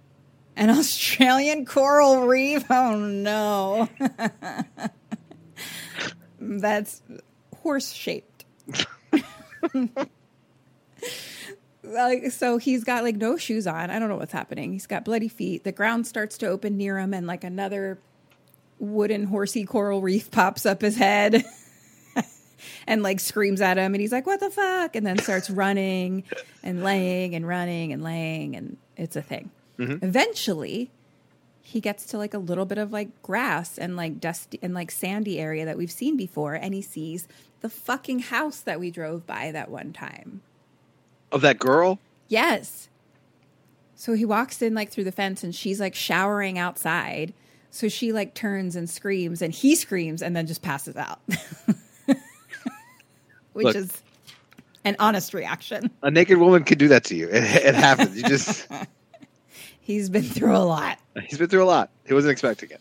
An Australian coral reef. Oh no, [LAUGHS] that's horse shaped. like so, he's got like no shoes on. I don't know what's happening. He's got bloody feet. The ground starts to open near him, and like another wooden horsey coral reef pops up his head. [LAUGHS] and like screams at him and he's like what the fuck and then starts running and laying and running and laying and it's a thing mm-hmm. eventually he gets to like a little bit of like grass and like dusty and like sandy area that we've seen before and he sees the fucking house that we drove by that one time Of that girl? Yes. So he walks in like through the fence and she's like showering outside. So she like turns and screams and he screams and then just passes out. [LAUGHS] Which Look. is an honest reaction. A naked woman could do that to you. It, it happens. You just [LAUGHS] He's been through a lot. he's been through a lot. He wasn't expecting it.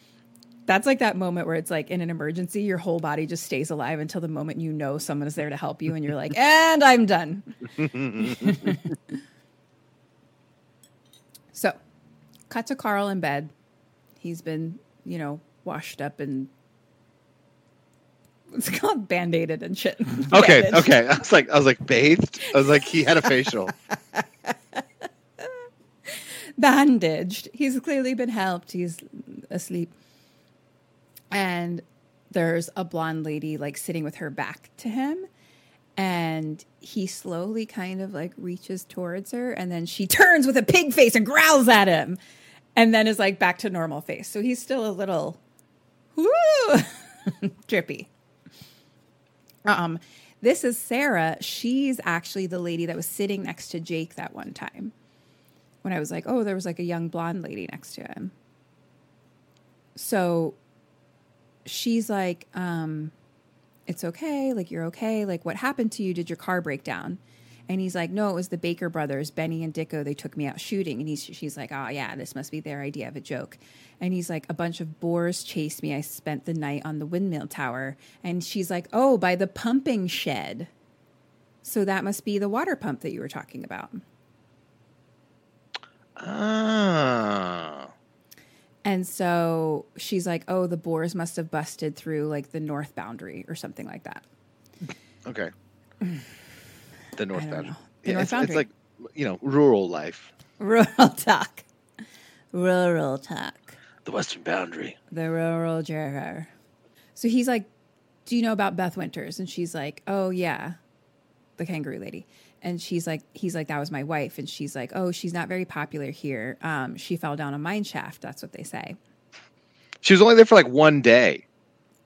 That's like that moment where it's like in an emergency, your whole body just stays alive until the moment you know someone is there to help you and you're like, and I'm done. [LAUGHS] so, cut to Carl in bed. He's been, you know, washed up and [LAUGHS] it's called band-aided and shit. Okay, Bandaged. okay. I was like, I was like bathed. I was like, he had a facial. [LAUGHS] bandaged. He's clearly been helped. He's asleep. And there's a blonde lady like sitting with her back to him. And he slowly kind of like reaches towards her. And then she [LAUGHS] turns with a pig face and growls at him. And then is like back to normal face. So he's still a little woo, [LAUGHS] drippy. Um, this is Sarah. She's actually the lady that was sitting next to Jake that one time when I was like, oh, there was like a young blonde lady next to him. So she's like, um, it's okay. Like, you're okay. Like, what happened to you? Did your car break down? And he's like, no, it was the Baker brothers, Benny and Dicko. They took me out shooting. And he's, she's like, oh, yeah, this must be their idea of a joke. And he's like, a bunch of boars chased me. I spent the night on the windmill tower. And she's like, oh, by the pumping shed. So that must be the water pump that you were talking about. Ah. And so she's like, oh, the boars must have busted through like the north boundary or something like that. Okay. The North Boundary. The Yeah, North it's, it's like you know rural life. Rural talk. Rural talk. The Western Boundary. The rural juror. So he's like, Do you know about Beth Winters? And she's like, Oh, yeah, the kangaroo lady. And she's like, He's like, That was my wife. And she's like, Oh, she's not very popular here. Um, she fell down a mine shaft. That's what they say. She was only there for like one day.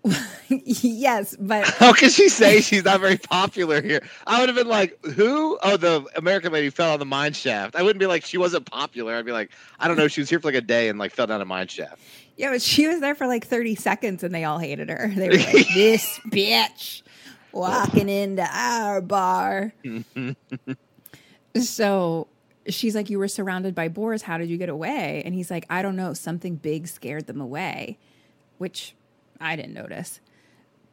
[LAUGHS] yes, but How can she say she's not very popular here? I would have been like, who? Oh, the American lady fell on the mine shaft. I wouldn't be like, she wasn't popular. I'd be like, I don't know. She was here for like a day and like fell down a mine shaft. yeah, but she was there for like 30 seconds and they all hated her. They were like, [LAUGHS] This bitch walking into our bar. [LAUGHS] so she's like, You were surrounded by boars. How did you get away? And he's like, I don't know. Something big scared them away, which I didn't notice.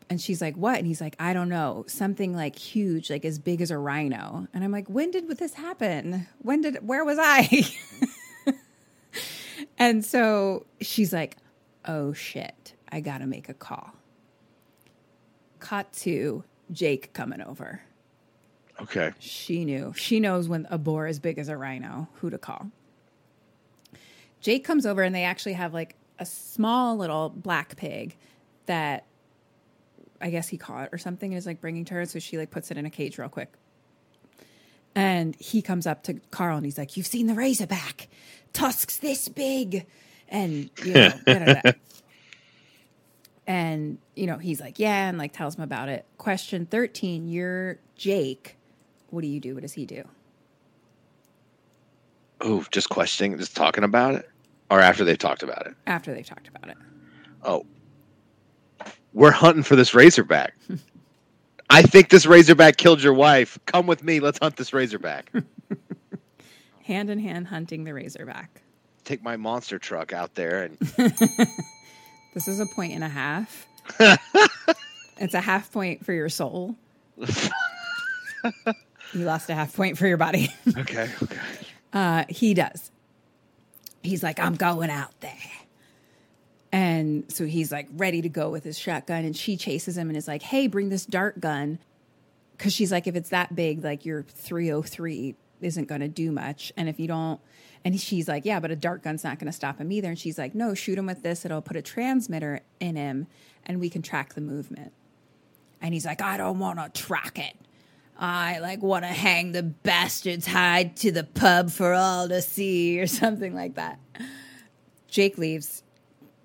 And she's like, What? And he's like, I don't know. Something like huge, like as big as a rhino. And I'm like, When did this happen? When did, where was I? [LAUGHS] and so she's like, Oh shit, I gotta make a call. Cut to Jake coming over. Okay. She knew. She knows when a boar as big as a rhino, who to call. Jake comes over and they actually have like a small little black pig that I guess he caught or something and is like bringing to her. So she like puts it in a cage real quick. And he comes up to Carl and he's like, You've seen the razorback. Tusks this big. And, you know. [LAUGHS] and, you know, he's like, Yeah, and like tells him about it. Question 13 You're Jake. What do you do? What does he do? Oh, just questioning, just talking about it, or after they've talked about it. After they've talked about it. Oh, we're hunting for this razorback. [LAUGHS] I think this razorback killed your wife. Come with me. Let's hunt this razorback. [LAUGHS] Hand in hand hunting the razorback. Take my monster truck out there and [LAUGHS] This is a point and a half. [LAUGHS] it's a half point for your soul. [LAUGHS] you lost a half point for your body. [LAUGHS] okay, okay. Uh, he does. He's like, I'm going out there. And so he's like ready to go with his shotgun. And she chases him and is like, hey, bring this dart gun. Cause she's like, if it's that big, like your 303 isn't going to do much. And if you don't, and she's like, yeah, but a dart gun's not going to stop him either. And she's like, no, shoot him with this. It'll put a transmitter in him and we can track the movement. And he's like, I don't want to track it. I like want to hang the bastard's hide to the pub for all to see or [LAUGHS] something like that. Jake leaves,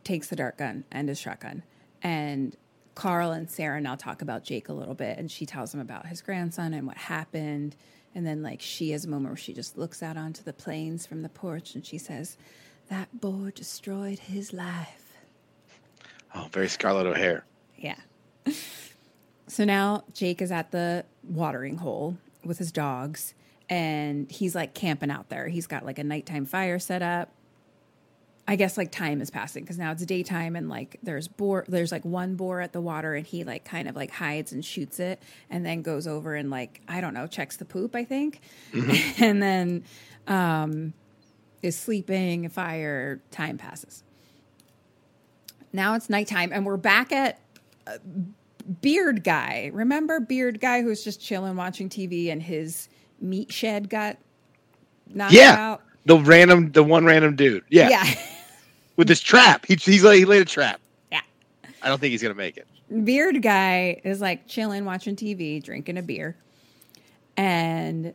takes the dart gun and his shotgun. And Carl and Sarah now talk about Jake a little bit. And she tells him about his grandson and what happened. And then, like, she has a moment where she just looks out onto the plains from the porch and she says, That boar destroyed his life. Oh, very Scarlett O'Hara. Yeah. [LAUGHS] So now Jake is at the watering hole with his dogs and he's like camping out there. He's got like a nighttime fire set up. I guess like time is passing because now it's daytime and like there's boar there's like one boar at the water and he like kind of like hides and shoots it and then goes over and like I don't know checks the poop I think [LAUGHS] and then um is sleeping fire time passes. Now it's nighttime and we're back at Beard Guy. Remember Beard Guy who was just chilling watching TV and his meat shed got knocked Yeah, out? the random, the one random dude. Yeah, Yeah. [LAUGHS] with this trap. He, he's like, he laid a trap. yeah. I don't think he's gonna make it. Beard Guy is like chilling watching TV, drinking a beer. And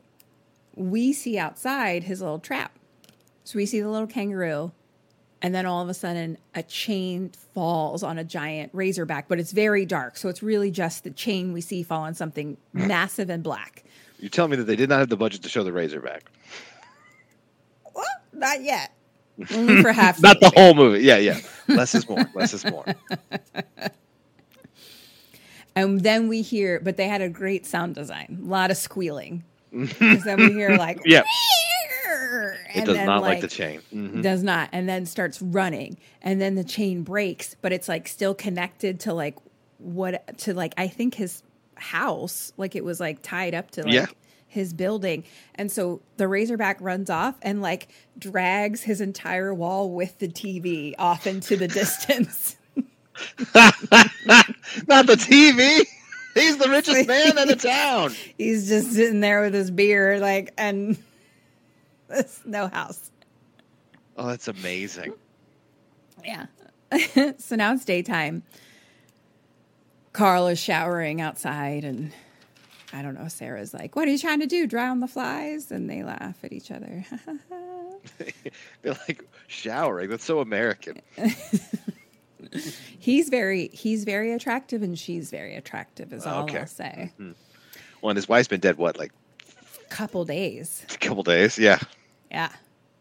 we see outside his little trap. So we see the little kangaroo. And then all of a sudden, a chain falls on a giant razorback, but it's very dark. So it's really just the chain we see fall on something [LAUGHS] massive and black. You're telling me that they did not have the budget to show the razorback. Well, not yet. Only for half. [LAUGHS] Not the movie. whole movie. Yeah, yeah. Less is more. Less is more. [LAUGHS] And then we hear, but they had a great sound design, a lot of squealing. Because then we hear like, [LAUGHS] Yeah. It does not like, the chain. Mhm. Does not, and then starts running, and then the chain breaks, but it's like still connected to like what to like I think his house, like it was like tied up to like Yeah. His building, and so the Razorback runs off and like drags his entire wall with the TV off into the [LAUGHS] distance. [LAUGHS] Not the TV. He's the richest [LAUGHS] man in the town. He's just sitting there with his beer, like, and there's no house. Oh, that's amazing. Yeah. so now it's daytime. Carl is showering outside, and I don't know. Sarah's like, What are you trying to do? Drown the flies? And they laugh at each other. [LAUGHS] [LAUGHS] They're like showering. That's so American. [LAUGHS] he's very he's very attractive and she's very attractive is all Okay. I'll say. Well, and his wife's been dead what, like Couple days. a couple days? Yeah. Yeah.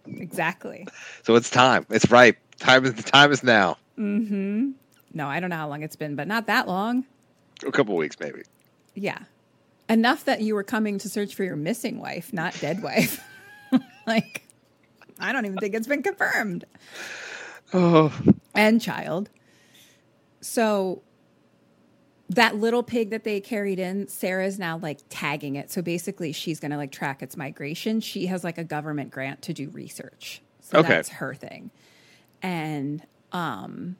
Exactly. So it's time. It's ripe. Time is the time is now. Mhm. No, I don't know how long it's been, but not that long. A couple weeks maybe. Yeah. Enough that you were coming to search for your missing wife, not dead wife. [LAUGHS] like, I don't even think it's been confirmed. Oh, And child. So, that little pig that they carried in, Sarah's now like tagging it. So basically, she's going to like track its migration. She has like a government grant to do research. So Okay. that's her thing. And, um,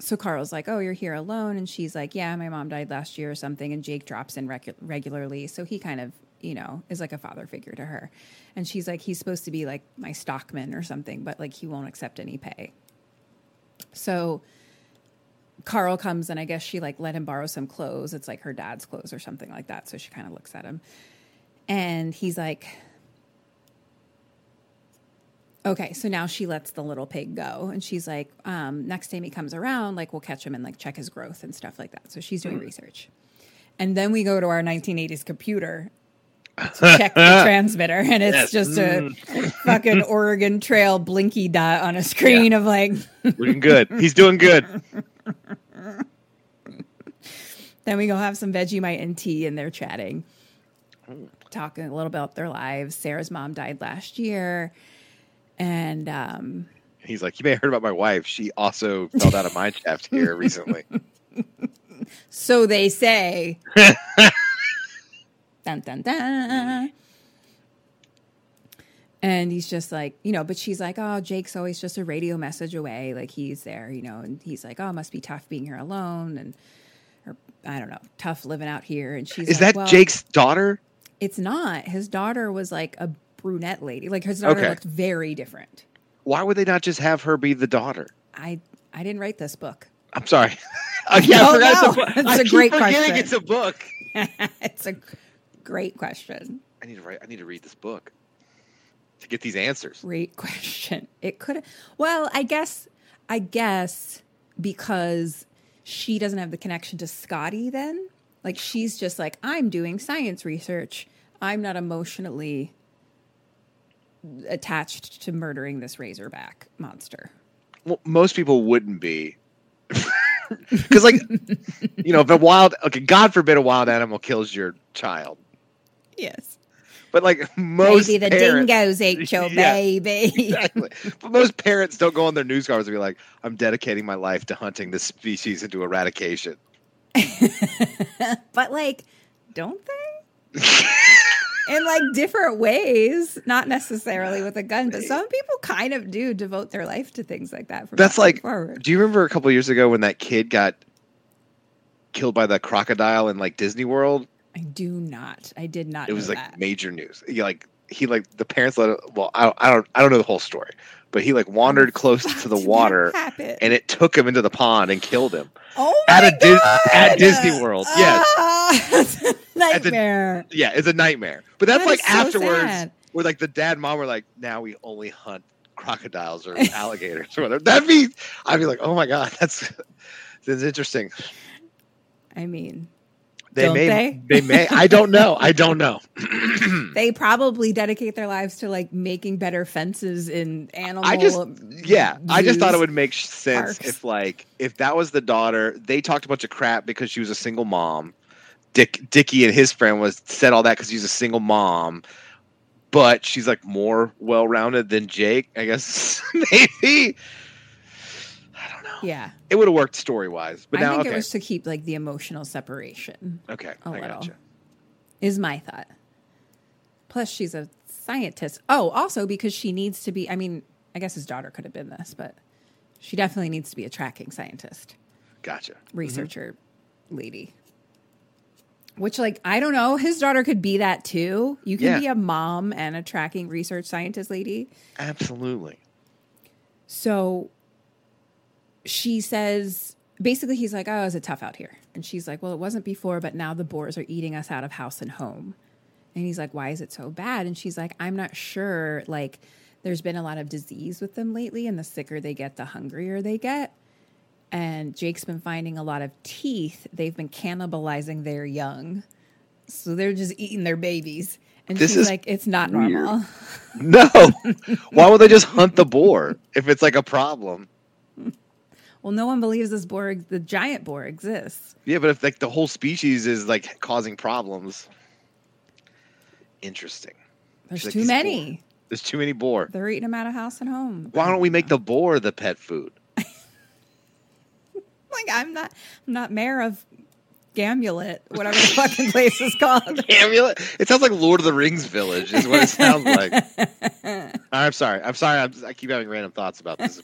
so Carl's like, "Oh, you're here alone," and she's like, "Yeah, my mom died last year or something." And Jake drops in regu- regularly, so he kind of, you know, is like a father figure to her. And she's like, "He's supposed to be like my stockman or something, but like he won't accept any pay." So Carl comes and I guess she like let him borrow some clothes. It's like her dad's clothes or something like that. So she kind of looks at him, and he's like, Okay, so now she lets the little pig go, and she's like, um, next time he comes around, like we'll catch him and like check his growth and stuff like that. So she's doing hmm. research, and then we go to our 1980s computer to [LAUGHS] check the transmitter, and it's Yes. just a hmm. [LAUGHS] fucking Oregon Trail blinky dot on a screen of like. [LAUGHS] looking good. He's doing good. Then we go have some Vegemite and tea, and they're chatting, hmm. talking a little bit about their lives. Sarah's mom died last year, and um, He's like, you may have heard about my wife. She also fell out of mine shaft here recently. [LAUGHS] so they say. [LAUGHS] dun dun dun. And he's just like, you know, but she's like, oh, Jake's always just a radio message away. Like he's there, you know, and he's like, oh, it must be tough being here alone. And, or I don't know, tough living out here. And she's Is like, that well, Jake's daughter? It's not. His daughter was like a brunette lady. Like his daughter Okay. looked very different. Why would they not just have her be the daughter? I I didn't write this book. I'm sorry. [LAUGHS] Uh, yeah, forgot know. it's a. It's a great question. It's a book. [LAUGHS] it's a great question. I need to write. I need to read this book to get these answers. Great question. It could well, I guess I guess because she doesn't have the connection to Scotty then. Like she's just like, I'm doing science research. I'm not emotionally attached to murdering this razorback monster. Well, most people wouldn't be. [LAUGHS] Because, like, you know, if a wild, okay, God forbid a wild animal kills your child. Yes. But, like, most Maybe the parents, dingoes ate [LAUGHS] your Yeah. baby. [LAUGHS] Exactly. But most parents don't go on their news cars and be like, I'm dedicating my life to hunting this species into eradication. but like, don't they? In like different ways, not necessarily with a gun, but some people kind of do devote their life to things like that. That's that like, forward. do you remember a couple years ago when that kid got killed by the crocodile in like Disney World? I do not. I did not. It was like that. major news. He like he like the parents let it, well I don't, I don't I don't know the whole story, but he like wandered close to the water and it took him into the pond and killed him oh at my a Dis- at Disney World. Yes. [LAUGHS] Ah, that's a At the- nightmare. Yeah, it's a nightmare. But that's That like so afterwards, sad. where like the dad and mom were like, now we only hunt crocodiles or alligators or whatever. That'd be, I'd be like, oh my god, that's that's interesting. I mean, They Don't may, they? they may. I don't know. I don't know. [LAUGHS] [CLEARS THROAT] they probably dedicate their lives to like making better fences in animal. I just, yeah, I just thought it would make sense parks. if like if that was the daughter, they talked a bunch of crap because she was a single mom. Dick Dickie and his friend was said all that because he's a single mom, but she's like more well rounded than Jake. I guess [LAUGHS] maybe. I don't know. Yeah. It would have worked story wise, but I now think okay, it was to keep like the emotional separation. okay, a I little. gotcha. is my thought. Plus, she's a scientist. Oh, also because she needs to be. I mean, I guess his daughter could have been this, but she definitely needs to be a tracking scientist, Gotcha. Mm-hmm. researcher lady. Which, like, I don't know. His daughter could be that too. You can Yeah. be a mom and a tracking research scientist lady. Absolutely. So she says, basically, he's like, Oh, is it tough out here? And she's like, Well, it wasn't before, but now the boars are eating us out of house and home. And he's like, Why is it so bad? And she's like, I'm not sure. Like, there's been a lot of disease with them lately, and the sicker they get, the hungrier they get. And Jake's been finding a lot of teeth. They've been cannibalizing their young. So they're just eating their babies. And This she's is like, It's not weird. normal. [LAUGHS] No. Why would they just hunt the boar if it's like a problem? Well, no one believes this boar, the giant boar, exists. Yeah, but if like the whole species is like causing problems, interesting. There's like, too many. boar- There's too many boar. They're eating them out of house and home. Why don't we make the boar the pet food? [LAUGHS] Like I'm not, I'm not mayor of Gamulet, whatever the fucking [LAUGHS] place is called. Amulet. It sounds like Lord of the Rings village. Is what it sounds like. [LAUGHS] I'm sorry. I'm sorry. I'm, I keep having random thoughts about this.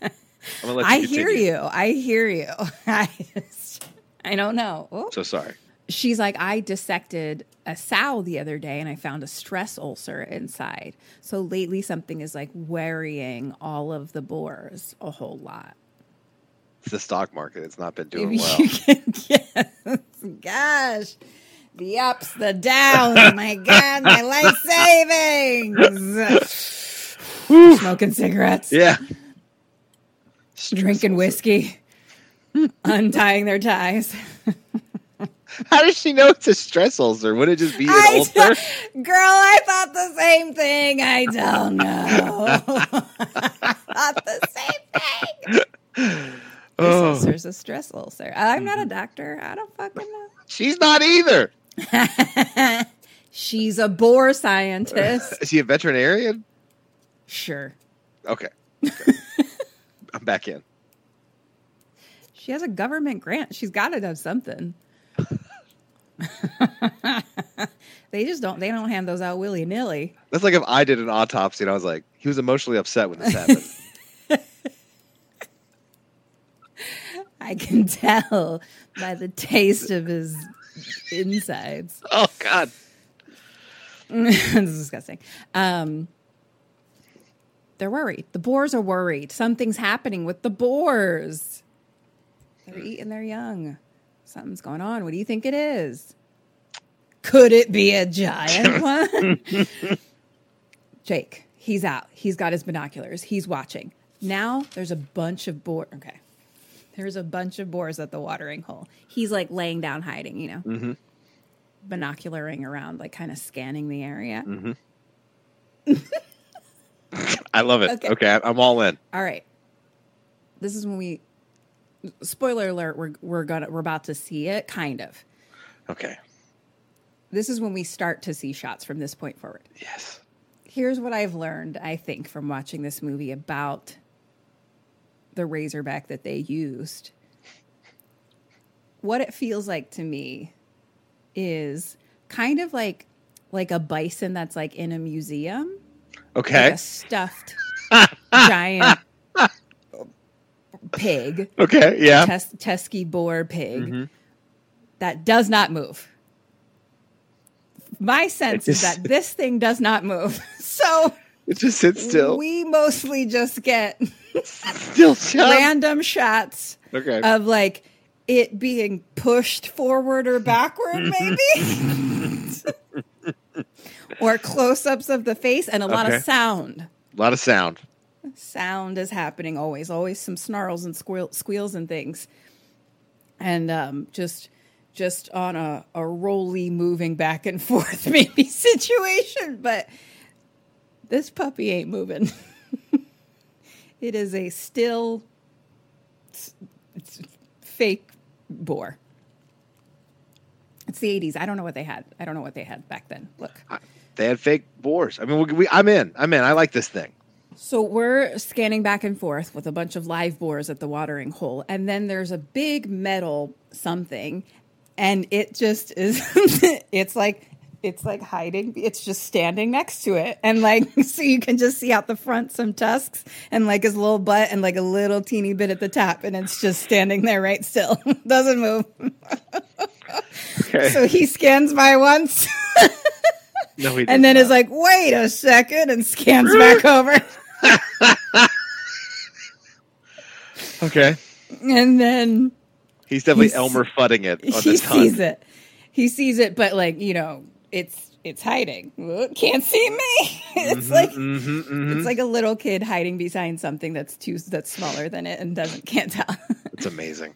I'm gonna let you I hear you. I hear you. I just, I don't know. Oh. So sorry. She's like, I dissected a sow the other day and I found a stress ulcer inside. So lately, something is like worrying all of the boars a whole lot. It's the stock market. It's not been doing Maybe well. can. [LAUGHS] Gosh. The ups, the downs. [LAUGHS] my God, my life savings. Smoking cigarettes, Yeah. Drinking whiskey, [LAUGHS] untying their ties. How does she know it's a stress ulcer? Would it just be an I ulcer? d- [LAUGHS] Girl, I thought the same thing. I don't know. I [LAUGHS] thought the same thing. This Oh, ulcer's a stress ulcer. I'm not a mm-hmm. doctor. I don't fucking know. she's not either. She's a boar scientist. Is she a veterinarian? Sure. Okay. Okay. I'm back in. She has a government grant. She's got to have something. [LAUGHS] they just don't. They don't hand those out willy nilly. That's like if I did an autopsy and I was like, he was emotionally upset when this happened. [LAUGHS] I can tell by the taste of his insides. oh God. [LAUGHS] this is disgusting. Um, they're worried. The boars are worried. Something's happening with the boars. They're eating their young. Something's going on. What do you think it is? Could it be a giant [LAUGHS] one? Jake, he's out. He's got his binoculars. He's watching. Now there's a bunch of boar. Okay. There's a bunch of boars at the watering hole. He's like laying down, hiding, you know, mm-hmm. binocularing around, like kind of scanning the area. Mm-hmm. [LAUGHS] I love it. Okay. Okay, I'm all in. All right. This is when we spoiler alert, we're we're gonna we're about to see it, kind of. Okay. This is when we start to see shots from this point forward. Yes. Here's what I've learned, I think, from watching this movie about the Razorback that they used. What it feels like to me is kind of like like a bison that's like in a museum. Okay. Like a stuffed giant pig. Okay. Yeah. tes- Teskey boar pig Mm-hmm. that does not move. My sense is that this thing does not move. [LAUGHS] So It just sits still. we mostly just get still random shots Okay. of like it being pushed forward or backward, maybe. [LAUGHS] or close ups of the face and a lot Okay. of sound. A lot of sound. sound is happening always always some snarls and squeal, squeals and things and um, just just on a, a rolly moving back and forth [LAUGHS] maybe situation but this puppy ain't moving [LAUGHS] it is a still it's, it's fake boar It's the 80s. I don't know what they had. I don't know what they had back then. Look. They had fake boars. I mean, we, we, I'm in. I'm in. I like this thing. So we're scanning back and forth with a bunch of live boars at the watering hole. And then there's a big metal something. And it just is, [LAUGHS] it's like, it's like hiding. It's just standing next to it. And like, [LAUGHS] so you can just see out the front some tusks and like his little butt and like a little teeny bit at the top. And it's just standing there right still. [LAUGHS] Doesn't move. Okay. So he scans by once. [LAUGHS] no, he and then not. is like, wait a second, and scans back over. okay. And then He's definitely He's- Elmer Fudding it on he this hunt. sees it. He sees it, but like, you know, it's it's hiding. Can't see me. [LAUGHS] It's like hmm hmm it's like a little kid hiding behind something that's too that's smaller than it and doesn't can't tell. [LAUGHS] It's amazing.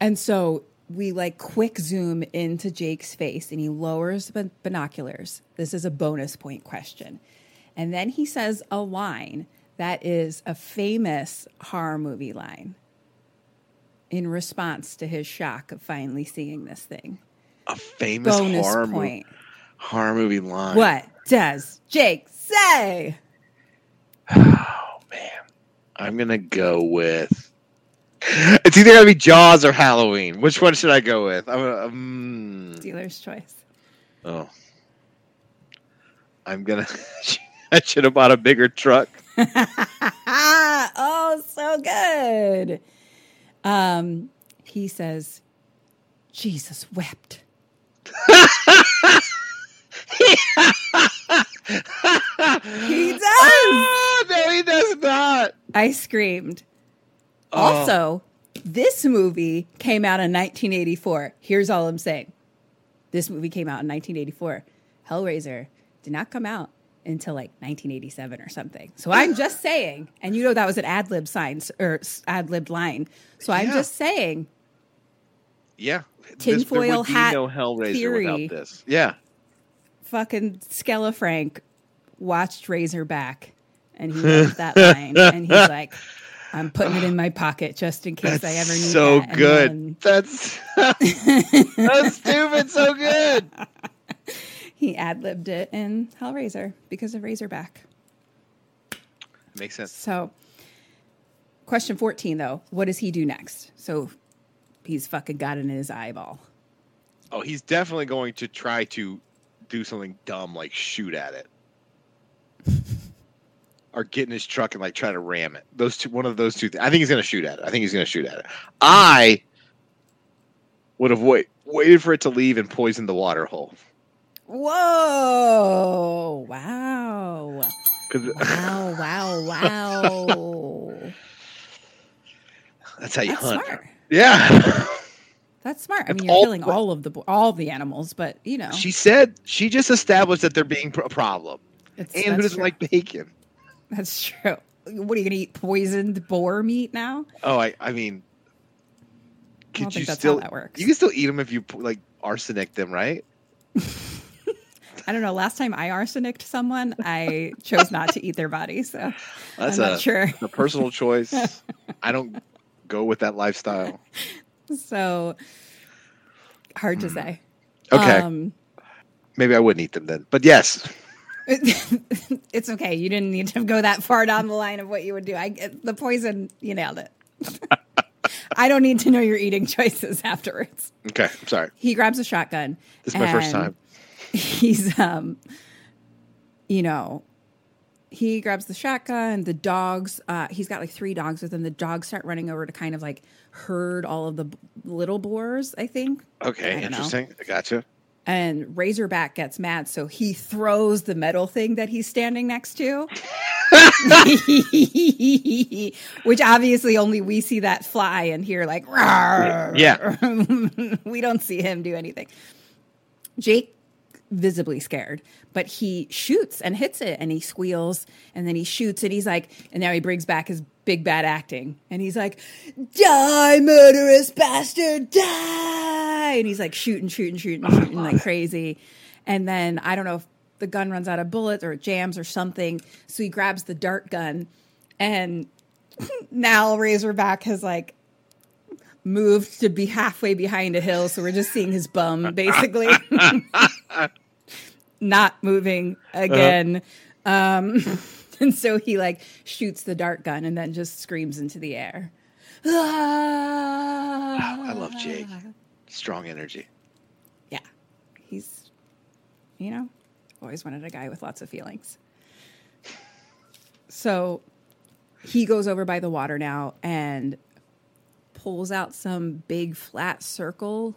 And so we like quick zoom into Jake's face and he lowers the binoculars. This is a bonus point question. And then he says a line that is a famous horror movie line in response to his shock of finally seeing this thing. A famous Bonus horror, point. Movie, horror movie line. What does Jake say? [SIGHS] Oh man, I'm gonna go with. It's either gonna be Jaws or Halloween. Which one should I go with? I'm gonna, um, Dealer's choice. oh, I'm gonna. [LAUGHS] I should have bought a bigger truck. [LAUGHS] Oh, so good. Um, he says, Jesus wept. [LAUGHS] he [LAUGHS] does. Ah, no, he does not. I screamed. Oh. Also, this movie came out in 1984. Here's all I'm saying. This movie came out in 1984. Hellraiser did not come out until like 1987 or something. So I'm [LAUGHS] just saying, and you know that was an ad lib sign or ad libbed line. So I'm Yeah. just saying, Yeah, Tinfoil there would be hat no Hellraiser theory. without this. Yeah, fucking Skella Frank watched Razorback and he loved [LAUGHS] that line. And he's like, I'm putting it in my pocket just in case that's I ever need it. so that. Good. then That's [LAUGHS] that's stupid. So good. he ad libbed it in Hellraiser because of Razorback. Makes sense. So, question 14, though, what does he do next? So, he's fucking got it in his eyeball. Oh, he's definitely going to try to do something dumb like shoot at it. [LAUGHS] or get in his truck and like try to ram it. Those two one of those two th- I think he's gonna shoot at it. I think he's gonna shoot at it. I would have wait, waited for it to leave and poison the water hole. Whoa! Wow! [LAUGHS] Wow! Wow! Wow! that's how you That's hunt. smart. Yeah. [LAUGHS] That's smart. I mean, you're all- killing all of the all of the animals, but you know, she said she just established that they're being a problem. it's, And who doesn't true. like bacon? That's true. What are you going to eat? Poisoned boar meat now? Oh, I I mean I could think you that's still how that works. You can still eat them if you like arsenic them, right? [LAUGHS] I don't know. Last time I arsenicked someone, I chose not to eat their body, so That's I'm a, not sure. a personal choice. [LAUGHS] I don't go with that lifestyle. [LAUGHS] So hard to say. Hmm. Okay. Um, Maybe I wouldn't eat them then. But yes. [LAUGHS] it's okay. You didn't need to go that far down the line of what you would do. I the poison, you nailed it. [LAUGHS] I don't need to know your eating choices afterwards. Okay. I'm sorry. He grabs a shotgun. This is my first time. He's um you know, he grabs the shotgun, the dogs, uh, he's got like three dogs with him. The dogs start running over to kind of like herd all of the b- little boars, I think. Okay. I know. Interesting. I gotcha. And Razorback gets mad, so he throws the metal thing that he's standing next to. [LAUGHS] Which obviously only we see that fly and hear like, "Rawr." Yeah. [LAUGHS] we don't see him do anything. Jake visibly scared, but he shoots and hits it and he squeals and then he shoots and he's like, and now he brings back his big bad acting and he's like, die, murderous bastard, die. And he's like shooting, shooting, shooting, oh shooting like crazy. And then I don't know if the gun runs out of bullets or it jams or something. So he grabs the dart gun and [LAUGHS] now Razorback has like moved to be halfway behind a hill, so we're just seeing his bum basically. [LAUGHS] [LAUGHS] Not moving again. Um, [LAUGHS] and so he like shoots the dart gun and then just screams into the air. [SIGHS] I love Jake. Strong energy. Yeah. He's, you know, always wanted a guy with lots of feelings. So he goes over by the water now and pulls out some big flat circle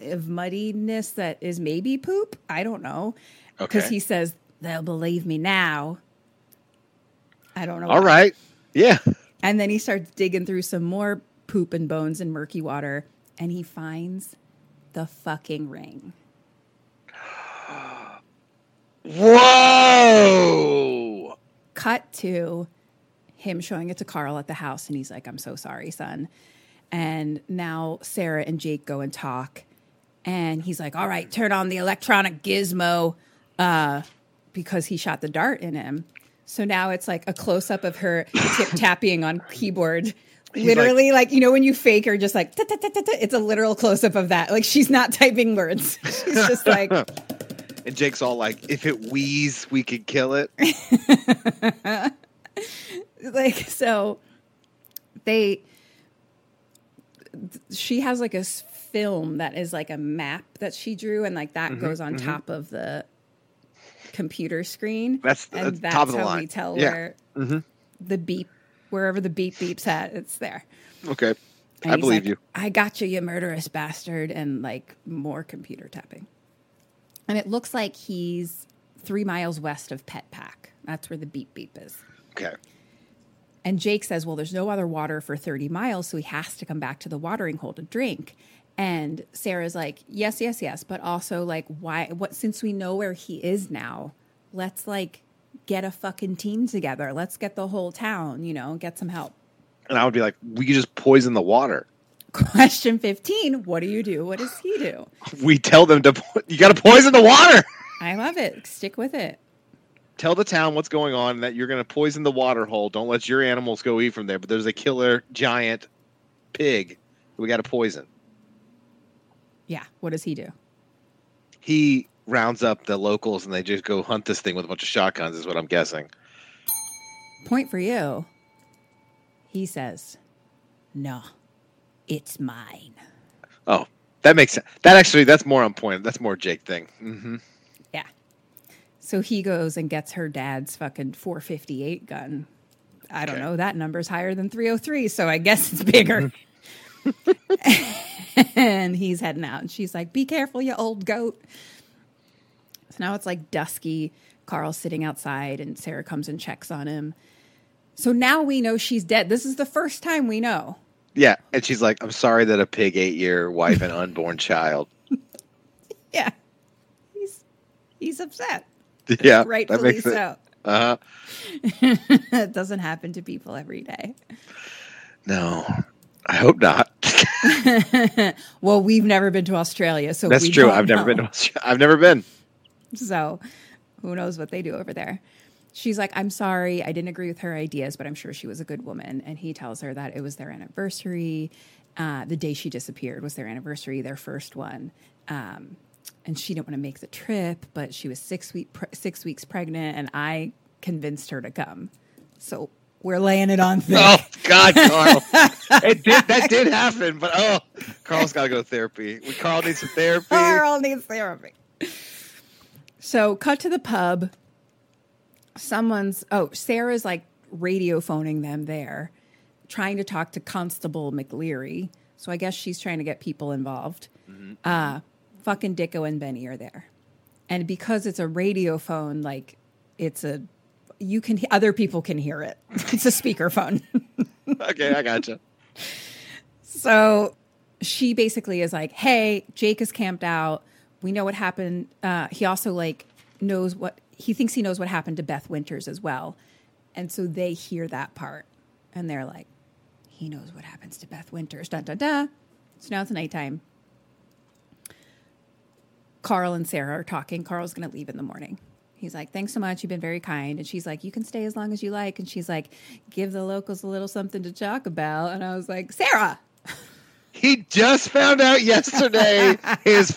of muddiness that is maybe poop. I don't know. Because Okay. he says, they'll believe me now. I don't know. All why. right. Yeah. And then he starts digging through some more poop and bones and murky water and he finds the fucking ring. [GASPS] Whoa. cut to him showing it to Carl at the house, and he's like, I'm so sorry, son. And now Sarah and Jake go and talk, and he's like, All right, turn on the electronic gizmo uh, because he shot the dart in him. So now it's like a close up of her [LAUGHS] tip tapping on keyboard. Literally, like, you know, when you fake her, just like, it's a literal close up of that. Like, she's not typing words. [LAUGHS] She's just like, [LAUGHS] And Jake's all like, if it wheeze, we could kill it. like so they she has like a film that is like a map that she drew and like that Mm-hmm, goes on top of the computer screen That's- and that's that's top of the how line. we tell Yeah. Mm-hmm. where the beep wherever the beep beeps at it's there Okay. And I believe like, you. I got you, you murderous bastard, and like more computer tapping. And it looks like he's three miles west of Pet Pack. That's where the beep beep is. Okay. And Jake says, Well, there's no other water for 30 miles, so he has to come back to the watering hole to drink. And Sarah's like, Yes, yes, yes. But also, like, why? What? Since we know where he is now, let's like get a fucking team together. Let's get the whole town, you know, get some help. And I would be like, we could just poison the water. [LAUGHS] Question 15 What do you do? What does he do? We tell them to, po- you got to poison the water. I love it. Stick with it. Tell the town what's going on, that you're going to poison the water hole. Don't let your animals go eat from there. But there's a killer giant pig we got to poison. Yeah. What does he do? He rounds up the locals and they just go hunt this thing with a bunch of shotguns, is what I'm guessing. Point for you. He says, No, it's mine. Oh, that makes sense. That actually, that's more on point. That's more Jake thing. Mm-hmm. Yeah. So he goes and gets her dad's fucking 458 gun. I don't Okay. know. That number's higher than 303, so I guess it's bigger. [LAUGHS] [LAUGHS] [LAUGHS] and he's heading out. And she's like, Be careful, you old goat. So now it's like dusky. Carl's sitting outside, and Sarah comes and checks on him. So now we know she's dead. This is the first time we know. Yeah. And she's like, I'm sorry that a pig ate your wife and unborn child. [LAUGHS] Yeah. He's he's upset. [LAUGHS] Yeah. Rightfully so. Uh huh. it doesn't happen to people every day. No, I hope not. [LAUGHS] Well, we've never been to Australia, so That's true. I've never been to Australia. I've never been. So who knows what they do over there? She's like, I'm sorry, I didn't agree with her ideas, but I'm sure she was a good woman. And he tells her that it was their anniversary. Uh, the day she disappeared was their anniversary, their first one. Um, and she didn't want to make the trip, but she was six week pre- six weeks pregnant, and I convinced her to come. So we're laying it on [LAUGHS] thick. Oh God, Carl! [LAUGHS] it did. That did happen, but oh, Carl's got to go to therapy. We Carl needs some therapy. Carl needs therapy. So, cut to the pub. Someone's, oh, Sarah's like radio phoning them there, trying to talk to Constable McLeary. So, I guess she's trying to get people involved. Uh, fucking Dicko and Benny are there. And because it's a radio phone, like it's a, you can, other people can hear it. [LAUGHS] It's a speakerphone. [LAUGHS] Okay, I gotcha. So she basically is like, "Hey, Jake is camped out. We know what happened. Uh, he also like knows what he thinks he knows what happened to Beth Winters as well." And so they hear that part, and they're like, "He knows what happens to Beth Winters." Da da da. So now it's nighttime. Carl and Sarah are talking. Carl's going to leave in the morning. He's like, Thanks so much. You've been very kind. And she's like, You can stay as long as you like. And she's like, Give the locals a little something to talk about. And I was like, Sarah, [LAUGHS] he just found out yesterday his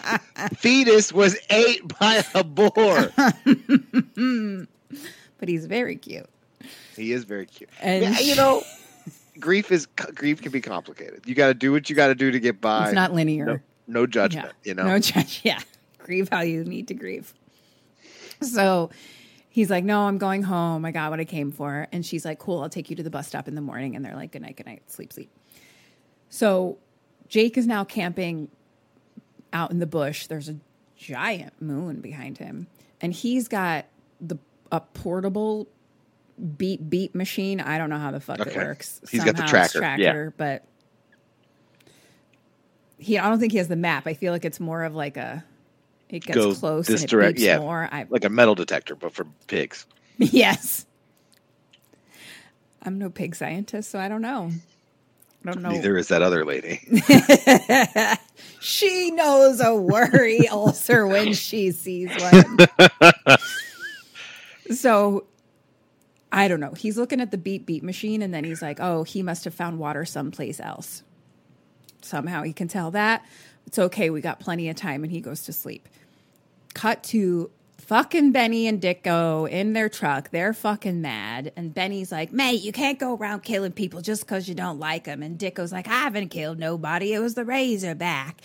fetus was ate by a boar. [LAUGHS] but he's very cute. He is very cute. And- yeah, you know, grief is grief can be complicated. You got to do what you got to do to get by. It's not linear. No, no judgment. Yeah. You know. No judge. [LAUGHS] Yeah. Grieve how you need to grieve. [LAUGHS] So he's like, No, I'm going home. I got what I came for. And she's like, Cool, I'll take you to the bus stop in the morning. And they're like, Good night, good night, sleep, sleep. So Jake is now camping out in the bush. There's a giant moon behind him. And he's got the a portable beep beep machine. I don't know how the fuck it works. He's got the Somehow it's tracker, yeah. tracker, but he I don't think he has the map. I feel like it's more of like a it gets Goes close this and it direct- yeah. more. I Like a metal detector, but for pigs. [LAUGHS] yes. I'm no pig scientist, so I don't know. I don't know. Neither is that other lady. [LAUGHS] [LAUGHS] She knows a worry ulcer when she sees one. so I don't know. He's looking at the beep beep machine and then he's like, oh, he must have found water someplace else. Somehow he can tell that. It's okay. We got plenty of time. And he goes to sleep. Cut to fucking Benny and Dicko in their truck. They're fucking mad. And Benny's like, mate, you can't go around killing people just because you don't like them. And Dicko's like, I haven't killed nobody. It was the Razorback.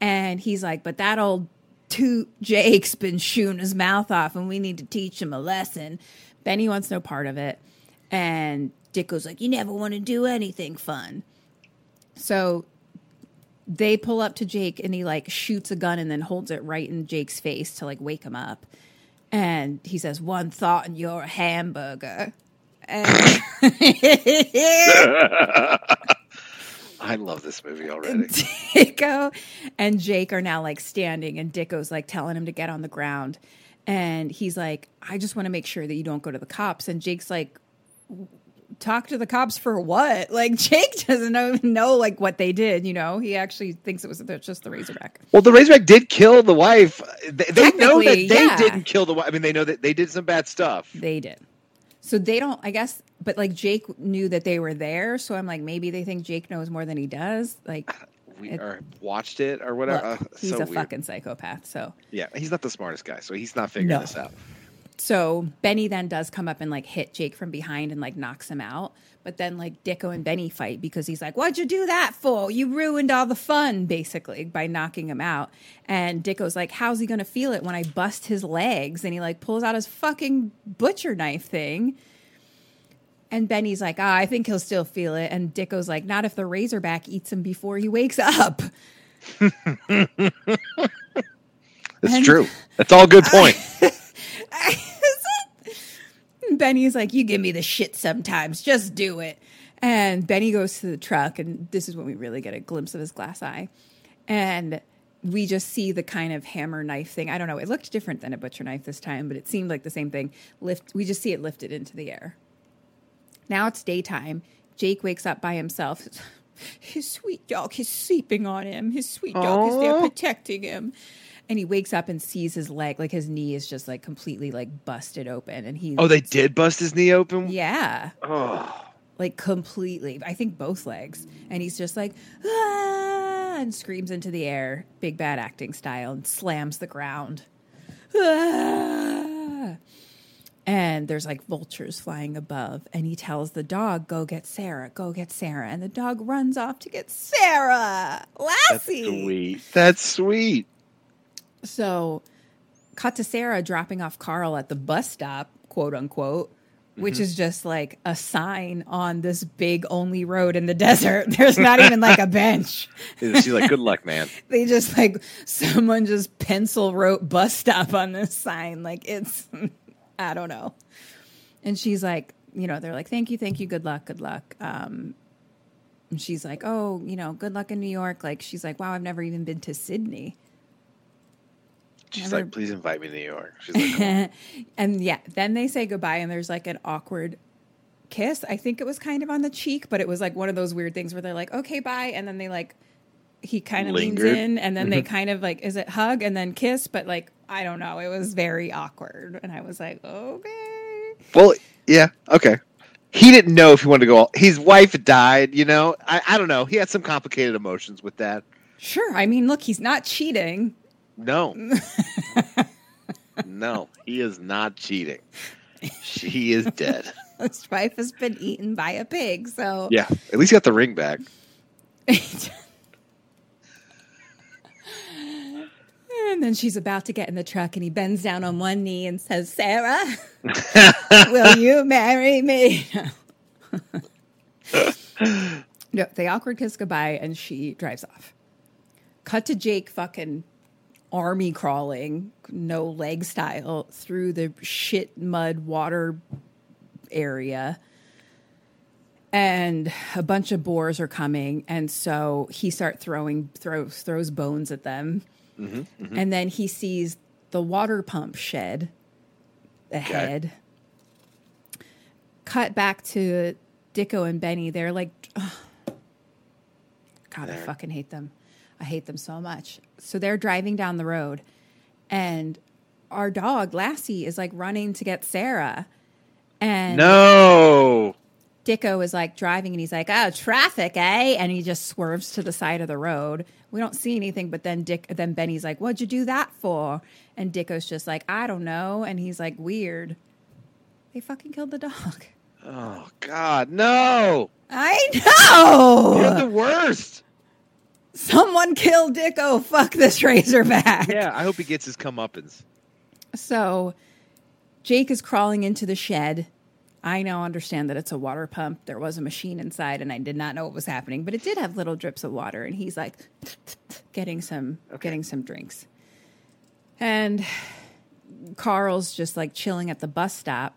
And he's like, but that old toot Jake's been shooting his mouth off and we need to teach him a lesson. Benny wants no part of it. And Dicko's like, you never want to do anything fun. So they pull up to Jake and he like shoots a gun and then holds it right in Jake's face to like wake him up. And he says, One thought and you're a hamburger. And [LAUGHS] I love this movie [LAUGHS] already. Dicko and Jake are now like standing, and Dicko's like telling him to get on the ground. And he's like, I just want to make sure that you don't go to the cops. And Jake's like, talk to the cops for what? [LAUGHS] Like Jake doesn't even know like what they did. You know, he actually thinks it was just the Razorback. Well, the Razorback did kill the wife. They, they know that they yeah. didn't kill the wife. I mean, they know that they did some bad stuff. They did. So they don't, I guess, but like Jake knew that they were there. So I'm like, maybe they think Jake knows more than he does. Like, [SIGHS] We It- or watched it or whatever. look, [LAUGHS] he's so a weird. fucking psychopath. So, yeah. He's not the smartest guy, so he's not figuring No. this out. So Benny then does come up and like hit Jake from behind and like knocks him out. But then like Dicko and Benny fight because he's like, What'd you do that for? You ruined all the fun, basically, by knocking him out. And Dicko's like, How's he gonna feel it when I bust his legs? And he like pulls out his fucking butcher knife thing. And Benny's like, ah, I think he'll still feel it. And Dicko's like, not if the Razorback eats him before he wakes up. [LAUGHS] It's And- true. That's all good point. And [LAUGHS] [LAUGHS] Benny's like, You give me the shit sometimes. Just do it. And Benny goes to the truck, and this is when we really get a glimpse of his glass eye. And we just see the kind of hammer knife thing. I don't know. It looked different than a butcher knife this time, but it seemed like the same thing. Lift. We just see it lifted into the air. Now it's daytime. Jake wakes up by himself. [LAUGHS] His sweet dog is sleeping on him. His sweet dog is there protecting him. And he wakes up and sees his leg, like his knee is just like completely like busted open. And he oh, they did bust his knee open. yeah, Oh, like completely. I think both legs. And he's just like, ah, and screams into the air, big bad acting style, and slams the ground. Ah. And there's like vultures flying above. And he tells the dog, go get Sarah, go get Sarah. And the dog runs off to get Sarah. lassie that's sweet. That's sweet. So, cut to Sarah dropping off Carl at the bus stop, quote unquote, which is just like a sign on this big only road in the [LAUGHS] desert. There's not even like a bench. [LAUGHS] She's like, "Good luck, man." [LAUGHS] They just like someone just pencil wrote bus stop on this sign. Like it's, I don't know. And she's like, you know, they're like, thank you, thank you, good luck, good luck. Um, and she's like, oh, you know, good luck in New York. Like she's like, wow, I've never even been to Sydney. She's like, "Please invite me to New York." She's like, "Come oh. [LAUGHS] and yeah, then they say goodbye, and there's like an awkward kiss. I think it was kind of on the cheek, but it was like one of those weird things where they're like, okay, bye. And then they like, he kind of leans in, and then they mm-hmm. kind of like, is it hug and then kiss? But like, I don't know. It was very awkward. And I was like, okay. Well, yeah, okay. he didn't know if he wanted to go. His wife died. You know, I, I don't know. He had some complicated emotions with that. Sure. I mean, look, he's not cheating. No, [LAUGHS] no, he is not cheating. She is dead. [LAUGHS] His wife has been eaten by a pig. So Yeah, at least he got the ring back. [LAUGHS] And then she's about to get in the truck, and he bends down on one knee and says, Sarah, will you marry me? no, they awkward kiss goodbye, and she drives off. Cut to Jake fucking army crawling, no leg style, through the shit mud water area. And a bunch of boars are coming, and so he start throwing throws throws bones at them. Mm-hmm, mm-hmm. And then he sees the water pump shed ahead. Cut back to Dicko and Benny. They're like, "Ugh." God, I fucking hate them. I hate them so much. So they're driving down the road, and our dog Lassie is like running to get Sarah, and No, Dicko is like driving and he's like, "Oh, traffic, eh?" And he just swerves to the side of the road. We don't see anything, but then Dick, then Benny's like, "What'd you do that for?" And Dicko's just like, "I don't know." And he's like, "Weird." They fucking killed the dog. oh God, no! I know. You're the worst. Someone killed Dicko. Fuck this Razorback. Yeah, I hope he gets his comeuppance. So Jake is crawling into the shed. I now understand that it's a water pump. There was a machine inside, and I did not know what was happening, but it did have little drips of water. And he's like getting some getting some drinks. And Carl's just like chilling at the bus stop.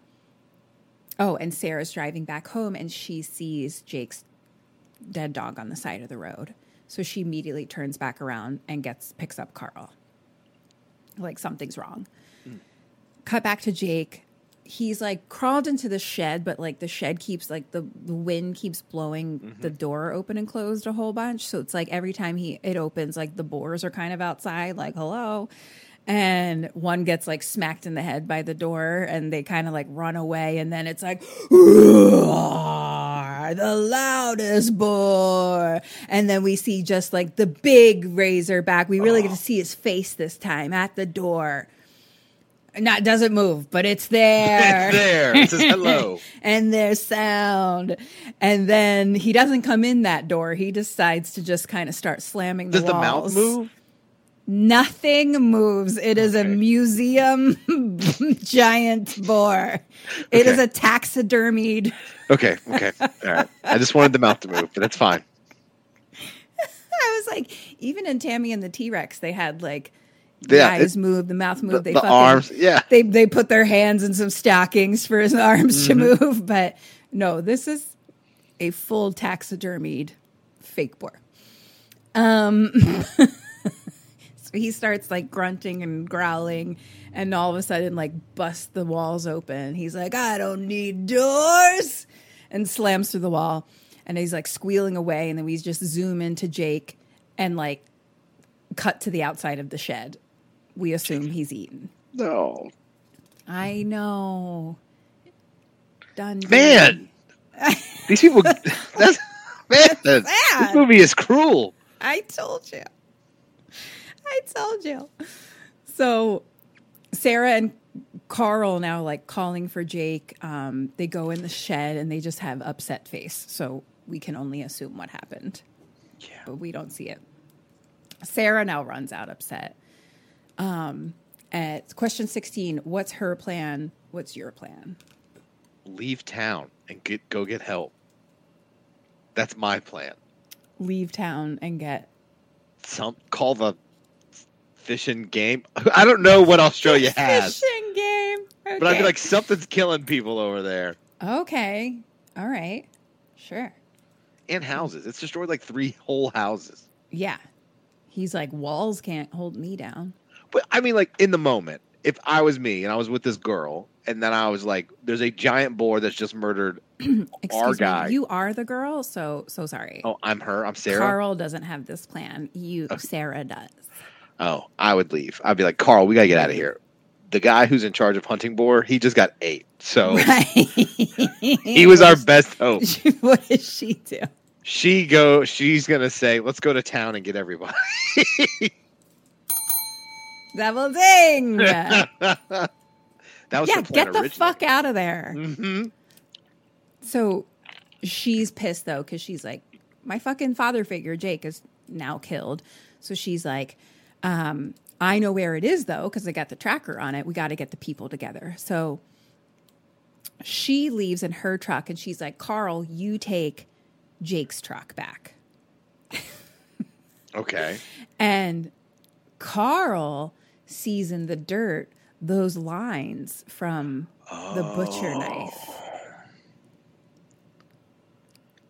Oh, and Sarah's driving back home, and she sees Jake's dead dog on the side of the road. So she immediately turns back around and gets picks up Carl. Like something's wrong cut back to Jake. He's like crawled into the shed, but like the shed keeps like the, the wind keeps blowing mm-hmm. the door open and closed a whole bunch. So it's like every time he it opens, like the boars are kind of outside, like hello. And one gets like smacked in the head by the door and they kind of like run away. And then it's like, the loudest boar. And then we see just like the big razorback. We really get to see his face this time at the door. Not doesn't move, but it's there. [LAUGHS] It's there. It says hello. [LAUGHS] and there's sound. And then he doesn't come in that door. He decides to just kind of start slamming the Does the mouth move? Nothing moves. It is a museum [LAUGHS] giant boar. It is Okay. a taxidermied. [LAUGHS] Okay, okay, all right. I just wanted the mouth to move, but that's fine. [LAUGHS] I was like, even in Tammy and the T Rex, they had like Yeah, the eyes move, the mouth move. The, they the fucking, arms, yeah. they they put their hands in some stockings for his arms Mm-hmm. to move, but no, this is a full taxidermied fake boar. Um, he starts like grunting and growling, and all of a sudden, like busts the walls open. He's like, "I don't need doors," and slams through the wall, and he's like squealing away, and then we just zoom into Jake and like cut to the outside of the shed. We assume he's eaten. No, I know. Done. man, [LAUGHS] these people. That's [LAUGHS] man. This movie is cruel. I told you. [LAUGHS] I told you. So Sarah and Carl now like calling for Jake. Um, they go in the shed and they just have upset face. So we can only assume what happened. Yeah. But we don't see it. Sarah now runs out upset. Um, at question 16, what's her plan? What's your plan? Leave town and get go get help. That's my plan. Leave town and get Some call the fish and game. I don't know what Australia [LAUGHS] has, fishing game. but I'd be like something's killing people over there Okay. All right. Sure. and houses. It's destroyed like three whole houses. Yeah. He's like, walls can't hold me down. But I mean, like in the moment, if I was me and I was with this girl, and then I was like, "There's a giant boar that's just murdered [CLEARS THROAT] Excuse guy. me. You are the girl, so so sorry. Oh, I'm her. I'm Sarah. Carl doesn't have this plan. You Sarah does. Oh, I would leave. I'd be like, Carl, we gotta get out of here. the guy who's in charge of hunting boar, he just got ate. So [LAUGHS] Right. he was our best hope. [LAUGHS] what does she do? She go. She's gonna say, "Let's go to town and get everybody." [LAUGHS] Double ding. that was yeah, plan get the fuck out of there. hmm So she's pissed though because she's like, my fucking father figure, Jake, is now killed. So she's like, um, I know where it is though because I got the tracker on it. We got to get the people together. So she leaves in her truck and she's like, Carl, you take Jake's truck back. [LAUGHS] Okay. And Carl sees in the dirt those lines from the butcher knife.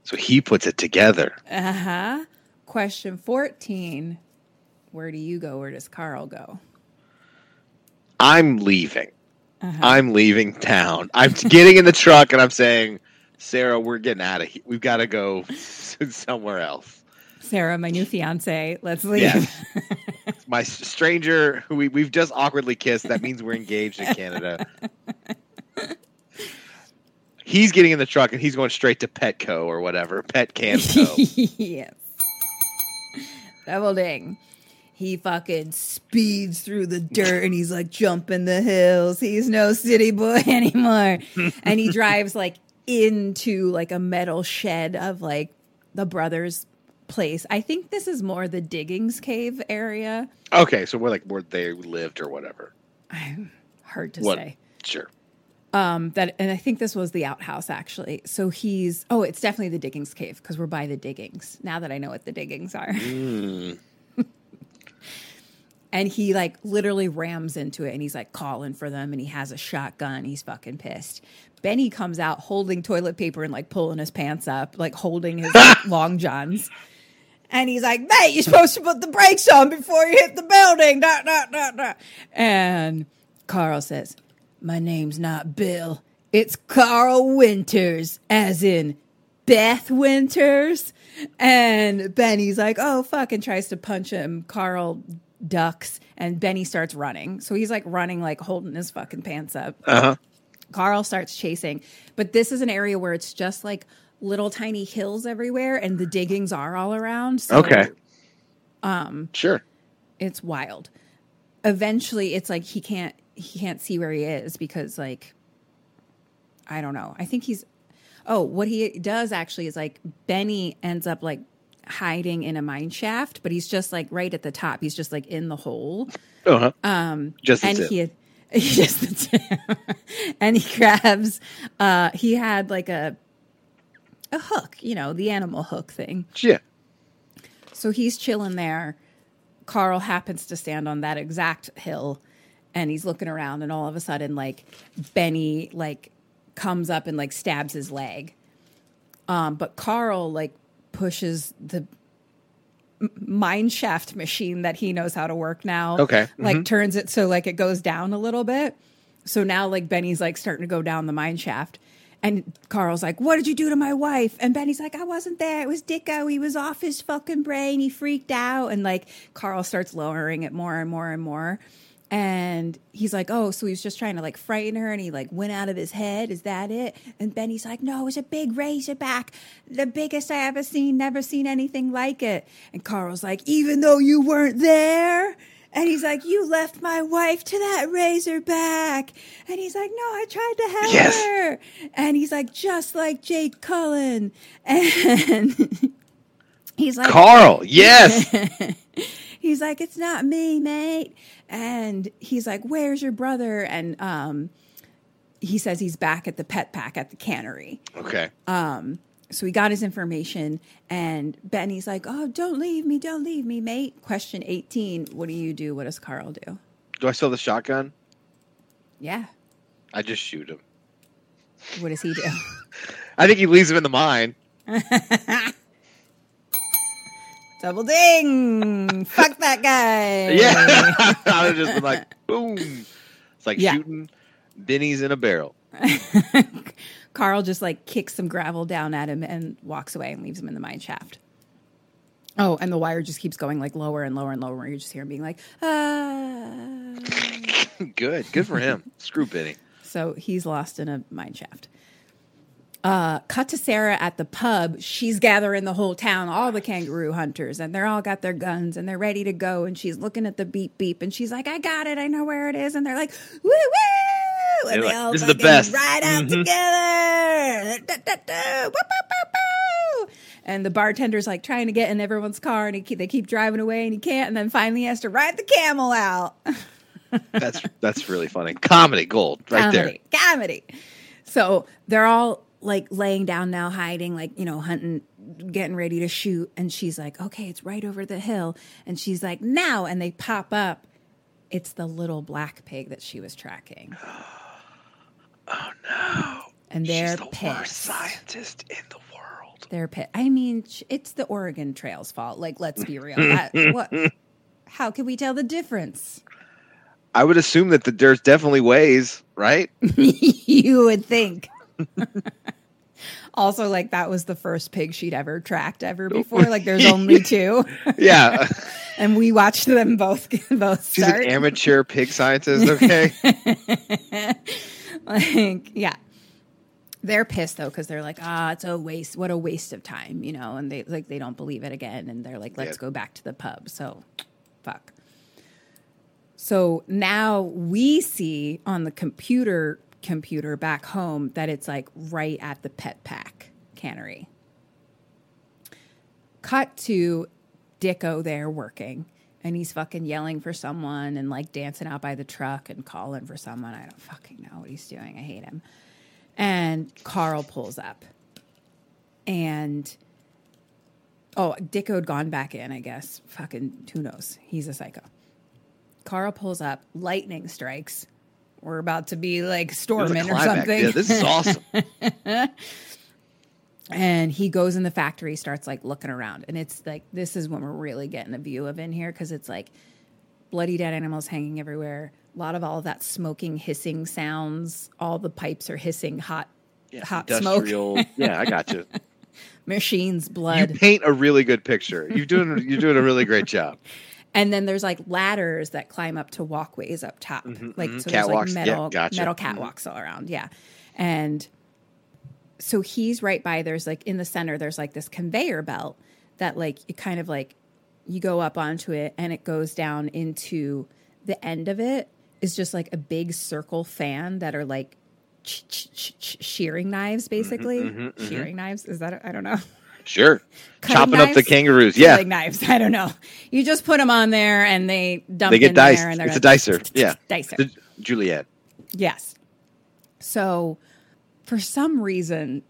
So he puts it together. Uh huh. Question 14 Where do you go? Where does Carl go? I'm leaving. Uh-huh. I'm leaving town. I'm [LAUGHS] getting in the truck and I'm saying, Sarah, we're getting out of here. We've got to go [LAUGHS] somewhere else. Sarah, my new fiance, let's leave. Yeah. [LAUGHS] My stranger who we, we've just awkwardly kissed. That means we're engaged in Canada. He's getting in the truck and he's going straight to Petco or whatever. Pet Camco. yes. Double ding. He fucking speeds through the dirt and he's like jumping the hills. He's no city boy [LAUGHS] anymore. and he [LAUGHS] drives like into like a metal shed of like the brothers' place. I think this is more the Diggings Cave area. okay, so we're like where they lived or whatever. Hard to What? say. Sure. Um, that and I think this was the outhouse actually. So he's oh, it's definitely the Diggings cave because we're by the Diggings. Now that I know what the Diggings are. And he like literally rams into it and he's like calling for them and he has a shotgun. He's fucking pissed. Benny comes out holding toilet paper and like pulling his pants up, like holding his like, [LAUGHS] long johns. And he's like, mate, you're supposed to put the brakes on before you hit the building. Dot, dot, dot, dot. And Carl says, My name's not Bill. It's Carl Winters, as in Beth Winters. And Benny's like, Oh, fuck, and tries to punch him. Carl ducks, and Benny starts running. So he's like running, like holding his fucking pants up. Uh huh. Carl starts chasing. But this is an area where it's just like little tiny hills everywhere and the diggings are all around. So Okay. Um. Sure. it's wild. Eventually it's like he can't he can't see where he is because like I don't know. I think he's oh, what he does actually is like Benny ends up like hiding in a mine shaft, but he's just like right at the top. He's just like in the hole. Uh huh. Um. Just and tip. he had [LAUGHS] he just the tip. [LAUGHS] and he grabs uh he had like a a hook, you know, the animal hook thing. yeah. So he's chilling there. Carl happens to stand on that exact hill and he's looking around and all of a sudden like Benny like comes up and like stabs his leg. Um but Carl like pushes the mine shaft machine that he knows how to work now. Okay. Like mm-hmm. turns it so like it goes down a little bit. So now like Benny's like starting to go down the mine shaft. And Carl's like, What did you do to my wife? And Benny's like, I wasn't there. It was Dicko. He was off his fucking brain. He freaked out. And like Carl starts lowering it more and more and more. And he's like, Oh, so he was just trying to like frighten her and he like went out of his head. Is that it? And Benny's like, No, it was a big razorback. The biggest I ever seen, never seen anything like it. And Carl's like, Even though you weren't there? And he's like, You left my wife to that razorback. And he's like, No, I tried to help Yes. her. And he's like, Just like Jake Cullen. [LAUGHS] And he's like, Carl. [LAUGHS] Yes. he's like, It's not me, mate. And he's like, Where's your brother? And um, he says he's back at the pet pack at the cannery. okay. Um, So he got his information, and Benny's like, Oh, don't leave me, don't leave me, mate. Question 18 What do you do? What does Carl do? Do I have the shotgun? Yeah. I just shoot him. What does he do? [LAUGHS] I think he leaves him in the mine. [LAUGHS] Double ding! Fuck that guy. [LAUGHS] Yeah. [LAUGHS] I would just like, boom. It's like Yeah. shooting bennies in a barrel. [LAUGHS] Carl just like kicks some gravel down at him and walks away and leaves him in the mine shaft. Oh, and the wire just keeps going like lower and lower and lower. You just hear him being like, ah. Good. Good for him. Screw Benny. So he's lost in a mine shaft. Uh, cut to Sarah at the pub. She's gathering the whole town, all the kangaroo hunters, and they're all got their guns and they're ready to go. And she's looking at the beep beep, and she's like, "I got it. I know where it is." And they're like, "Woo woo!" And They're they like, all "This is the best." ride out Mhm. together. Da, da, da. And the bartender's like trying to get in everyone's car, and he keep, they keep driving away, and he can't. And then finally, he has to ride the camel out. That's that's really funny. Comedy gold right there. comedy, comedy. So they're all like laying down now, hiding, like, you know, hunting, getting ready to shoot. And she's like, okay, it's right over the hill. And she's like, now. And they pop up. It's the little black pig that she was tracking. [GASPS] Oh no. And they're She's the pissed. worst scientist in the world. They're pissed. I mean, it's the Oregon Trail's fault. Like, let's be real. That, [LAUGHS] what? How can we tell the difference? I would assume that the, there's definitely ways, right? [LAUGHS] you would think. [LAUGHS] also, like that was the first pig she'd ever tracked ever before. Like there's only [LAUGHS] two, Yeah. [LAUGHS] and we watched them both both She's start. an amateur pig scientist, okay? like yeah, they're pissed though because they're like, ah, it's a waste. What a waste of time, you know. And they like they don't believe it again, and they're like, let's Yeah. go back to the pub. So, fuck. So now we see on the computer computer back home that it's like right at the pet pack cannery. Cut to Dicko there working and he's fucking yelling for someone and like dancing out by the truck and calling for someone. I don't fucking know what he's doing. I hate him. And Carl pulls up. And oh, Dicko had gone back in, I guess. Fucking who knows? He's a psycho. Carl pulls up, lightning strikes. We're about to be like It was a storming or something. Yeah, this is awesome. [LAUGHS] and he goes in the factory starts like looking around and it's like this is when we're really getting a view of in here because it's like bloody dead animals hanging everywhere a lot of all of that smoking hissing sounds all the pipes are hissing hot Yeah, hot smoke yeah, I got you. [LAUGHS] machines blood. You blood paint a really good picture. You're doing you're doing a really great job. And then there's like ladders that climb up to walkways up top. Mm-hmm, mm-hmm. Like so there's Mm-hmm, like Yeah, metal gotcha. metal mm-hmm. catwalks all around yeah. And so he's right by there's like in the center there's like this conveyor belt that like it kind of like you go up onto it and it goes down into the end of it. Is just like a big circle fan that are like shearing knives basically. shearing knives? Is that I don't know Sure. Cutting Chopping up the kangaroos. Yeah. like knives [LAUGHS] I don't know you just put them on there and they dump They get in diced. there and they're It's a gonna- dicer. [LAUGHS] Yeah. dicer The- Juliet. Yes. So, for some reason,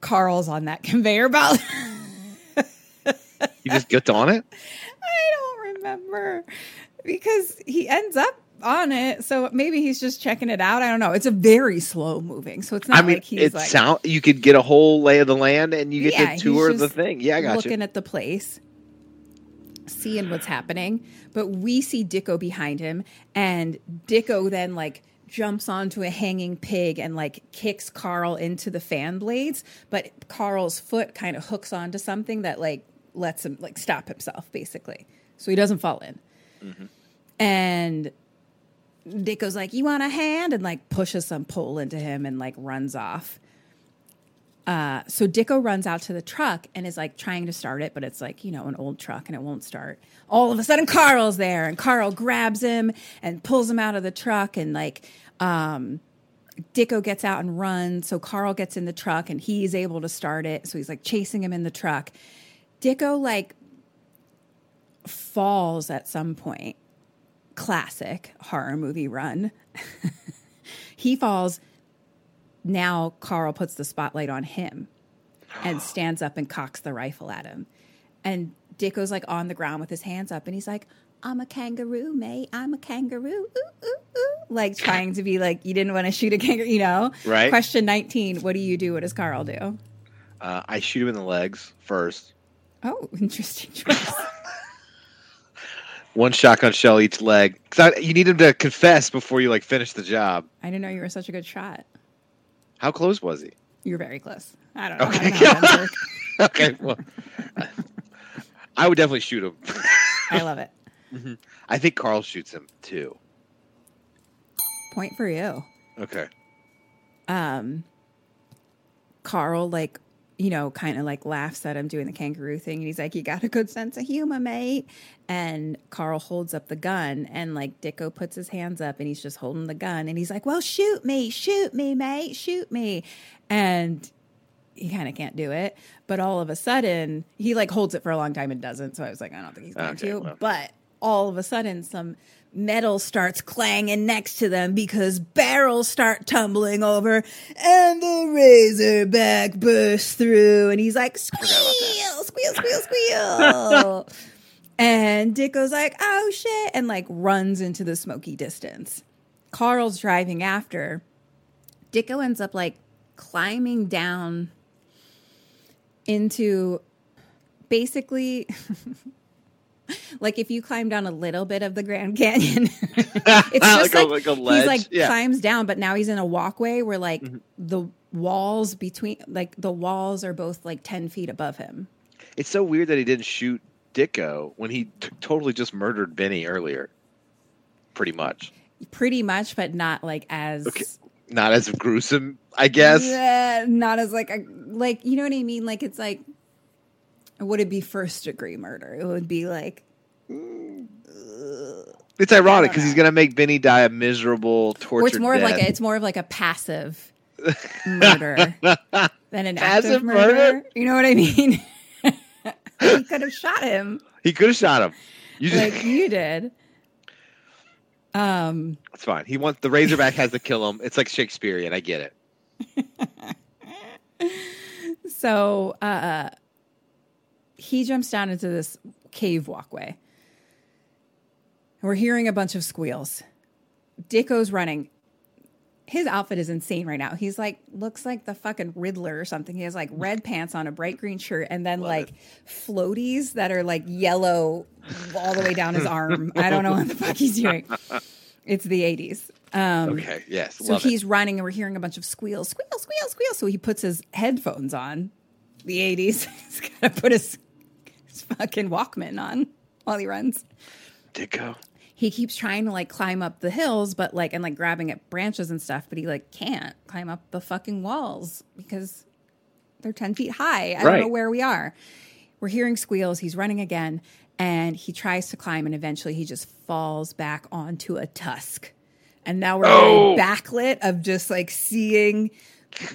Carl's on that [LAUGHS] conveyor belt. You just get on it? I don't remember because he ends up on it. So maybe he's just checking it out. I don't know. It's a very slow moving, so it's not I mean, like he's it like sound you could get a whole lay of the land and you get Yeah, to tour the thing. Yeah, I got looking you. at the place, seeing what's happening. But we see Dicko behind him, and Dicko then like jumps onto a hanging pig and like kicks Carl into the fan blades. But Carl's foot kind of hooks onto something that like lets him like stop himself, basically, so he doesn't fall in. Mm-hmm. And Dicko's like, "You want a hand?" and like pushes some pole into him and like runs off. Uh, so Dicko runs out to the truck and is like trying to start it, but it's like, you know, an old truck and it won't start. All of a sudden, Carl's there and Carl grabs him and pulls him out of the truck. And like, um, Dicko gets out and runs. So Carl gets in the truck and he's able to start it. So he's like chasing him in the truck. Dicko like falls at some point. Classic horror movie run. [LAUGHS] he falls now Carl puts the spotlight on him and [GASPS] stands up and cocks the rifle at him. And Dicko's like on the ground with his hands up and he's like, I'm a kangaroo, mate. I'm a kangaroo. Ooh, ooh, ooh. Like trying to be like, you didn't want to shoot a kangaroo, you know? Right. Question 19 What do you do? What does Carl do? Uh, I shoot him in the legs first. Oh, [LAUGHS] interesting choice. [LAUGHS] One shotgun shell each leg. Cause I, you need him to confess before you like finish the job. I didn't know you were such a good shot. How close was he? You're very close. I don't know. Okay. Don't know [LAUGHS] how guns work. [LAUGHS] okay, well, I would definitely shoot him. I love it. [LAUGHS] I think Carl shoots him too. Point for you. Okay. Um, Carl like you know kind of like laughs at him doing the kangaroo thing and he's like you got a good sense of humor mate. And Carl holds up the gun and like Dicko puts his hands up and he's just holding the gun and he's like well shoot me shoot me mate shoot me. And he kind of can't do it. But all of a sudden he like holds it for a long time and doesn't so I was like I don't think he's going Okay, to. well. but all of a sudden some metal starts clanging next to them because barrels start tumbling over and the razorback bursts through. And he's like squeal squeal squeal squeal. [LAUGHS] And dicko's like oh shit and like runs into the smoky distance. Carl's driving after. Dicko ends up like climbing down into basically [LAUGHS] [LAUGHS] like if you climb down a little bit of the Grand Canyon, [LAUGHS] [LAUGHS] it's just Like a- like, like a he's like yeah. climbs down, but now he's in a walkway where like Mm-hmm. the walls between like the walls are both like ten feet above him. It's so weird that he didn't shoot Dicko when he t- totally just murdered Benny earlier. Pretty much. Pretty much, but not like as Okay. Not as gruesome, I guess. Yeah, not as like a like you know what I mean. Like it's like would it be first degree murder? It would be like It's ironic because he's gonna make Benny die a miserable, torture. it's more of like a, it's more of like a passive [LAUGHS] murder than an Passive active murder. murder? You know what I mean? [LAUGHS] he could have shot him he could have shot him. You just, like you did. Um, it's fine. He wants the Razorback has to kill him. It's like Shakespearean. I get it. [LAUGHS] so uh, he jumps down into this cave walkway. And We're hearing a bunch of squeals. Dicko's running. His outfit is insane right now. He's like looks like the fucking Riddler or something. He has like red [LAUGHS] pants on, a bright green shirt, and then like floaties that are like yellow all the way down his arm. I don't know what the fuck he's doing. It's the 80s. Um, Okay. Yes. so he's it. running and we're hearing a bunch of squeals, squeal, squeal, squeal. So he puts his headphones on, the 80s. [LAUGHS] he's got to put his, his [LAUGHS] fucking Walkman on while he runs. Dicko. He keeps trying to like climb up the hills, but like, and like grabbing at branches and stuff, but he like can't climb up the fucking walls because they're 10 feet high. I don't know where we are. We're hearing squeals. He's running again and he tries to climb and eventually he just falls back onto a tusk. And now we're Oh. backlit of just like seeing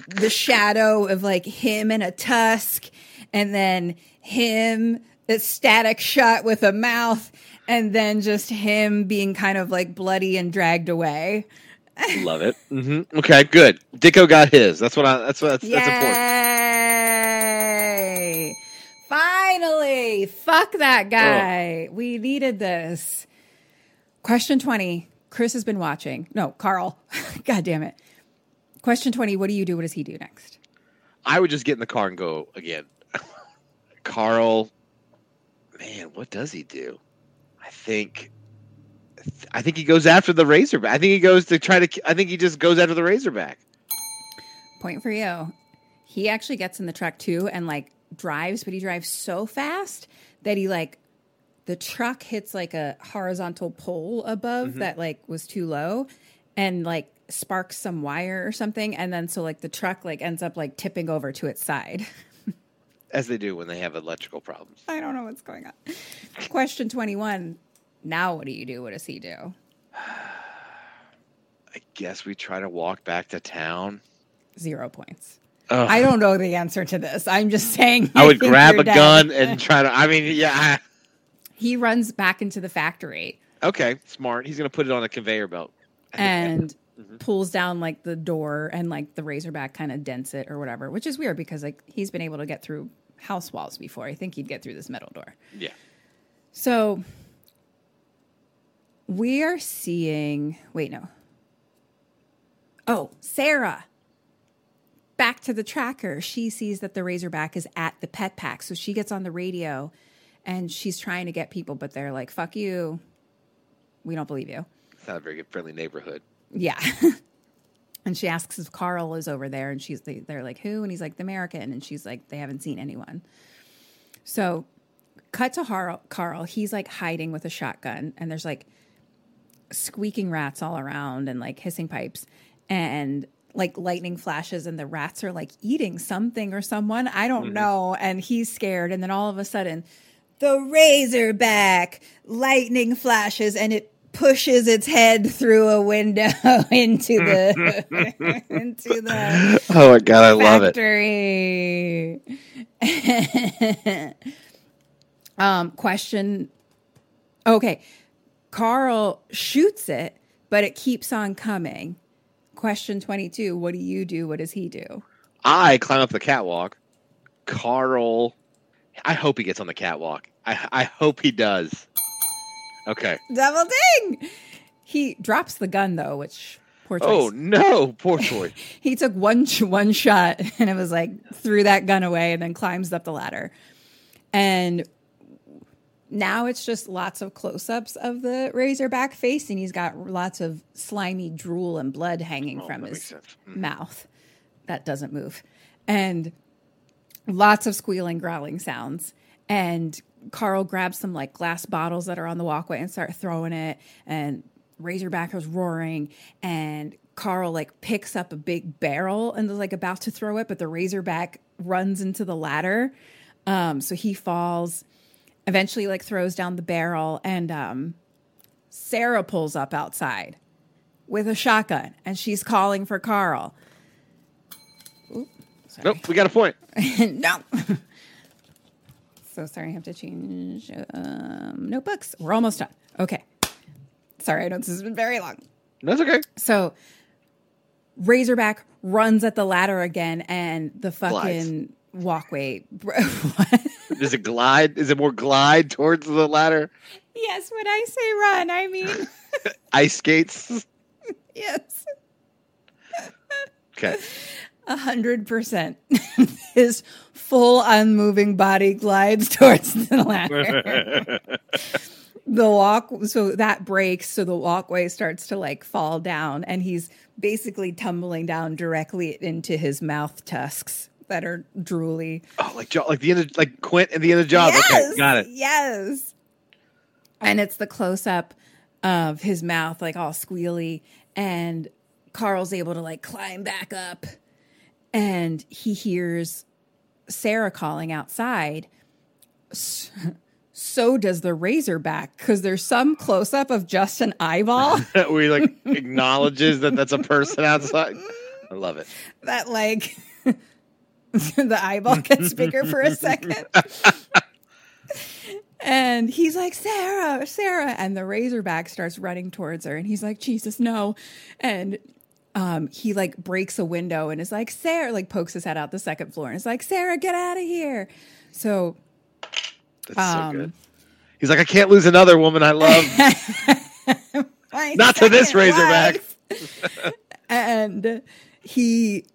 the shadow of like him and a tusk and then him a static shot with a mouth and then just him being kind of like bloody and dragged away. Love it. hmm Okay. Good. Dicko got his. That's what I. That's what. That's, that's important. Yay! Finally, fuck that guy. We needed this. Question 20. Chris has been watching. No, Carl. [LAUGHS] God damn it. Question 20. What do you do? What does he do next? I would just get in the car and go again. [LAUGHS] Carl, man, what does he do? I think, I think he goes after the Razorback. I think he goes to try to. I think he just goes after the Razorback. Point for you. He actually gets in the truck too and like drives, but he drives so fast that he like the truck hits like a horizontal pole above mm-hmm. that like was too low and like sparks some wire or something and then so like the truck like ends up like tipping over to its side. [LAUGHS] As they do when they have electrical problems. I don't know what's going on. [LAUGHS] Question 21. Now what do you do? What does he do? [SIGHS] I guess we try to walk back to town. Zero points. Ugh. I don't know the answer to this. I'm just saying. I would [LAUGHS] think grab a dead. gun and try to. I mean, yeah. [LAUGHS] He runs back into the factory. Okay, smart. He's gonna put it on a conveyor belt. And Mm-hmm. pulls down like the door and like the razorback kind of dents it or whatever, which is weird because like he's been able to get through house walls before. I think he'd get through this metal door. yeah. So we are seeing wait, no. Oh, Sarah. Back to the tracker. She sees that the razorback is at the Petpak. So she gets on the radio and she's trying to get people, but they're like, fuck you. We don't believe you. It's not a very good friendly neighborhood. Yeah. [LAUGHS] and she asks if Carl is over there, and she's they, they're like, "Who?" And he's like, "The American." And she's like, "They haven't seen anyone." So, cut to Carl. Carl. He's like hiding with a shotgun, and there's like squeaking rats all around and like hissing pipes and like lightning flashes and the rats are like eating something or someone. I don't mm-hmm. know. And he's scared. And then all of a sudden, the razorback lightning flashes and it pushes its head through a window [LAUGHS] into the [LAUGHS] into the Oh my god, I love it. factory. [LAUGHS] um, question. Okay, Carl shoots it, but it keeps on coming. Question twenty-two: What do you do? What does he do? I climb up the catwalk. Carl, I hope he gets on the catwalk. I I hope he does. Okay. Double ding! He drops the gun though, which poor choice. Oh no, poor Troy. [LAUGHS] he took one one shot [LAUGHS] and it was like threw that gun away and then climbs up the ladder and now it's just lots of close-ups of the razorback face and he's got lots of slimy drool and blood hanging from Oh, makes his sense. Mm. mouth that doesn't move and lots of squealing growling sounds and carl grabs some like glass bottles that are on the walkway and start throwing it and razorback is roaring and carl like picks up a big barrel and is like about to throw it but the razorback runs into the ladder um, so he falls eventually like throws down the barrel and um, sarah pulls up outside with a shotgun and she's calling for carl Nope, we got a point. [LAUGHS] no. So sorry, I have to change um, notebooks. We're almost done. Okay. Sorry, I know this has been very long. That's okay. So Razorback runs at the ladder again, and the fucking walkway. what? Does [LAUGHS] it glide? Is it more glide towards the ladder? yes, when I say run, I mean [LAUGHS] Ice skates. [LAUGHS] yes. Okay. A hundred percent. His full unmoving body glides [LAUGHS] towards the ladder. [LAUGHS] the walk so that breaks so the walkway starts to like fall down and he's basically tumbling down directly into his mouth tusks that are drooly Oh, like Jaw- like the end of like Quint at the end of Jaws. Okay, got it. yes and it's the close-up of his mouth like all squealy and carl's able to like climb back up and he hears sarah calling outside so does the razorback because there's some close-up of just an eyeball [LAUGHS] Where he like acknowledges that that's a person outside. I love it. that like [LAUGHS] the eyeball gets bigger for a second. and he's like, Sarah, Sarah. And the razorback starts running towards her. And he's like, Jesus, no. And um, he like breaks a window and is like, Sarah, like pokes his head out the second floor and is like, Sarah, get out of here. So That's Um, so good. He's like, I can't lose another woman I love. [LAUGHS] Not to this razorback. and he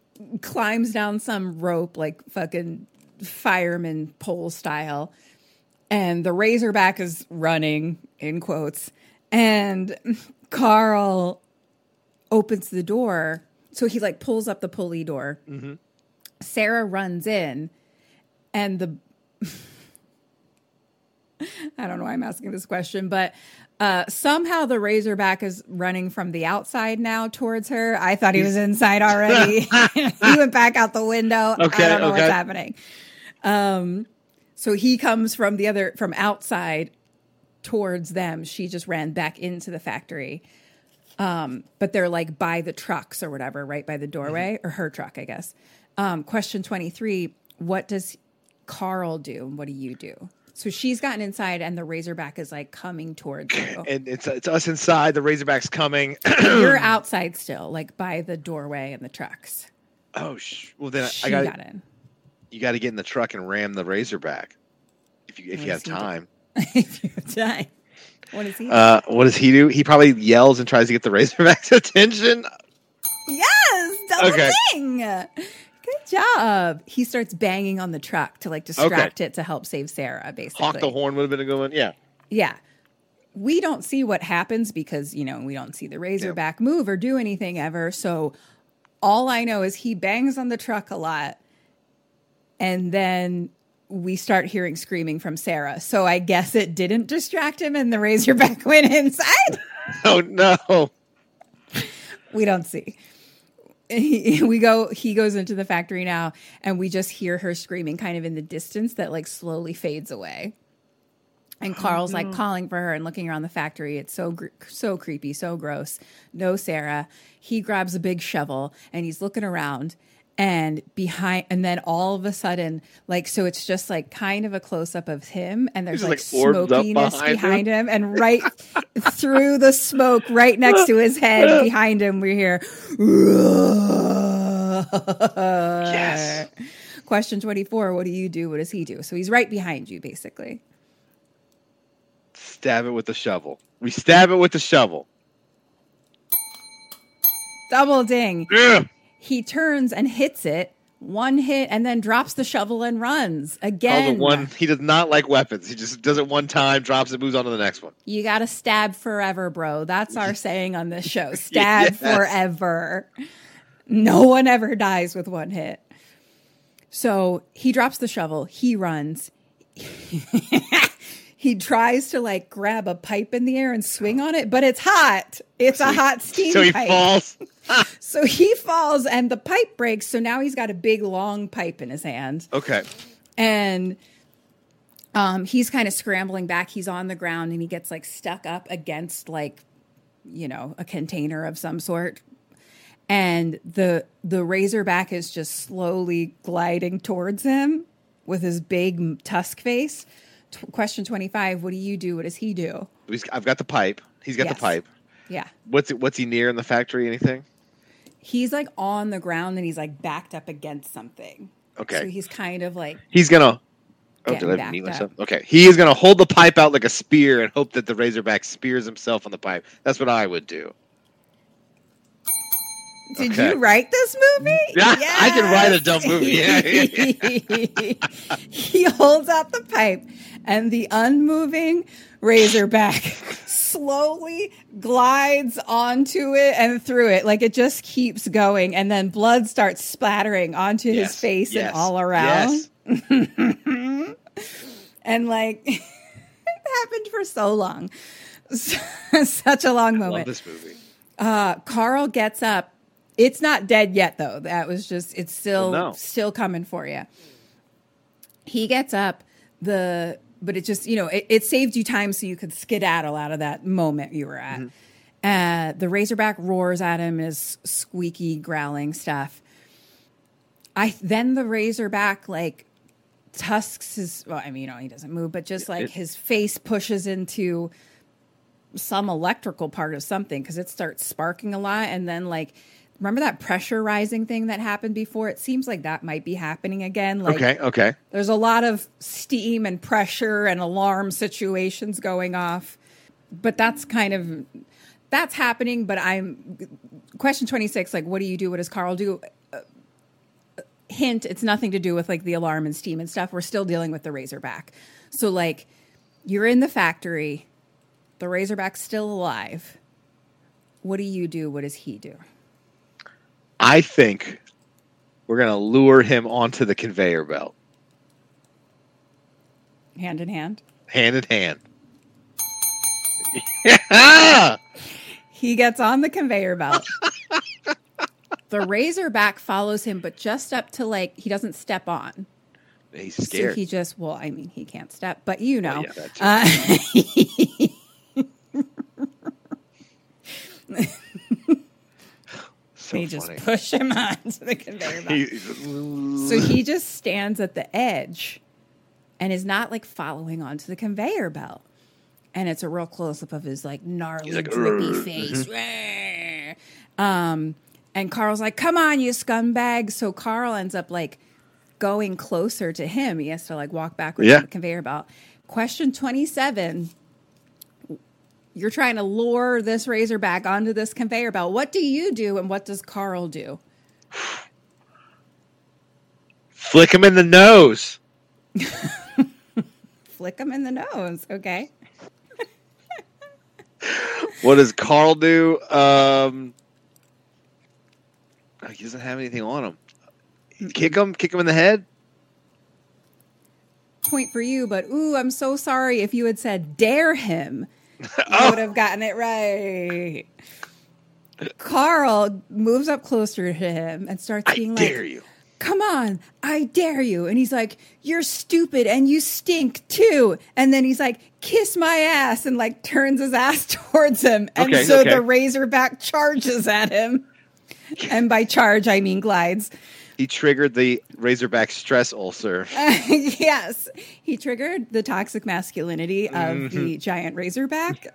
climbs down some rope like fucking fireman pole style and the razorback is running in quotes and carl opens the door so he like pulls up the pulley door sarah runs in and the [LAUGHS] I don't know why I'm asking this question, but uh, somehow the Razorback is running from the outside now towards her. I thought he was inside already. [LAUGHS] [LAUGHS] he went back out the window. Okay, I don't know okay. what's happening. Um, so he comes from the other from outside towards them. She just ran back into the factory. Um, but they're like by the trucks or whatever, right by the doorway or her truck, I guess. Um, question 23 What does Carl do? and What do you do? So she's gotten inside and the Razorback is like coming towards you. [LAUGHS] and it's it's us inside. The Razorback's coming. [CLEARS THROAT] You're outside still, like by the doorway and the trucks. oh, sh- well then She I got got in. you got to get in the truck and ram the Razorback if you if you have does he do? time. [LAUGHS] if you have time. What is he? Uh, what does he do? He probably yells and tries to get the Razorback's [LAUGHS] attention. yes, double Okay. ding. Good job. He starts banging on the truck to like distract it to help save Sarah, basically. Hawk the horn would have been a good one. Yeah. Yeah. We don't see what happens because, you know, we don't see the Razorback move or do anything ever. So all I know is he bangs on the truck a lot. And then we start hearing screaming from Sarah. So I guess it didn't distract him and the Razorback [LAUGHS] went inside. Oh no! we don't see. He, we go he goes into the factory now and we just hear her screaming kind of in the distance that like slowly fades away and oh, carl's like calling for her and looking around the factory it's so gr- so creepy so gross no sarah he grabs a big shovel and he's looking around and behind and then all of a sudden like so it's just like kind of a close up of him and there's like, like, smokiness behind behind him. and right through the smoke right next to his head [LAUGHS] behind him we hear Yes. question 24 what do you do what does he do so he's right behind you basically Stab it with the shovel. We stab it with the shovel. double ding Yeah. He turns and hits it one hit and then drops the shovel and runs Oh, again the one he does not like weapons. He just does it one time, drops it, moves on to the next one. You got to stab forever, bro. That's our [LAUGHS] saying on this show. [LAUGHS] Stab Yes. forever. No one ever dies with one hit. So he drops the shovel. He runs. [LAUGHS] he tries to like grab a pipe in the air and swing on it, but it's hot. It's a hot steam So he pipe. falls. [LAUGHS] [LAUGHS] So he falls and the pipe breaks. So now he's got a big long pipe in his hand Okay. and um, he's kind of scrambling back. He's on the ground and he gets like stuck up against like, you know, a container of some sort. And the the razorback is just slowly gliding towards him with his big tusk face. T- question twenty five: What do you do? What does he do? I've got the pipe. He's got Yes. the pipe. Yeah, What's it? What's he near in the factory? Anything? he's like on the ground and he's like backed up against something. Okay. so he's kind of like He's gonna. Oh, did I meet up. Okay. He is gonna hold the pipe out like a spear and hope that the razorback spears himself on the pipe. That's what I would do. Did Okay. you write this movie? [LAUGHS] Yeah, I can write a dumb movie. Yeah, [LAUGHS] he holds out the pipe, and the unmoving razorback [LAUGHS] slowly glides onto it and through it. Like it just keeps going, and then blood starts splattering onto his face yes, and all around. yes. And like, it happened for so long. Such a long I love moment. this movie. Uh, Carl gets up. It's not dead yet, though. That was just, it's still, Oh, no. still coming for you. He gets up. The, but it just, you know, it, it saved you time so you could skedaddle out of that moment you were at. Mm-hmm. Uh, the Razorback roars at him, his squeaky, growling stuff. I then the Razorback like tusks his. Well, I mean, you know, he doesn't move, but just like It- his face pushes into some electrical part of something because it starts sparking a lot and then like remember that pressure rising thing that happened before? It seems like that might be happening again like Okay. Okay. there's a lot of steam and pressure and alarm situations going off. But that's kind of that's happening but i'm question 26 like what do you do? What does carl do? Uh, hint it's nothing to do with like the alarm and steam and stuff. We're still dealing with the razorback. So like you're in the factory the razorback's still alive. What do you do? What does he do I think we're gonna lure him onto the conveyor belt, hand in hand hand in hand. Yeah! [LAUGHS] He gets on the conveyor belt. [LAUGHS] the razorback follows him, but just up to like he doesn't step on. He's So scared. he just well, I mean, he can't step, but you know. yeah, uh, [LAUGHS] so they just funny. push him [LAUGHS] onto the conveyor belt. He- so he just stands at the edge and is not like following onto the conveyor belt. And it's a real close up of his like gnarly, like, drippy "Urgh." face. um, and Carl's like, "Come on, you scumbag!" So Carl ends up like going closer to him. He has to like walk backwards Yeah. to the conveyor belt. Question twenty seven. You're trying to lure this razorback onto this conveyor belt. What do you do, and what does Carl do? Flick him in the nose. [LAUGHS] Flick him in the nose. Okay. [LAUGHS] What does Carl do? Um, he doesn't have anything on him. Kick him, kick him in the head. point for you, but ooh, I'm so sorry. If you had said dare him, you Oh. would have gotten it right. Carl moves up closer to him and starts I being like, dare you. come on, I dare you. And he's like, you're stupid and you stink too. And then he's like, kiss my ass and like turns his ass [LAUGHS] towards him. And Okay, so okay. the Razorback charges at him. And by charge, I mean glides. He triggered the Razorback stress ulcer. [LAUGHS] yes, he triggered the toxic masculinity of Mm-hmm. the giant Razorback.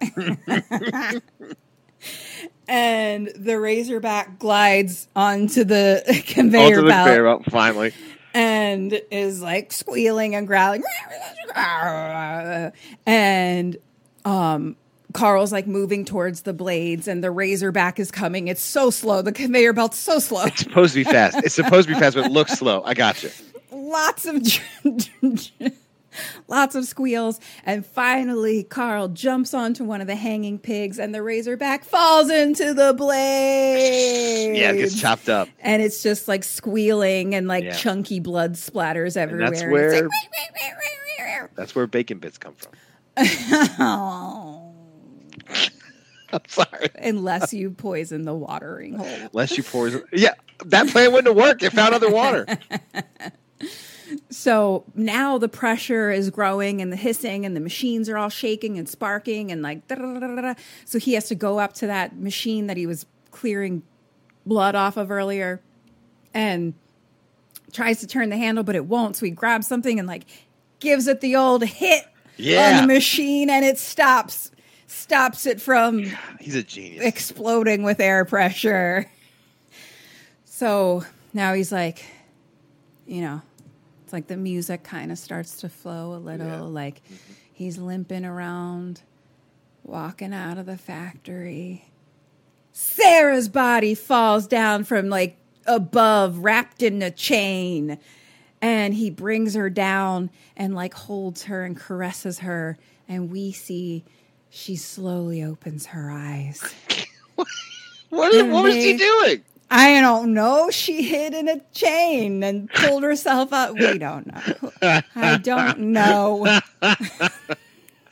and the Razorback glides onto the [LAUGHS] conveyor Onto the belt. conveyor belt, finally. and is like squealing and growling. And um Carl's like moving towards the blades and the razorback is coming. It's so slow. The conveyor belt's so slow. It's supposed to be fast. It's supposed to be fast, but it looks slow. I got you. lots of lots of squeals and finally Carl jumps onto one of the hanging pigs and the razorback falls into the blades. Yeah, it gets chopped up. and it's just like squealing and like Yeah. chunky blood splatters everywhere. that's And it's where- like, That's where bacon bits come from. [LAUGHS] Oh. [LAUGHS] I'm sorry. unless you poison the watering hole. Unless you poison. Yeah, that plan wouldn't have worked. It found other water. [LAUGHS] So now the pressure is growing and the hissing and the machines are all shaking and sparking and like so he has to go up to that machine that he was clearing blood off of earlier and tries to turn the handle but it won't so he grabs something and like gives it the old hit Yeah. on the machine and it stops stops it from [SIGHS] He's a genius. exploding with air pressure. So now he's like, you know, it's like the music kind of starts to flow a little. Yeah. Like mm-hmm. he's limping around, walking out of the factory. Sarah's body falls down from like above, wrapped in a chain. And he brings her down and like holds her and caresses her. And we see she slowly opens her eyes. [LAUGHS] What, what was he doing? I don't know. She hid in a chain and pulled herself up. We don't know. I don't know. [LAUGHS]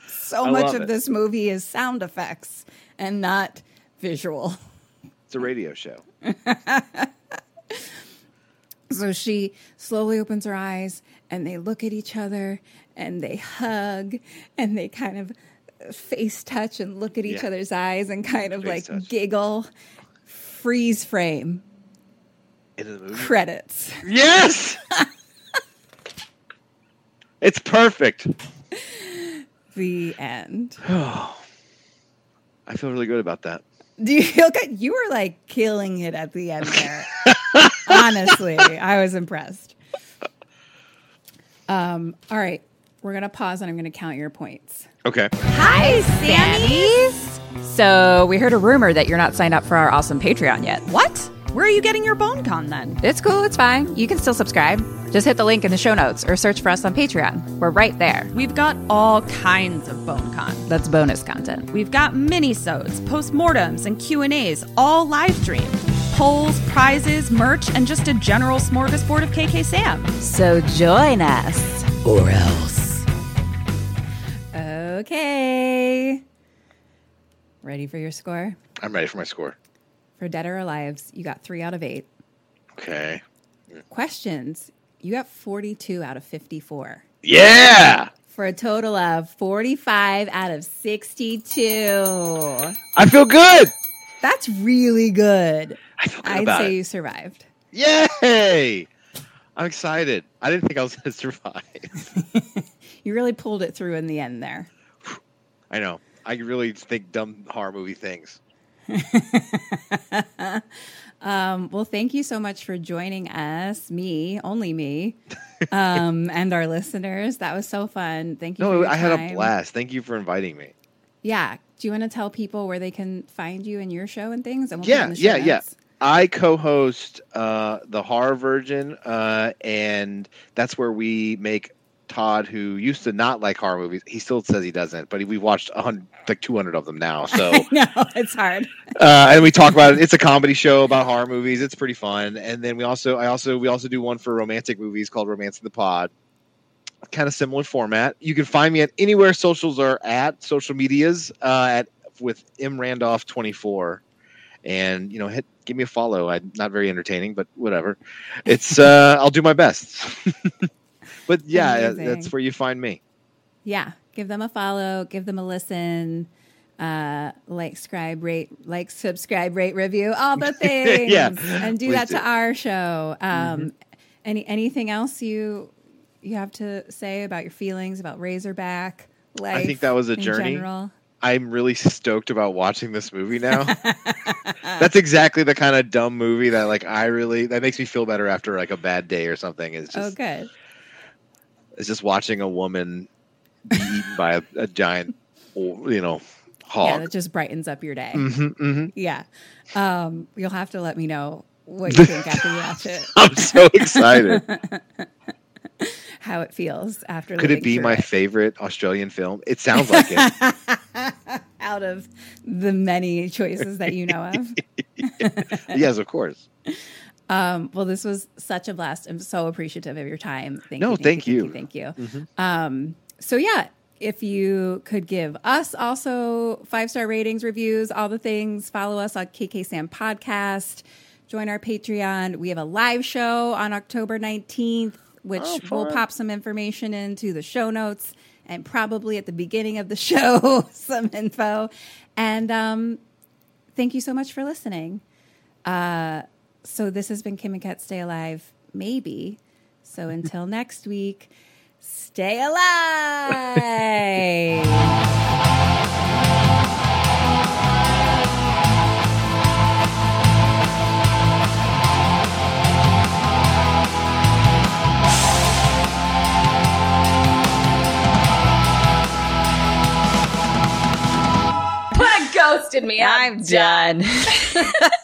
so I much of it. this movie is sound effects and not visual. It's a radio show. [LAUGHS] So she slowly opens her eyes and they look at each other and they hug and they kind of face touch and look at each Yeah. other's eyes and kind of like touch. giggle. Freeze frame. Into the movie. Credits. Yes. [LAUGHS] it's perfect. The end. [SIGHS] I feel really good about that. Do you feel good? You were like killing it at the end there. [LAUGHS] Honestly, I was impressed. Um, all right, we're gonna pause and I'm gonna count your points. Okay. Hi, Sammys. So we heard a rumor that you're not signed up for our awesome Patreon yet. What? Where are you getting your bone con then? It's cool, it's fine. You can still subscribe. Just hit the link in the show notes or search for us on Patreon. We're right there. We've got all kinds of bone con. That's bonus content. We've got mini-sodes, postmortems, and Q&As, all live streamed. Polls, prizes, merch, and just a general smorgasbord of KK Sam. So join us. Or else. Okay. Ready for your score? I'm ready for my score. For Dead or Alives, you got three out of eight. Okay. Questions, you got 42 out of 54. Yeah. For a total of 45 out of 62. I feel good. That's really good. I feel good I'd about say it. you survived. Yay! I'm excited. I didn't think I was going [LAUGHS] to survive. [LAUGHS] You really pulled it through in the end there. I know. I really think dumb horror movie things. [LAUGHS] Um, well, thank you so much for joining us, me, only me, [LAUGHS] um, and our listeners. That was so fun. Thank you. No, I had a blast. Thank you for inviting me. Yeah. Do you want to tell people where they can find you and your show and things? And we'll Yeah, in the show yeah, yeah. I co-host uh, the Horror Virgin, uh, and that's where we make Todd, who used to not like horror movies, he still says he doesn't, but we've watched like 200 of them now. [LAUGHS] So, no, it's hard. [LAUGHS] uh, and we talk about it. It's a comedy show about horror movies. It's pretty fun. And then we also, I also, we also do one for romantic movies called Romance in the Pod. kind of similar format. You can find me at anywhere socials are at social medias uh, at with M Randolph twenty four, and you know hit give me a follow. I'm not very entertaining, but whatever. It's [LAUGHS] uh, I'll do my best. But yeah, Amazing. that's where you find me. Yeah, give them a follow, give them a listen, uh, like, subscribe, rate, like, subscribe, rate, review, all the [LAUGHS] things. Yeah, and do that do. to our show. Um, Any anything else you you have to say about your feelings about Razorback? Life I think that was a journey. general? I'm really stoked about watching this movie now. [LAUGHS] That's exactly the kind of dumb movie that like I really that makes me feel better after like a bad day or something. It's Oh, just good. It's just watching a woman be eaten by a, a giant, you know, hog. Yeah, that just brightens up your day. hmm hmm Yeah. Um, you'll have to let me know what you [LAUGHS] think after you watch it, I'm so excited. [LAUGHS] how it feels after. Could it be my it. favorite Australian film? It sounds like it. [LAUGHS] out of the many choices that you know of? yes, of course. Um, well, this was such a blast. I'm so appreciative of your time. Thank No, you. thank you. you. Thank you. Thank you. Um, so yeah, if you could give us also five star ratings, reviews, all the things, follow us on KK Sam Podcast, join our Patreon. We have a live show on October 19th, which Oh, we'll pop some information into the show notes and probably at the beginning of the [LAUGHS] show some info. And um, thank you so much for listening. Uh, so this has been Kim and Kat Stay Alive, maybe. So [LAUGHS] until next week, stay alive. [LAUGHS] Ghosted me. I'm done. [LAUGHS]